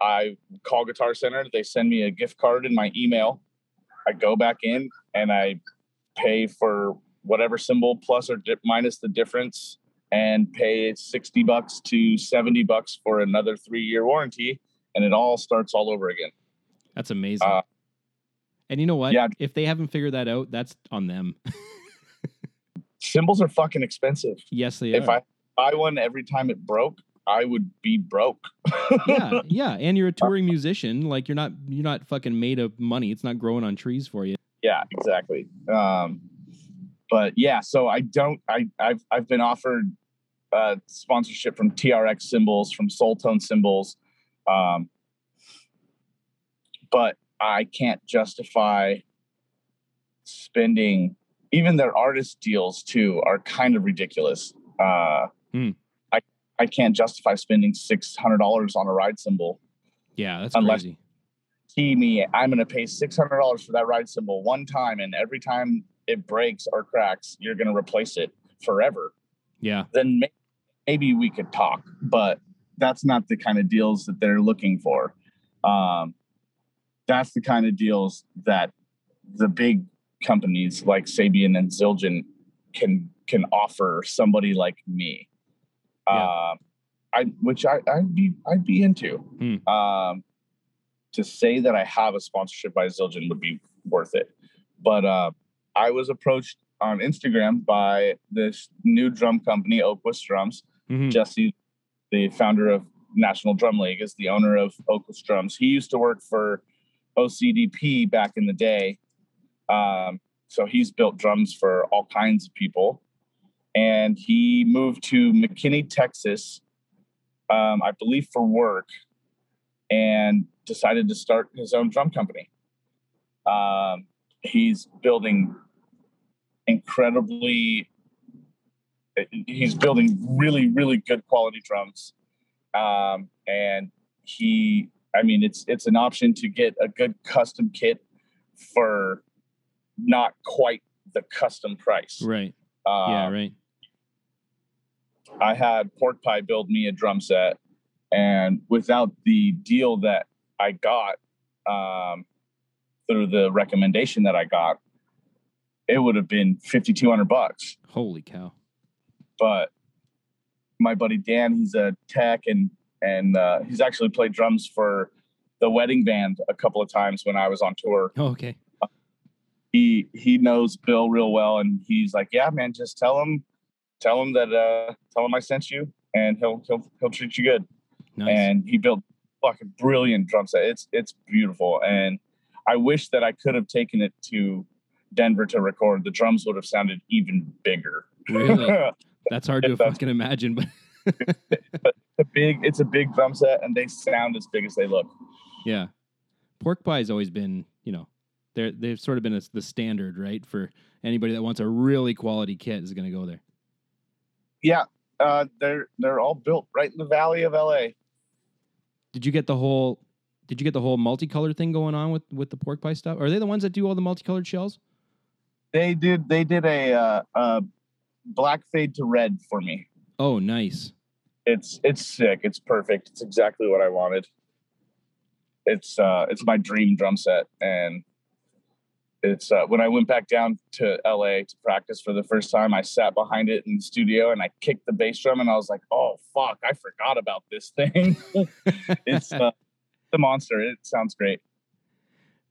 Speaker 5: I call Guitar Center. They send me a gift card in my email. I go back in and I pay for whatever cymbal plus or di- minus the difference and pay 60 bucks to 70 bucks for another three year warranty. And it all starts all over again.
Speaker 2: That's amazing.
Speaker 5: Uh,
Speaker 2: and you know what?
Speaker 5: yeah.
Speaker 2: If they haven't figured that out, that's on them.
Speaker 5: Cymbals are fucking expensive.
Speaker 2: yes, they
Speaker 5: If
Speaker 2: are.
Speaker 5: I buy one every time it broke, I would be broke.
Speaker 2: yeah, yeah. And you're a touring musician. Like you're not you're not fucking made of money. It's not growing on trees for you.
Speaker 5: yeah, exactly. Um, but yeah, so I don't. I I've I've been offered uh, sponsorship from TRX Cymbals, from Soul Tone Cymbals, um, but I can't justify spending. Even their artist deals too are kind of ridiculous. Uh,
Speaker 2: Hmm.
Speaker 5: I I can't justify spending six hundred dollars on a ride cymbal
Speaker 2: Yeah, that's
Speaker 5: Unless-
Speaker 2: crazy.
Speaker 5: key me, I'm going to pay six hundred dollars for that ride cymbal one time, and every time it breaks or cracks, you're going to replace it forever.
Speaker 2: Yeah.
Speaker 5: Then may- maybe we could talk, but that's not the kind of deals that they're looking for. Um, that's the kind of deals that the big companies like Sabian and Zildjian can can offer somebody like me.
Speaker 2: Yeah.
Speaker 5: Um, I which I I'd be I'd be into.
Speaker 2: Hmm.
Speaker 5: Um, to say that I have a sponsorship by Zildjian would be worth it. But uh, I was approached on Instagram by this new drum company, Oakwest Drums.
Speaker 2: Mhm.
Speaker 5: Jesse, the founder of National Drum League, is the owner of Oakwest Drums. He used to work for OCDP back in the day. Um, so he's built drums for all kinds of people. And he moved to McKinney, Texas, um, I believe for work, and decided to start his own drum company. Um, he's building incredibly he's building really really good quality drums um, and he i mean it's it's an option to get a good custom kit for not quite the custom price
Speaker 2: Right.
Speaker 5: um,
Speaker 2: Yeah, right.
Speaker 5: I had Pork Pie build me a drum set, and without the deal that I got um, through the recommendation that I got, it would have been fifty two hundred bucks.
Speaker 2: Holy cow.
Speaker 5: But my buddy Dan, he's a tech, and and uh, he's actually played drums for the wedding band a couple of times when I was on tour.
Speaker 2: Oh, okay.
Speaker 5: He he knows Bill real well, and he's like, "Yeah, man, just tell him, tell him that, uh, tell him I sent you, and he'll he'll he'll treat you good."
Speaker 2: Nice.
Speaker 5: and he built fucking brilliant drum set. It's it's beautiful, and I wish that I could have taken it to Denver to record. The drums would have sounded even bigger.
Speaker 2: Really? That's hard to
Speaker 5: that's-
Speaker 2: fucking imagine, but
Speaker 5: a big, it's a big drum set, and they sound as big as they look.
Speaker 2: yeah. Pork pie has always been, you know, they're they've sort of been a, the standard, right? For anybody that wants a really quality kit is going to go there.
Speaker 5: Yeah, uh, they're they're all built right in the valley of LA.
Speaker 2: Did you get the whole did you get the whole multicolored thing going on with with the pork pie stuff? Are they the ones that do all the multicolored shells?
Speaker 5: They did they did a uh, uh, black fade to red for me.
Speaker 2: Oh, nice.
Speaker 5: It's it's sick. It's perfect. It's exactly what I wanted. It's uh it's my dream drum set and it's uh, when I went back down to LA to practice for the first time, I sat behind it in the studio and I kicked the bass drum and I was like, "Oh fuck, I forgot about this thing." it's uh, the monster. It sounds great.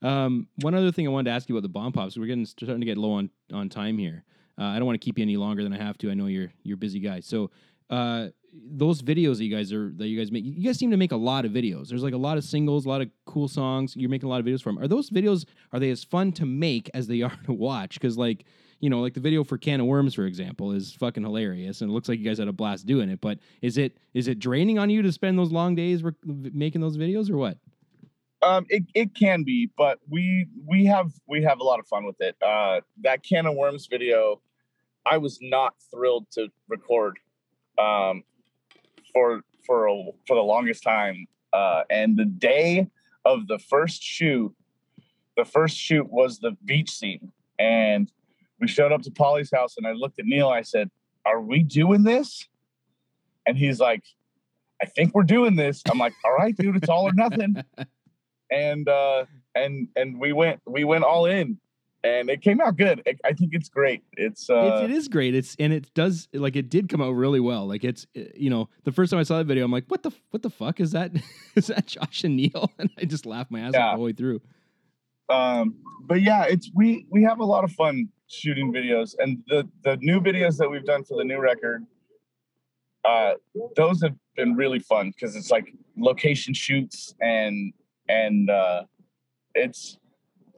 Speaker 2: Um, one other thing I wanted to ask you about the Bombpops. We're getting starting to get low on on time here. Uh, I don't want to keep you any longer than I have to. I know you're you're busy guy. So uh, those videos that you guys are that you guys make, you guys seem to make a lot of videos. There's like a lot of singles, a lot of cool songs. You're making a lot of videos for them. Are those videos are they as fun to make as they are to watch? Because like you know, like the video for Can of Worms, for example, is fucking hilarious, and it looks like you guys had a blast doing it. But is it is it draining on you to spend those long days rec- making those videos, or what?
Speaker 5: Um, it, it can be, but we we have we have a lot of fun with it. Uh, that can of worms video, I was not thrilled to record, um, for for a, for the longest time. Uh, and the day of the first shoot, the first shoot was the beach scene, and we showed up to Poli's house, and I looked at Neil. I said, "Are we doing this?" And he's like, "I think we're doing this." I'm like, "All right, dude, it's all or nothing." and uh and and we went we went all in and it came out good i, I think it's great it's uh
Speaker 2: it's, it is great. It's and it does like it did come out really well. Like it's uh, you know the first time I saw that video, I'm like, what the what the fuck is that? is that Josh and Neil? And I just laughed my ass
Speaker 5: Yeah.
Speaker 2: off the way through.
Speaker 5: um but yeah it's we we have a lot of fun shooting videos and the the new videos that we've done for the new record uh those have been really fun because it's like location shoots and and uh it's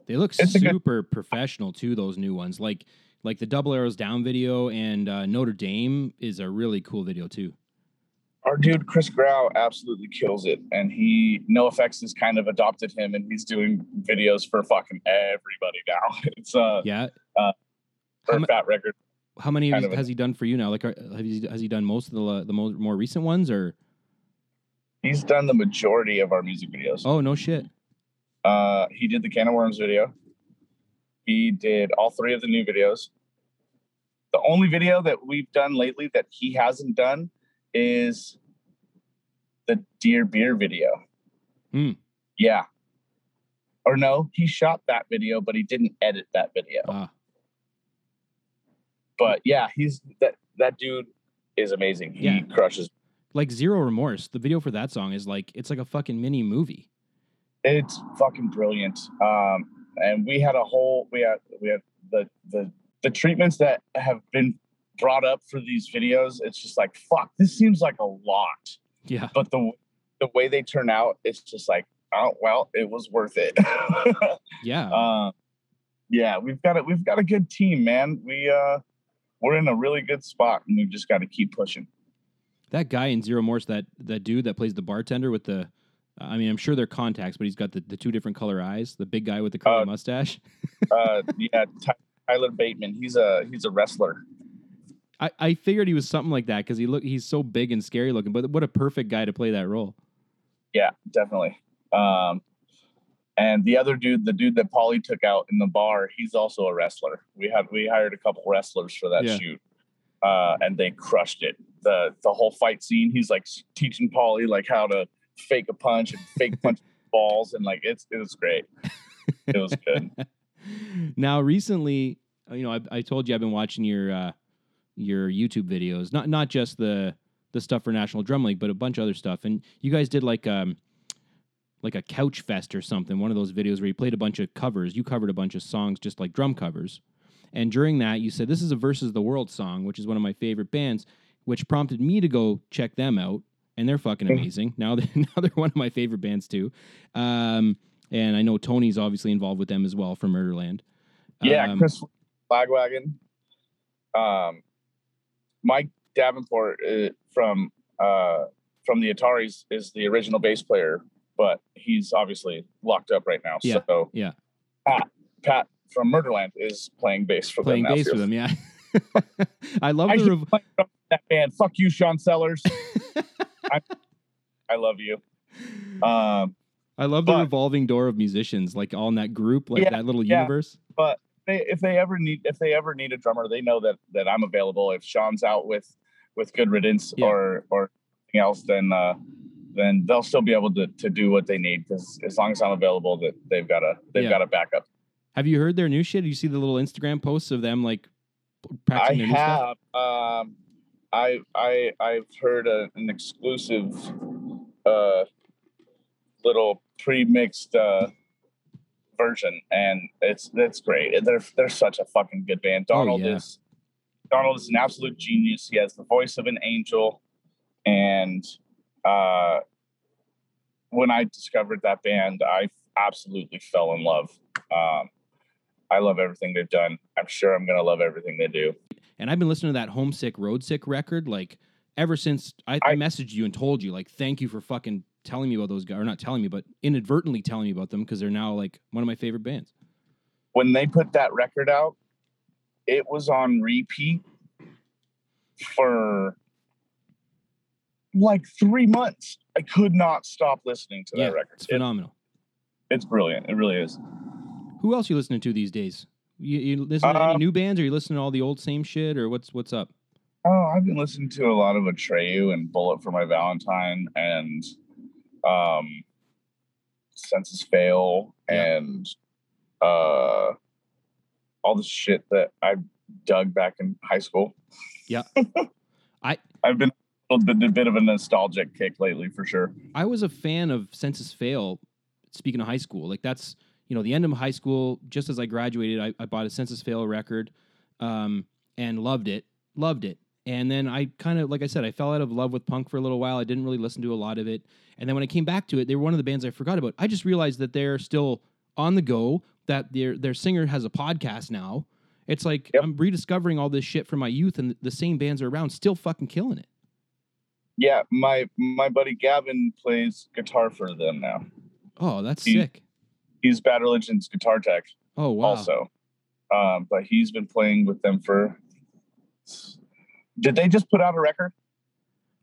Speaker 2: They look
Speaker 5: It's a good-
Speaker 2: super professional too. Those new ones, like like the Double Arrows Down video and uh, Notre Dame is a really cool video too.
Speaker 5: Our dude Chris Grau absolutely kills it, and he NOFX has kind of adopted him, and he's doing videos for fucking everybody now. It's uh
Speaker 2: Yeah.
Speaker 5: Uh, for
Speaker 2: ma-
Speaker 5: Fat Record.
Speaker 2: how many of
Speaker 5: kind
Speaker 2: his-
Speaker 5: a-
Speaker 2: has he done for you now? Like, are, have he, has he done most of the the mo- more recent ones or?
Speaker 5: He's done the majority of our music videos.
Speaker 2: Oh no shit.
Speaker 5: Uh, he did the Can of Worms video. He did all three of the new videos. The only video that we've done lately that he hasn't done is the Dear Beer video.
Speaker 2: Hmm.
Speaker 5: Yeah. Or no, he shot that video, but he didn't edit that video.
Speaker 2: Ah,
Speaker 5: But yeah, he's that that dude is amazing. He
Speaker 2: Yeah.
Speaker 5: crushes.
Speaker 2: Like Zero Remorse. The video for that song is like it's like a fucking mini movie.
Speaker 5: It's fucking brilliant. Um, and we had a whole we had we had the the the treatments that have been brought up for these videos. It's just like fuck. This seems like a lot,
Speaker 2: Yeah.
Speaker 5: but the the way they turn out, it's just like oh well, it was worth it.
Speaker 2: Yeah.
Speaker 5: um, yeah, we've got it. We've got a good team, man. We uh, we're in a really good spot, and we've just got to keep pushing.
Speaker 2: That guy in Zero Remorse, that that dude that plays the bartender with the, I mean, I'm sure they're contacts, but he's got the, the two different color eyes. The big guy with the curly
Speaker 5: Uh,
Speaker 2: mustache.
Speaker 5: Uh, yeah, Tyler Bateman. He's a he's a wrestler.
Speaker 2: I, I figured he was something like that because he look he's so big and scary looking. But what a perfect guy to play that role.
Speaker 5: Yeah, definitely. Um, and the other dude, the dude that Poli took out in the bar, he's also a wrestler. We had we hired a couple wrestlers for that
Speaker 2: Yeah.
Speaker 5: shoot, uh, and they crushed it. the The whole fight scene, he's like teaching Poli like how to fake a punch and fake punch balls, and like it's it was great. It was good.
Speaker 2: now recently, uh, you know, I, I told you I've been watching your uh, your YouTube videos, not not just the the stuff for National Drum League, but a bunch of other stuff. And you guys did like um like a couch fest or something, one of those videos where you played a bunch of covers. You covered a bunch of songs, just like drum covers. And during that, you said this is a versus the world song, which is one of my favorite bands, which prompted me to go check them out. And they're fucking
Speaker 5: Mhm.
Speaker 2: amazing. Now, they, now they're one of my favorite bands too. Um, and I know Tony's obviously involved with them as well from Murderland.
Speaker 5: Yeah,
Speaker 2: Um,
Speaker 5: Chris Flagwagon. Um, Mike Davenport uh, from uh, from the Ataris is the original bass player, but he's obviously locked up right now.
Speaker 2: Yeah,
Speaker 5: so
Speaker 2: yeah.
Speaker 5: Pat, Pat from Murderland is playing bass for
Speaker 2: playing
Speaker 5: them. now,
Speaker 2: bass for them. Yeah, I love
Speaker 5: I
Speaker 2: the. Rev-
Speaker 5: play drum in that band. Fuck you, Sean Sellers. I, I love you. Um,
Speaker 2: I love the revolving door of musicians, like all in that group, like
Speaker 5: Yeah,
Speaker 2: that little
Speaker 5: yeah.
Speaker 2: universe.
Speaker 5: but they, if they ever need if they ever need a drummer, they know that that I'm available. If Sean's out with with Good Riddance
Speaker 2: Yeah.
Speaker 5: or or anything else, then uh, then they'll still be able to to do what they need because as long as I'm available, that they've got a they've got a backup.
Speaker 2: Have you heard their new shit? Do you see the little Instagram posts of them like p-
Speaker 5: I
Speaker 2: practicing their new stuff?
Speaker 5: have um, I I I've heard a, an exclusive uh little pre-mixed uh version and it's it's great they're they're such a fucking good band
Speaker 2: Oh,
Speaker 5: donald
Speaker 2: yeah.
Speaker 5: is donald is an absolute genius he has the voice of an angel and uh when i discovered that band i absolutely fell in love um i love everything they've done i'm sure i'm gonna love everything they do
Speaker 2: And I've been listening to that Homesick roadsick record like ever since I, I,
Speaker 5: I-
Speaker 2: messaged you and told you like thank you for fucking telling me about those guys or not telling me but inadvertently telling me about them because they're now like one of my favorite bands.
Speaker 5: when they put that record out, it was on repeat for like three months. I could not stop listening to
Speaker 2: yeah,
Speaker 5: that record.
Speaker 2: it's
Speaker 5: It-
Speaker 2: phenomenal.
Speaker 5: it's brilliant. It really is.
Speaker 2: Who else you listening to these days? You, you listen to any
Speaker 5: Um,
Speaker 2: new bands or you listening to all the old same shit or what's what's up?
Speaker 5: Oh, I've been listening to a lot of Atreyu and Bullet for My Valentine and um Senses Fail
Speaker 2: Yeah.
Speaker 5: and uh all the shit that I dug back in high school.
Speaker 2: Yeah. I-
Speaker 5: I've been a bit, a bit of a nostalgic kick lately for sure.
Speaker 2: I was a fan of Senses Fail. Speaking of high school, like that's you know the end of high school. Just as I graduated, I, I bought a Senses Fail record, um, and loved it, loved it. And then I kind of, like I said, I fell out of love with punk for a little while. I didn't really listen to a lot of it. And then when I came back to it, they were one of the bands I forgot about. I just realized that they're still on the go, that their their singer has a podcast now. It's like
Speaker 5: Yep.
Speaker 2: I'm rediscovering all this shit from my youth, and the same bands are around, still fucking killing it.
Speaker 5: Yeah, my my buddy Gavin plays guitar for them now.
Speaker 2: Oh, that's
Speaker 5: He-
Speaker 2: sick.
Speaker 5: He's Bad Religion's guitar tech
Speaker 2: Oh wow.
Speaker 5: also. Um, but he's been playing with them for. Did they just put out a record?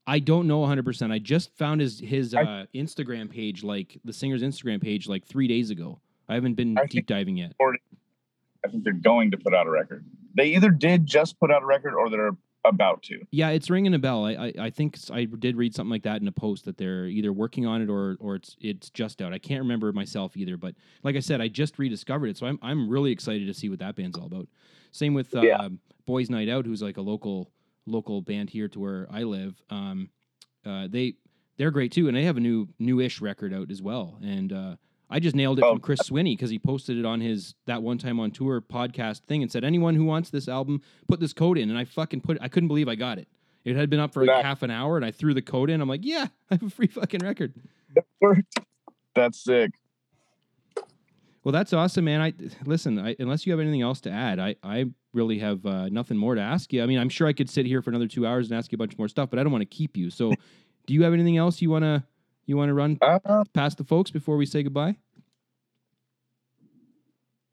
Speaker 2: I don't know 100%. I just found his his
Speaker 5: I-
Speaker 2: uh, Instagram page, like the singer's Instagram page, like three days ago. I haven't been
Speaker 5: I
Speaker 2: deep diving yet.
Speaker 5: I think they're going to put out a record. They either did just put out a record or they're about to.
Speaker 2: Yeah, it's ringing a bell. I, I I think I did read something like that in a post that they're either working on it or or it's it's just out. I can't remember myself either, but like I said, I just rediscovered it, so I'm I'm really excited to see what that band's all about. Same with uh,
Speaker 5: Yeah.
Speaker 2: Boys Night Out, who's like a local local band here to where I live. Um, uh, they they're great too, and they have a new newish record out as well. And uh, I just nailed it
Speaker 5: Oh.
Speaker 2: from Chris Swinney because he posted it on his that one time on tour podcast thing and said anyone who wants this album put this code in, and I fucking put I couldn't believe I got it. It had been up for like
Speaker 5: Nice.
Speaker 2: half an hour, and I threw the code in. I'm like, yeah, I have a free fucking record.
Speaker 5: That's sick.
Speaker 2: Well, that's awesome, man. I listen. I, unless you have anything else to add, I I really have uh, nothing more to ask you. I mean, I'm sure I could sit here for another two hours and ask you a bunch more stuff, but I don't want to keep you. So, do you have anything else you wanna you wanna run
Speaker 5: Uh,
Speaker 2: past the folks before we say goodbye?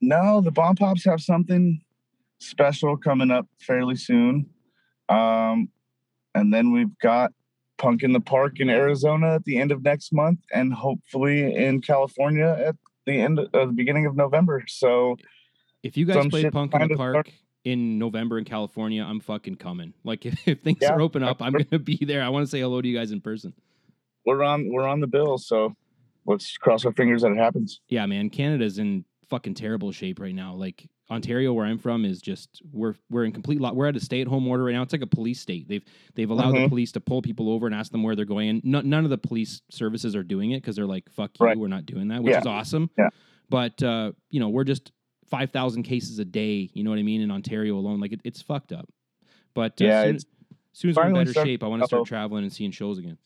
Speaker 5: no, the Bombpops have something special coming up fairly soon. Um, and then we've got Punk in the Park in Arizona at the end of next month, and hopefully in California at the end of the beginning of November. So
Speaker 2: If you guys play Punk in the
Speaker 5: start-
Speaker 2: Park in November in California, I'm fucking coming. Like if, if things
Speaker 5: Yeah.
Speaker 2: are open up, I'm gonna be there. I want to say hello to you guys in person.
Speaker 5: We're on we're on the bill. So let's cross our fingers that it happens.
Speaker 2: Yeah, man, Canada's in fucking terrible shape right now. Like Ontario, where I'm from, is just we're we're in complete lot. We're at a stay at home order right now. It's like a police state. They've they've allowed the
Speaker 5: Mhm.
Speaker 2: police to pull people over and ask them where they're going. And no, none of the police services are doing it because they're like, "Fuck you,
Speaker 5: Right.
Speaker 2: we're not doing that," which
Speaker 5: Yeah.
Speaker 2: is awesome.
Speaker 5: Yeah.
Speaker 2: But uh, you know, we're just five thousand cases a day. You know what I mean in Ontario alone. Like it, it's fucked up. But uh,
Speaker 5: Yeah,
Speaker 2: soon, as soon as we're in better
Speaker 5: starting
Speaker 2: shape, I want to start traveling and seeing shows again.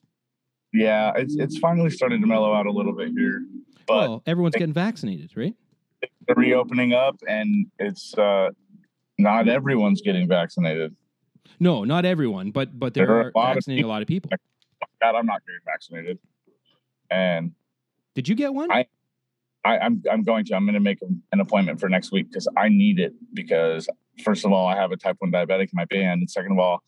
Speaker 5: Yeah, it's it's finally starting to mellow out a little bit here. But
Speaker 2: well, everyone's getting vaccinated, right?
Speaker 5: they're reopening up and it's uh not everyone's getting vaccinated.
Speaker 2: No, not everyone, but but there
Speaker 5: There are
Speaker 2: are
Speaker 5: a
Speaker 2: vaccinating a lot of people.
Speaker 5: God, I'm not getting vaccinated. And
Speaker 2: Did you get one?
Speaker 5: I- I, I'm I'm going to. I'm going to make an an appointment for next week because I need it. Because first of all, I have a type one diabetic in my band, and second of all,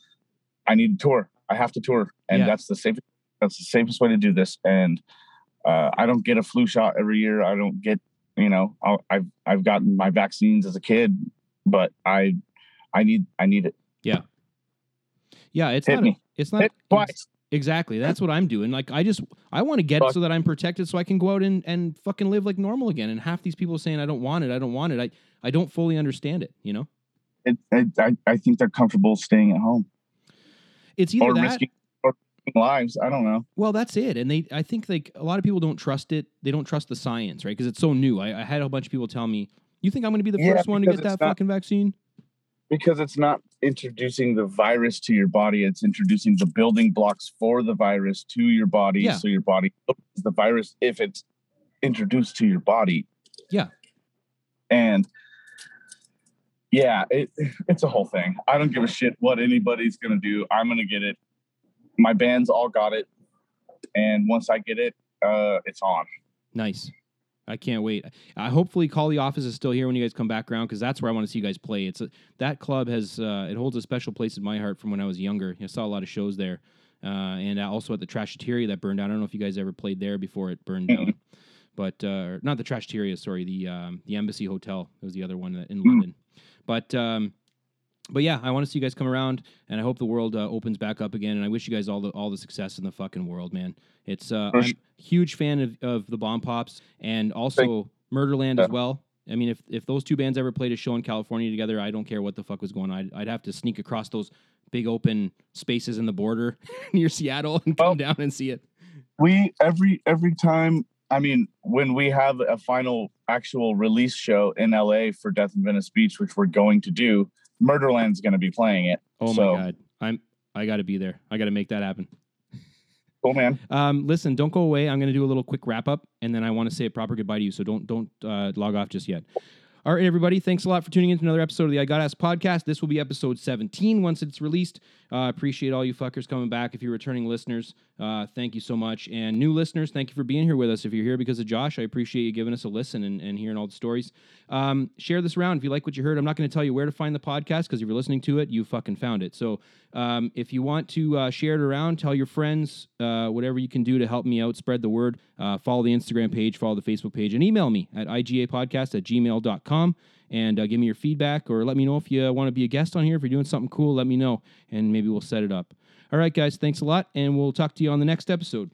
Speaker 5: I need to tour. I have to tour, and
Speaker 2: Yeah.
Speaker 5: that's the safest. That's the safest way to do this. And uh, I don't get a flu shot every year. I don't get. You know, I'll, I've I've gotten my vaccines as a kid, but I I need I need it.
Speaker 2: yeah, Yeah, it's
Speaker 5: Hit
Speaker 2: not. It's not
Speaker 5: Hit twice.
Speaker 2: exactly. That's what I'm doing. Like I just I want to get it so that I'm protected, so I can go out and and fucking live like normal again. And half these people saying I don't want it, I don't want it. I I don't fully understand it. You know,
Speaker 5: It, it, I I think they're comfortable staying at home
Speaker 2: it's either
Speaker 5: or
Speaker 2: that.
Speaker 5: risking lives. I don't know.
Speaker 2: Well, that's it. And they, I think like a lot of people don't trust it. They don't trust the science, right? Because it's so new. I, I had a bunch of people tell me, "You think I'm going to be the
Speaker 5: Yeah,
Speaker 2: first one to get that
Speaker 5: not-
Speaker 2: fucking vaccine?"
Speaker 5: because it's not introducing the virus to your body it's introducing the building blocks for the virus to your body
Speaker 2: Yeah.
Speaker 5: so your body the virus if it's introduced to your body
Speaker 2: Yeah.
Speaker 5: and yeah it, it's a whole thing i don't give a shit what anybody's gonna do i'm gonna get it my band's all got it and once i get it uh it's on
Speaker 2: Nice. I can't wait. I hopefully call the office is still here when you guys come back around because that's where I want to see you guys play. It's a, that club has uh, it holds a special place in my heart from when I was younger. I saw a lot of shows there, uh, and also at the Trashateria that burned down. I don't know if you guys ever played there before it burned down, but uh, not the Trashateria. Sorry, the um, the Embassy Hotel was the other one that- in
Speaker 5: Mm.
Speaker 2: London. But um, but yeah, I want to see you guys come around, and I hope the world uh, opens back up again. And I wish you guys all the all the success in the fucking world, man. It's uh, I'm a huge fan of, of the Bombpops and also Murderland as well. I mean, if if those two bands ever played a show in California together, I don't care what the fuck was going on. I'd, I'd have to sneak across those big open spaces in the border near Seattle and come
Speaker 5: Well-
Speaker 2: down and see it.
Speaker 5: we every every time i mean when we have a final actual release show in la for death in venice beach which we're going to do murderland's going to be playing it
Speaker 2: Oh
Speaker 5: So-
Speaker 2: my god, I'm I got to be there. I got to make that happen.
Speaker 5: Cool, man.
Speaker 2: Um, listen, don't go away. I'm going to do a little quick wrap up, and then I want to say a proper goodbye to you. So don't don't uh, log off just yet. All right, everybody. Thanks a lot for tuning in to another episode of the I Got Ask podcast. This will be episode 17 once it's released. Uh, appreciate all you fuckers coming back. If you're returning listeners, uh, thank you so much. And new listeners, thank you for being here with us. If you're here because of Josh, I appreciate you giving us a listen and, and hearing all the stories. Um, share this around if you like what you heard. I'm not going to tell you where to find the podcast because if you're listening to it, you fucking found it. So um, if you want to uh, share it around, tell your friends, uh, whatever you can do to help me out, spread the word. Uh, follow the Instagram page, follow the Facebook page, and email me at igapodcast at gmail.com and uh, give me your feedback or let me know if you want to be a guest on here. If you're doing something cool, let me know and maybe we'll set it up. All right, guys, thanks a lot, and we'll talk to you on the next episode.